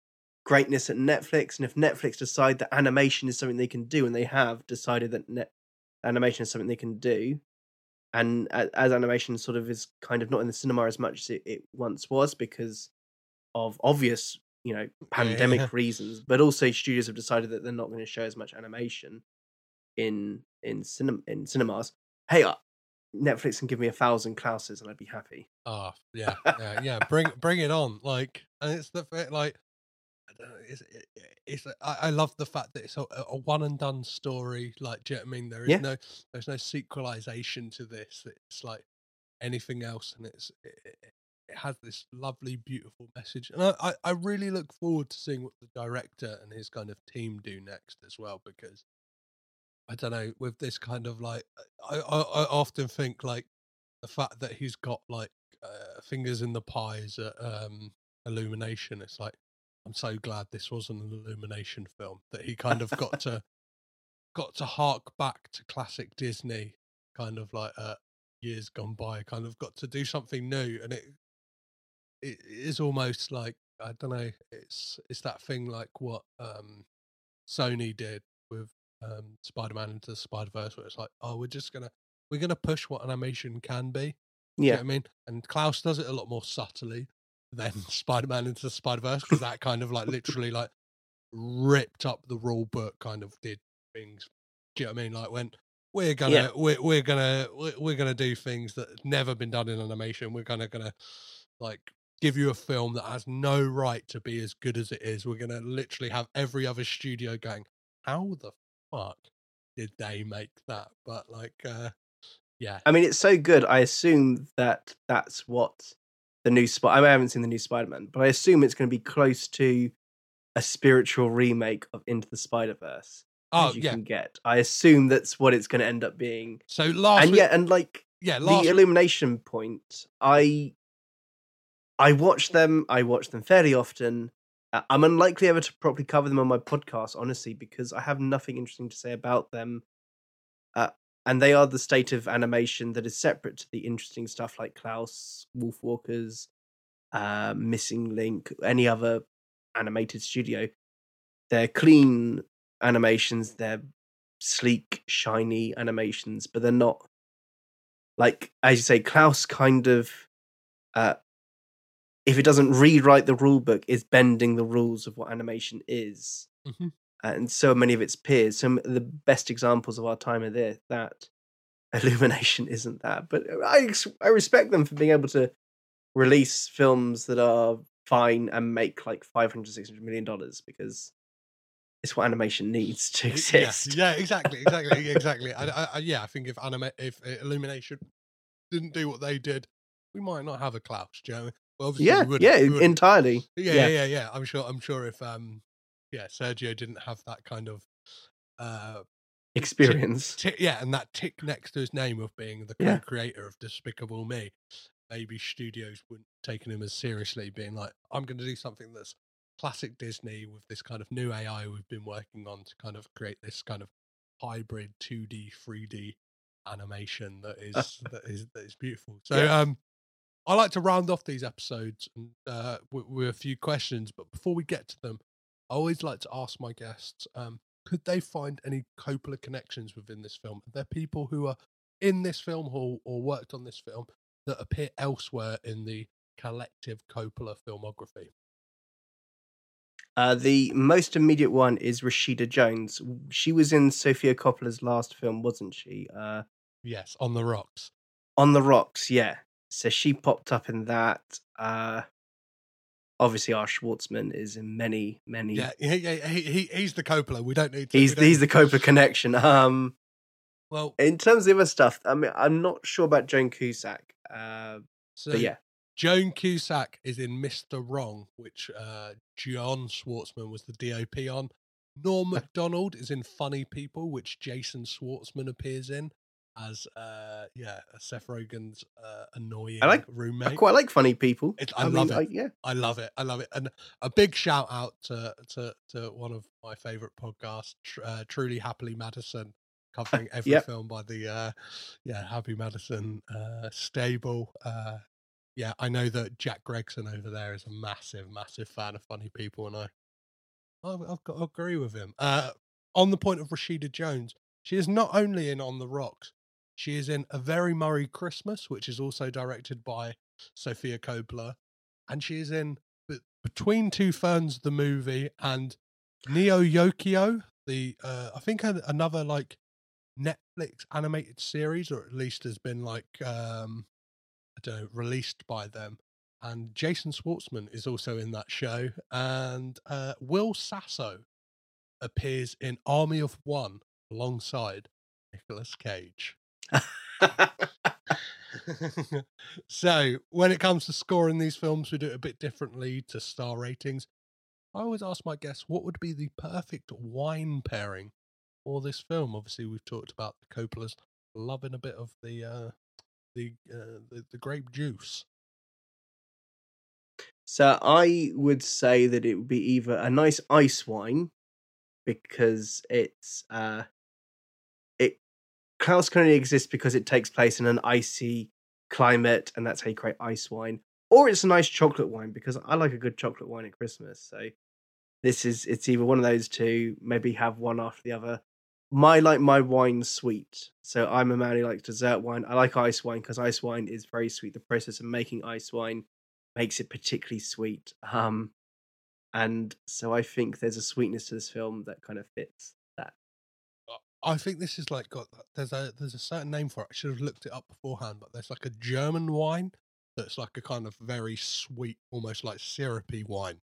greatness at Netflix. And if Netflix decide that animation is something they can do, and they have decided that net animation is something they can do, and as animation sort of is kind of not in the cinema as much as it, it once was because of obvious, you know, pandemic yeah. reasons, but also studios have decided that they're not going to show as much animation in in cinema in cinemas. Hey, uh, Netflix can give me a thousand Klauses and I'd be happy. Oh yeah, yeah, yeah. Bring bring it on. Like, and it's the like. I It's, it- it's I, I love the fact that it's a, a one and done story. Like, do you know what I mean? There is Yeah. no there's no sequelization to this. It's like anything else, and it's it, it, it has this lovely, beautiful message. And I, I I really look forward to seeing what the director and his kind of team do next as well, because I don't know with this kind of like I I, I often think like the fact that he's got like uh, fingers in the pies at um, Illumination. It's like I'm so glad this wasn't an Illumination film that he kind of got to got to hark back to classic Disney, kind of like uh, years gone by. Kind of got to do something new, and it it is almost like I don't know. It's it's that thing like what um, Sony did with um, Spider-Man into the Spider-Verse, where it's like, oh, we're just gonna we're gonna push what animation can be. Do you know Yeah. I mean? And Klaus does it a lot more subtly than Spider-Man into the Spider-Verse because that kind of like literally like ripped up the rule book, kind of did things. Do you know what I mean? Like when we're gonna Yeah. we're, we're gonna we're, we're gonna do things that never been done in animation. We're gonna gonna like give you a film that has no right to be as good as it is. We're gonna literally have every other studio going, how the fuck did they make that? But like, uh, yeah, I mean, it's so good. I assume that that's what the new Spy. I haven't seen the new Spider-Man, but I assume it's going to be close to a spiritual remake of Into the Spider Verse. Oh, you yeah. can get. I assume that's what it's going to end up being. So last and week- yeah, and like yeah, last the illumination point, I I watch them. I watch them fairly often. Uh, I'm unlikely ever to properly cover them on my podcast, honestly, because I have nothing interesting to say about them. And they are the state of animation that is separate to the interesting stuff like Klaus, Wolfwalkers, uh, Missing Link, any other animated studio. They're clean animations. They're sleek, shiny animations, but they're not like as you say, Klaus kind of uh if it doesn't rewrite the rule book, is bending the rules of what animation is. Mhm. And so many of its peers, some of the best examples of our time are there that Illumination isn't that. But I I respect them for being able to release films that are fine and make like 500 600 million dollars because it's what animation needs to Yeah, exist. Yeah, exactly, exactly, exactly. I, I, yeah, I think if anime, if uh, Illumination didn't do what they did, we might not have a you know? Well, Yeah, we yeah, entirely. Yeah, Yeah. yeah, yeah, yeah. I'm sure. I'm sure if um, yeah, Sergio didn't have that kind of uh Experience. tick- yeah, and that tick next to his name of being the Yeah. co-creator of Despicable Me, maybe studios wouldn't taken him as seriously, being like, "I'm going to do something that's classic Disney with this kind of new AI we've been working on to kind of create this kind of hybrid 2D, 3D animation that is that is that is beautiful." So, Yeah. um, I like to round off these episodes and uh, with, with a few questions, but before we get to them, I always like to ask my guests, um, could they find any Coppola connections within this film? Are there people who are in this film or, or worked on this film that appear elsewhere in the collective Coppola filmography? Uh, the most immediate one is Rashida Jones. She was in Sofia Coppola's last film, wasn't she? Uh, Yes, on the rocks. on the Rocks, yeah. So she popped up in that. Uh, obviously, R. Schwartzman is in many, many. Yeah, he, he, he, he- he's the Coppola. We don't need to. he's he's the Coppola connection. Um, Well, in terms of other stuff, I mean, I'm not sure about Joan Cusack. Uh, so but yeah, Joan Cusack is in Mr. Wrong, which uh, John Schwartzman was the DOP on. Norm Macdonald is in Funny People, which Jason Schwartzman appears in as, uh, yeah, Seth Rogen's uh, annoying I like. roommate. I quite like funny people. It, I, mean, love it. I- yeah. I love it. I love it. And a big shout out to to, to one of my favorite podcasts, uh, Truly Happily Madison, covering every Yep. film by the uh, yeah Happy Madison uh, stable. Uh, yeah, I know that Jack Gregson over there is a massive, massive fan of Funny People, and I I've, I've got agree with him. Uh, on the point of Rashida Jones, she is not only in On the Rocks, she is in A Very Murray Christmas, which is also directed by Sofia Coppola, and she is in Be- Between Two Ferns, the movie, and Neo Yokio, the uh, I think an- another like Netflix animated series, or at least has been like um, I don't know released by them. And Jason Schwartzman is also in that show, and uh, Will Sasso appears in Army of One alongside Nicolas Cage. so when it comes to scoring these films, we do it a bit differently to star ratings. I always ask my guests what would be the perfect wine pairing for this film. Obviously, we've talked about the Coppola's loving a bit of the uh, the, uh, the the grape juice. So I would say that it would be either a nice ice wine because it's uh Klaus can only exist because it takes place in an icy climate and that's how you create ice wine. Or it's a nice chocolate wine because I like a good chocolate wine at Christmas. So this is it's either one of those two, maybe have one after the other. My like my wine sweet. So I'm a man who likes dessert wine. I like ice wine because ice wine is very sweet. The process of making ice wine makes it particularly sweet. Um, and so I think there's a sweetness to this film that kind of fits. I think this is like got there's a there's a certain name for it. I should have looked it up beforehand, but there's like a German wine that's like a kind of very sweet, almost like syrupy wine.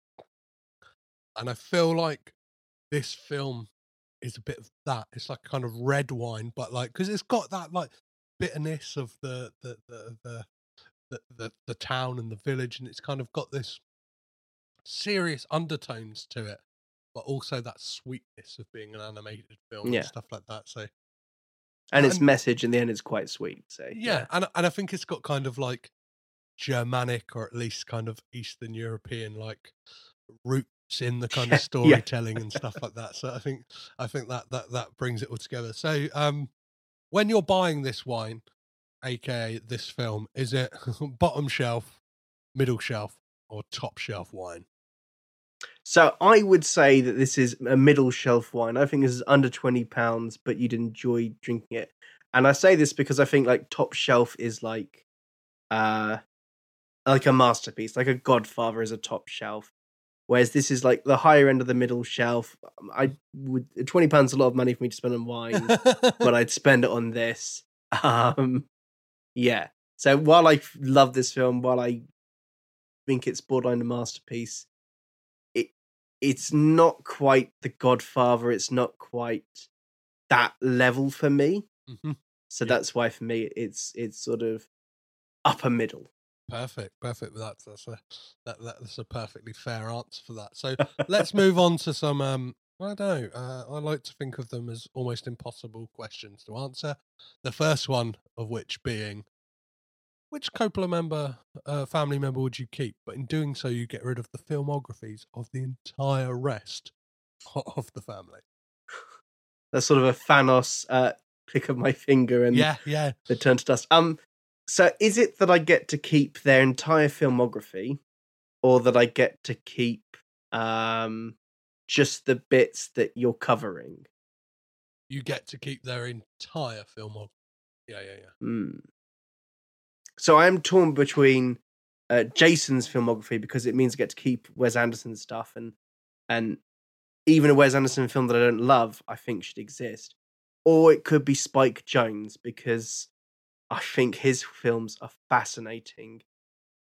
And I feel like this film is a bit of that. It's like kind of red wine, but like because it's got that like bitterness of the the the the the, the, the town and the village, and it's kind of got this serious undertones to it, but also that sweetness of being an animated film Yeah. and stuff like that. So and its And- message in the end is quite sweet. So yeah, and and I think it's got kind of like Germanic or at least kind of Eastern European like roots in the kind Yeah, of yeah. storytelling and stuff like that. So I think I think that that that brings it all together. So um when you're buying this wine, aka this film, is it bottom shelf, middle shelf, or top shelf wine? So I would say that this is a middle shelf wine. I think this is under twenty pounds, but you'd enjoy drinking it. And I say this because I think like top shelf is like, uh, like a masterpiece. Like a Godfather is a top shelf, whereas this is like the higher end of the middle shelf. Um, I would twenty pounds a lot of money for me to spend on wine, but I'd spend it on this. Um, yeah. So while I love this film, while I think it's borderline a masterpiece, it's not quite The Godfather. It's not quite that level for me. Mhm. So Yeah. that's why for me it's it's sort of upper middle. Perfect, perfect. That's that's a that, that's a perfectly fair answer for that. So let's move on to some. Um, I don't know. Uh, I like to think of them as almost impossible questions to answer. The first one of which being, which Coppola member, uh, family member would you keep? But in doing so, you get rid of the filmographies of the entire rest of the family. That's sort of a Thanos uh, click of my finger and Yeah, yeah. they turn to dust. Um, so is it that I get to keep their entire filmography, or that I get to keep um just the bits that you're covering? You get to keep their entire filmography. Yeah, yeah, yeah. Hmm. So I am torn between uh, Jason's filmography because it means I get to keep Wes Anderson's stuff, and and even a Wes Anderson film that I don't love, I think should exist. Or it could be Spike Jonze because I think his films are fascinating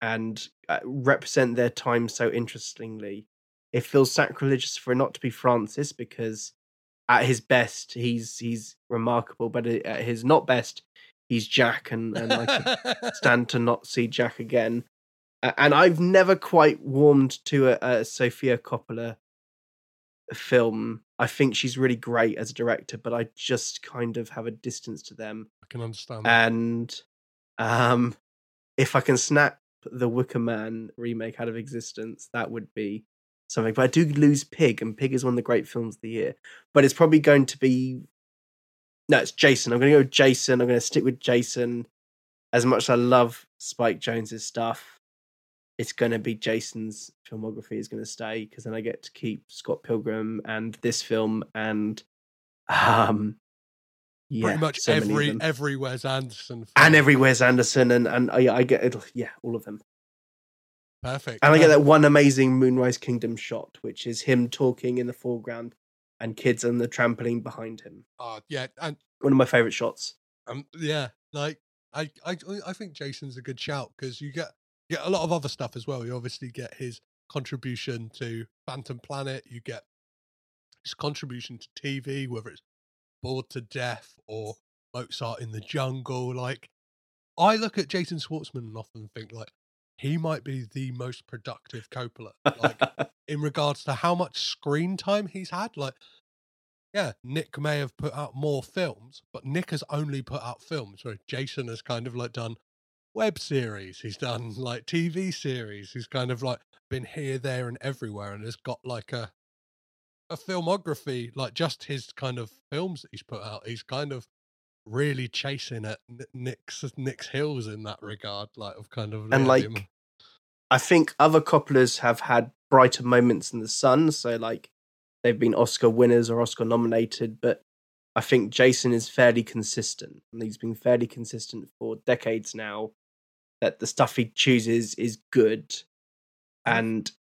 and uh, represent their time so interestingly. It feels sacrilegious for it not to be Francis because at his best he's he's remarkable, but at his not best he's Jack, and, and I stand to not see Jack again. And I've never quite warmed to a, a Sofia Coppola film. I think she's really great as a director, but I just kind of have a distance to them. I can understand. that. And um, if I can snap the Wicker Man remake out of existence, that would be something. But I do lose Pig, and Pig is one of the great films of the year. But it's probably going to be no, it's Jason. I'm going to go with Jason. I'm going to stick with Jason. As much as I love Spike Jonze's stuff, it's going to be Jason's filmography is going to stay because then I get to keep Scott Pilgrim and this film and um yeah, Pretty much so every every Wes Anderson and every Wes Anderson and and I, I get it. Yeah, all of them. Perfect. And I get Uh, that one amazing Moonrise Kingdom shot, which is him talking in the foreground and kids on the trampoline behind him. uh, yeah, and One of my favorite shots. um, yeah, like I, I, I think Jason's a good shout because you get you get a lot of other stuff as well. You obviously get his contribution to Phantom Planet. You get his contribution to TV, whether it's Bored to Death or Mozart in the Jungle. Like, I look at Jason Schwartzman and often think like he might be the most productive Coppola. Like in regards to how much screen time he's had. Like, yeah, Nick may have put out more films, but Nick has only put out films. Where Jason has kind of like done web series. He's done like TV series. He's kind of like been here, there, and everywhere, and has got like a a filmography, like just his kind of films that he's put out. He's kind of really chasing at Nick's Nick's heels in that regard, like of kind of and like him- I think other Coppolas have had brighter moments in the sun, so like they've been Oscar winners or Oscar nominated, but I think Jason is fairly consistent, and he's been fairly consistent for decades now. That the stuff he chooses is good, and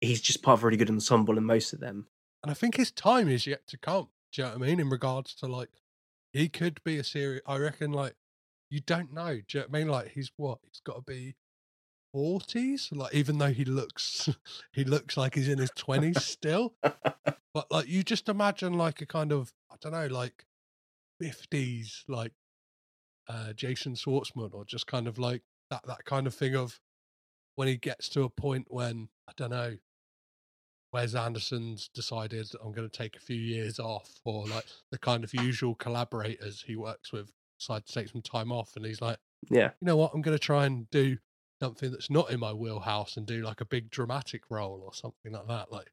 he's just part of a really good ensemble in most of them. And I think his time is yet to come. Do you know what I mean? In regards to like, he could be a series. I reckon, like, you don't know. Do you know what I mean? Like, he's what? He's got to be forties. Like even though he looks he looks like he's in his twenties still. But like you just imagine like a kind of I don't know like fifties like uh Jason Schwartzman or just kind of like that that kind of thing of when he gets to a point when I don't know Wes Anderson's decided I'm going to take a few years off, or like the kind of usual collaborators he works with decide to take some time off, and he's like, Yeah. you know what, I'm going to try and do something that's not in my wheelhouse and do like a big dramatic role or something like that. Like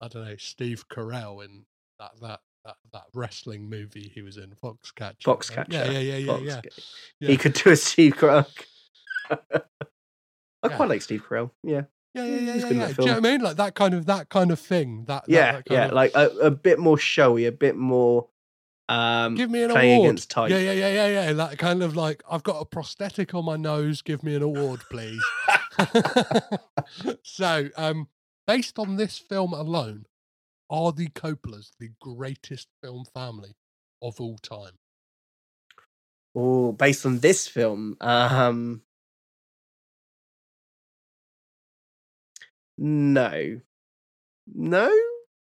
I don't know, Steve Carell in that that that, that wrestling movie he was in, Foxcatcher. Foxcatcher. Yeah, yeah, yeah, yeah, yeah. Foxca- yeah. He could do a Steve Carell. I Yeah. quite like Steve Carell. Yeah. Yeah, yeah, yeah, yeah. yeah. Do you know what I mean? Like that kind of that kind of thing. That, that- Yeah, that kind yeah, of- like a, a bit more showy, a bit more um give me an playing award. against type. Yeah, yeah, yeah, yeah, yeah. That kind of like I've got a prosthetic on my nose. Give me an award, please. so, um, based on this film alone, are the Coppolas the greatest film family of all time? Oh, based on this film, um, no, no,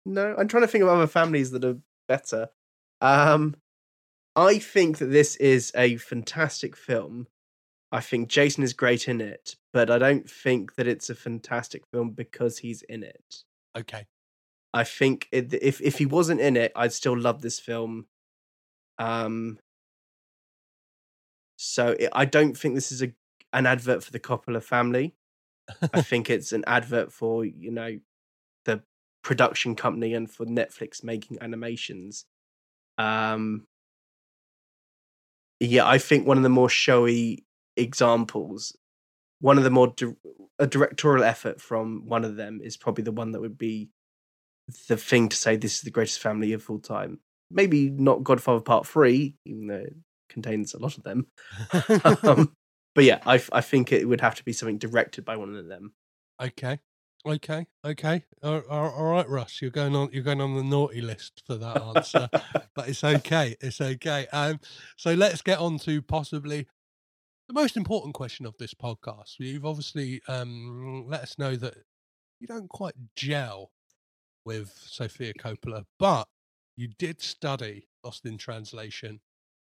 no. I'm trying to think of other families that are better. Um, I think that this is a fantastic film. I think Jason is great in it, but I don't think that it's a fantastic film because he's in it. Okay. I think it, if if he wasn't in it, I'd still love this film. Um, so it, I don't think this is a an advert for the Coppola family. I think it's an advert for you know the production company and for Netflix making animations. Um, yeah, I think one of the more showy examples, one of the more di- a directorial effort from one of them is probably the one that would be the thing to say this is the greatest family of all time. Maybe not Godfather Part Three, even though it contains a lot of them. um, but yeah, I, I think it would have to be something directed by one of them. Okay. Okay. Okay. All, all, all right, Russ. You're going on. You're going on the naughty list for that answer, but it's okay. It's okay. Um. So let's get on to possibly the most important question of this podcast. You've obviously um let us know that you don't quite gel with Sofia Coppola, but you did study Lost in Translation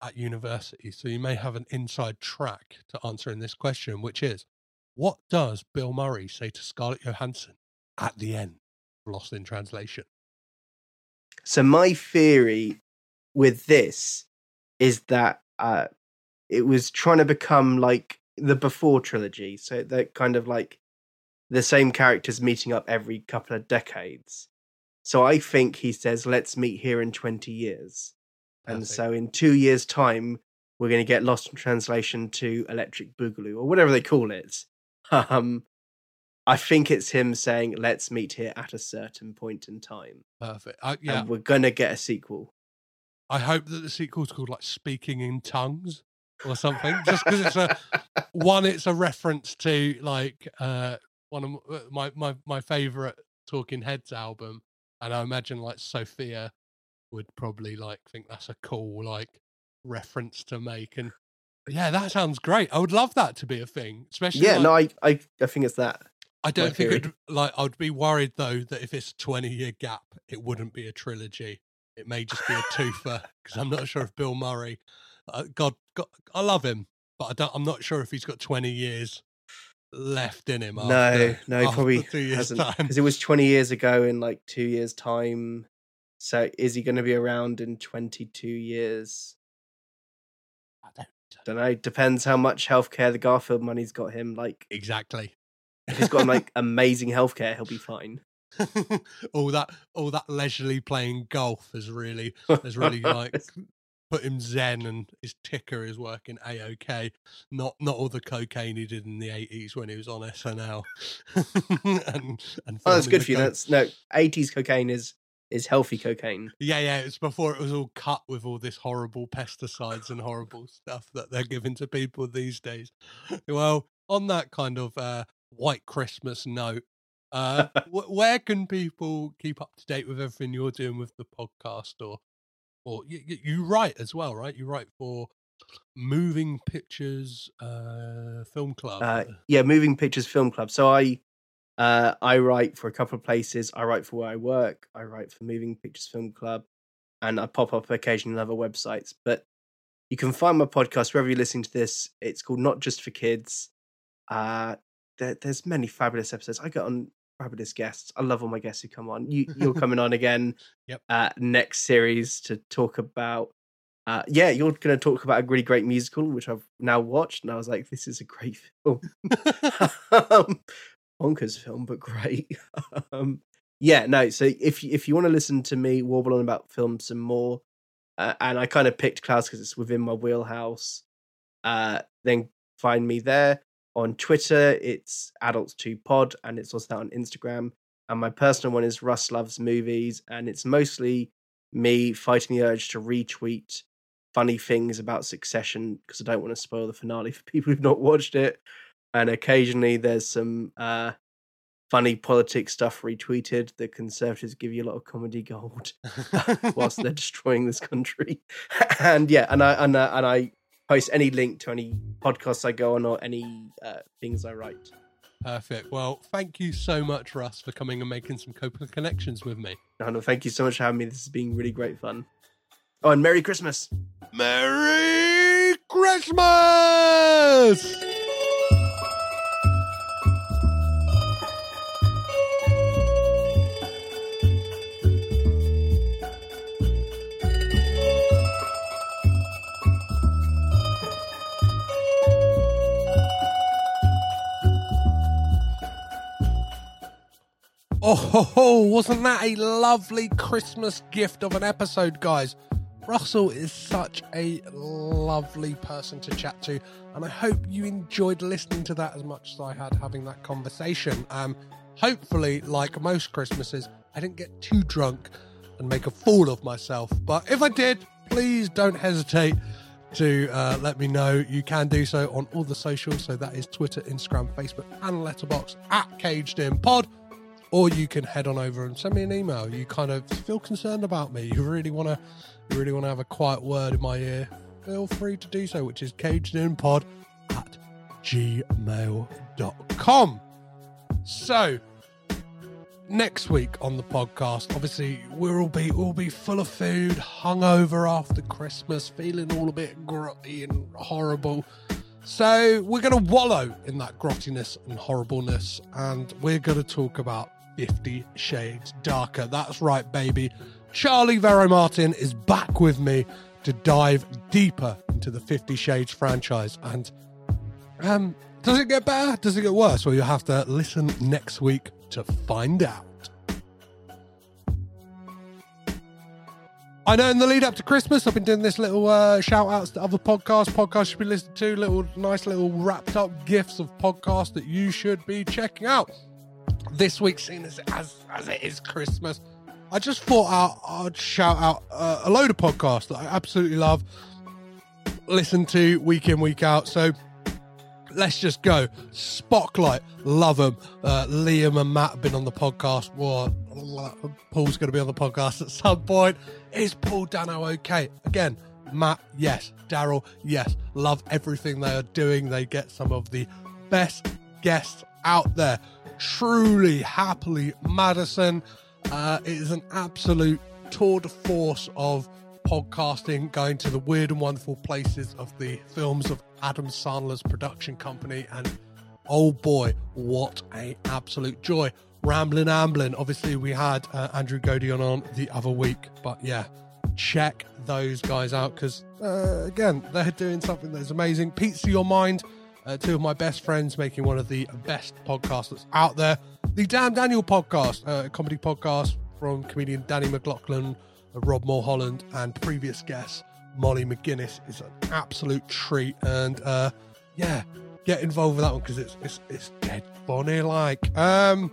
at university, so you may have an inside track to answering this question, which is what does Bill Murray say to Scarlett Johansson at the end of Lost in Translation? So my theory with this is that uh, it was trying to become like the before trilogy. So that kind of like the same characters meeting up every couple of decades. So I think he says, let's meet here in 20 years. And so in two years' time, we're going to get lost in translation to Electric Boogaloo or whatever they call it. Um, I think it's him saying, let's meet here at a certain point in time. Perfect. I, yeah, And we're going to get a sequel. I hope that the sequel's called like Speaking in Tongues or something. Just because it's a one, it's a reference to like uh one of uh, my my my favorite Talking Heads album, and I imagine like Sofia would probably like think that's a cool like reference to make. And yeah, that sounds great. I would love that to be a thing, especially. Yeah, like, no, I, I, I think it's that. I don't think it'd like I'd be worried though that if it's a twenty year gap, it wouldn't be a trilogy. It may just be a twofer because I'm not sure if Bill Murray, uh, God, God, I love him, but I don't. I'm not sure if he's got twenty years left in him. no, after- no, after probably hasn't because it was 20 years ago in like two years' time. So is he going to be around in 22 years? I don't, Don't know. Depends how much healthcare the Garfield money's got him. Like, exactly. if he's got him, like amazing healthcare, he'll be fine. all that, all that leisurely playing golf has really, has really like put him zen, and his ticker is working a okay. Not, not all the cocaine he did in the eighties when he was on SNL. and, and Oh, that's good for you. coke. That's no 80s cocaine is is healthy cocaine. Yeah, yeah. It's before it was all cut with all this horrible pesticides and horrible stuff that they're giving to people these days. Well, on that kind of uh, white Christmas note, uh, wh- where can people keep up to date with everything you're doing with the podcast, or or you, you- you write as well, right? You write for Moving Pictures uh, Film Club. Uh, yeah, Moving Pictures Film Club. So I uh, I write for a couple of places. I write for where I work. I write for Moving Pictures Film Club, and I pop up occasionally on other websites. But you can find my podcast wherever you're listening to this. It's called Not Just for Kids. Uh, there, there's many fabulous episodes. I get on fabulous guests. I love all my guests who come on. You, you're coming on again. Yep. Uh, next series to talk about. Uh, yeah, you're going to talk about a really great musical, which I've now watched, and I was like, this is a great film. um, bonkers film, but great. um, yeah, no. So if if you want to listen to me warble on about film some more, uh, and I kind of picked Klaus because it's within my wheelhouse, uh, then find me there on Twitter. It's adults2pod, and it's also on Instagram. And my personal one is Russ Loves Movies, and it's mostly me fighting the urge to retweet funny things about Succession because I don't want to spoil the finale for people who've not watched it. And occasionally there's some uh, funny politics stuff retweeted. The Conservatives give you a lot of comedy gold whilst they're destroying this country. and yeah, and I and, uh, and I post any link to any podcasts I go on or any uh, things I write. Perfect. Well, thank you so much, Russ, for coming and making some Coppola connections with me. No, no, thank you so much for having me. This has been really great fun. Oh, and Merry Christmas. Merry Christmas! Oh, ho, ho, wasn't that a lovely Christmas gift of an episode, guys? Russell is such a lovely person to chat to, and I hope you enjoyed listening to that as much as I had having that conversation. Um, hopefully, like most Christmases, I didn't get too drunk and make a fool of myself. But if I did, please don't hesitate to uh, let me know. You can do so on all the socials, so that is Twitter, Instagram, Facebook, and Letterboxd at Caged In Pod or you can head on over and send me an email. You kind of feel concerned about me. You really want to, you really want to have a quiet word in my ear. Feel free to do so, which is cagedinpod at gmail.com. So, next week on the podcast, obviously we'll all be we'll be full of food, hungover after Christmas, feeling all a bit grotty and horrible. So we're going to wallow in that grottiness and horribleness, and we're going to talk about Fifty Shades Darker. That's right, baby. Charlie Vero Martin is back with me to dive deeper into the Fifty Shades franchise. And um, does it get better? Does it get worse? Well, you'll have to listen next week to find out. I know in the lead up to Christmas, I've been doing this little uh, shout outs to other podcasts, podcasts you should be listening to, little nice little wrapped up gifts of podcasts that you should be checking out. This week, seeing as, as, as it is Christmas, I just thought I'd shout out uh, a load of podcasts that I absolutely love, listen to week in, week out. So let's just go. Spotlight, love them. Uh, Liam and Matt have been on the podcast. Well, Paul's going to be on the podcast at some point. Is Paul Dano okay? Again, Matt, yes. Daryl, yes. Love everything they are doing. They get some of the best guests out there. Truly, happily, Madison. Uh, it is an absolute tour de force of podcasting, going to the weird and wonderful places of the films of Adam Sandler's production company. And oh boy, what a absolute joy. Rambling ambling. Obviously, we had uh, Andrew Godion on the other week, but yeah, check those guys out because, uh, again, they're doing something that's amazing. Pizza Your Mind, uh, two of my best friends making one of the best podcasts that's out there. The Damn Daniel podcast, uh, a comedy podcast from comedian Danny McLaughlin, uh, Rob Mulholland, and previous guest Molly McGuinness is an absolute treat. And uh, yeah, get involved with that one because it's it's it's dead funny. Like, um,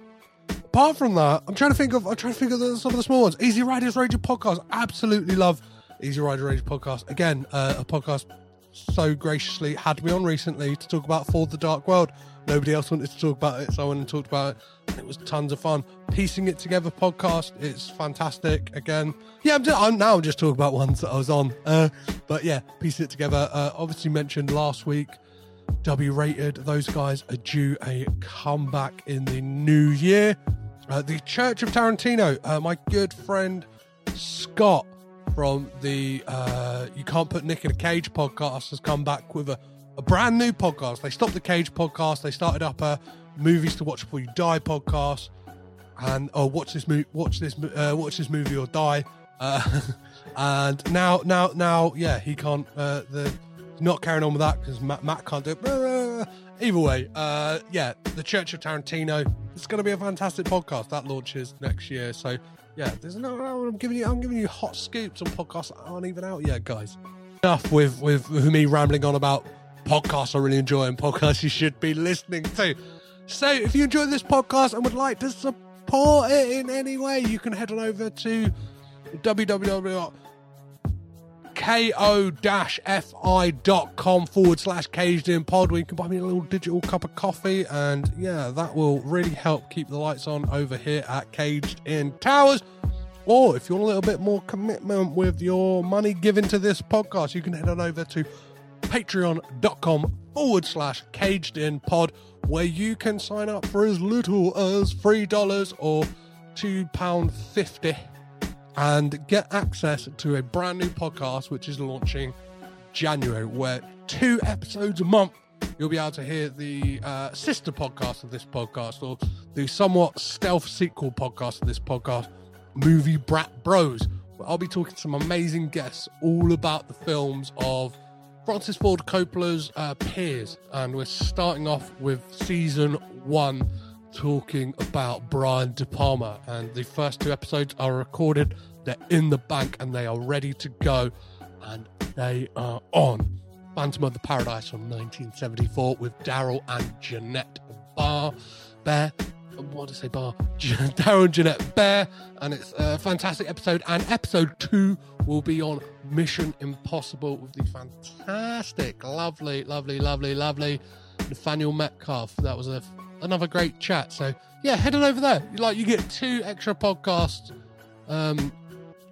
apart from that, I'm trying to think of I'm trying to think of the, some of the small ones. Easy Riders Radio podcast, absolutely love Easy Rider Radio podcast. Again, uh, a podcast so graciously had me on recently to talk about Thor the Dark World. Nobody else wanted to talk about it, so I went and talked about it. It was tons of fun. Piecing It Together podcast, it's fantastic. Again, yeah, I'm, just, I'm now just talking about ones that I was on. Uh, but yeah, Piecing It Together, uh, obviously mentioned last week. W rated, those guys are due a comeback in the new year. Uh, the Church of Tarantino, uh, my good friend Scott from the uh, You Can't Put Nick in a Cage podcast has come back with a, a brand new podcast. They stopped the Cage podcast. They started up a movies to watch before you die podcast, and oh, watch this movie, watch this, uh, watch this movie or die. Uh, and now, now, now, yeah, he can't. Uh, the not carrying on with that because Matt, Matt can't do it. Either way, uh, yeah, the Church of Tarantino. It's going to be a fantastic podcast that launches next year. So yeah, there's no. I'm giving you. I'm giving you hot scoops on podcasts that aren't even out yet, guys. Enough with with, with me rambling on about podcasts I really enjoy and podcasts you should be listening to. So if you enjoy this podcast and would like to support it in any way, you can head on over to www ko-fi.com forward slash caged in pod where you can buy me a little digital cup of coffee. And yeah that will really help keep the lights on over here at caged in towers. Or if you want a little bit more commitment with your money given to this podcast you can head on over to patreon.com forward slash caged in pod where you can sign up for as little as three dollars or two pound fifty and get access to a brand new podcast which is launching January, where two episodes a month you'll be able to hear the uh, sister podcast of this podcast or the somewhat stealth sequel podcast of this podcast, Movie Brat Bros. I'll be talking to some amazing guests all about the films of Francis Ford Coppola's uh, peers, and we're starting off with season one talking about Brian De Palma. And the first two episodes are recorded, they're in the bank, and they are ready to go. And they are on Phantom of the Paradise from 1974 with Daryl and Jeanette Barr. Bear. What did I say, Bar? Daryl and Jeanette Bear. And it's a fantastic episode. And episode two will be on Mission Impossible with the fantastic, lovely, lovely, lovely, lovely Nathaniel Metcalf. That was a another great chat. So yeah, head on over there. Like you get two extra podcasts um,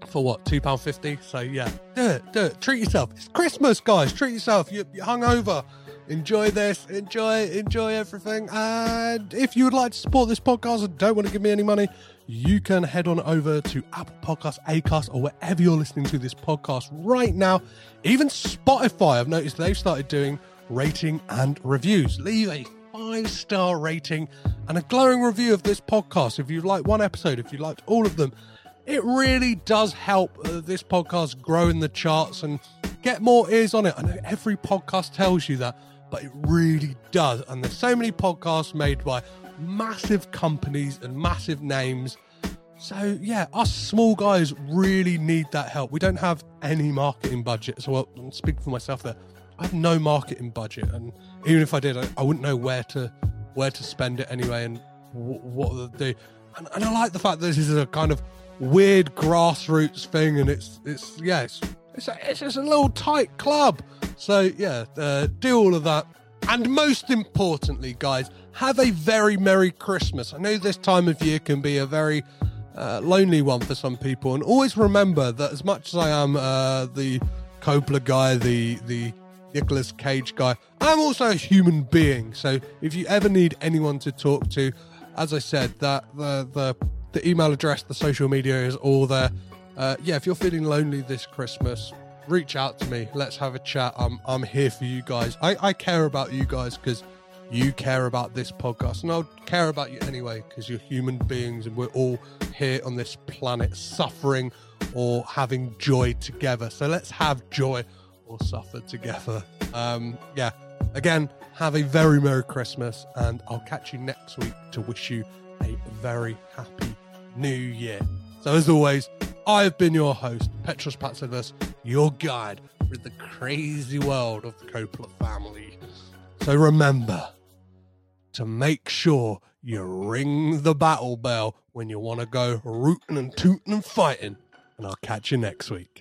for what two pound fifty. So yeah, do it, do it. Treat yourself. It's Christmas, guys. Treat yourself. You, you're hungover. Enjoy this. Enjoy, enjoy everything. And if you would like to support this podcast and don't want to give me any money, you can head on over to Apple Podcasts, Acast, or wherever you're listening to this podcast right now. Even Spotify, I've noticed they've started doing rating and reviews. Leave a five star rating and a glowing review of this podcast. If you like one episode, if you liked all of them, it really does help uh, this podcast grow in the charts and get more ears on it. I know every podcast tells you that, but it really does. And there's so many podcasts made by massive companies and massive names. So yeah, us small guys really need that help. We don't have any marketing budget, so I'll speak for myself there. I have no marketing budget, and even if I did, I, I wouldn't know where to where to spend it anyway, and w- what do. And, and, I like the fact that this is a kind of weird grassroots thing, and it's it's yeah, it's it's, a, it's just a little tight club. So yeah, uh, do all of that, and most importantly, guys, have a very merry Christmas. I know this time of year can be a very uh, lonely one for some people, and always remember that as much as I am uh, the Coppola guy, the the Nicolas Cage guy. I'm also a human being, so if you ever need anyone to talk to, as I said, that the the, the email address, the social media is all there. Uh, yeah, if you're feeling lonely this Christmas, reach out to me. Let's have a chat. I'm I'm here for you guys. I, I care about you guys because you care about this podcast, and I'll care about you anyway because you're human beings, and we're all here on this planet suffering or having joy together. So let's have joy or suffer together. Um, yeah, again, have a very Merry Christmas, and I'll catch you next week to wish you a very happy new year. So, as always, I've been your host, Petros Patsilivas, your guide through the crazy world of the Coppola family. So, remember to make sure you ring the battle bell when you want to go rooting and tooting and fighting. And I'll catch you next week.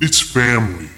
it's family.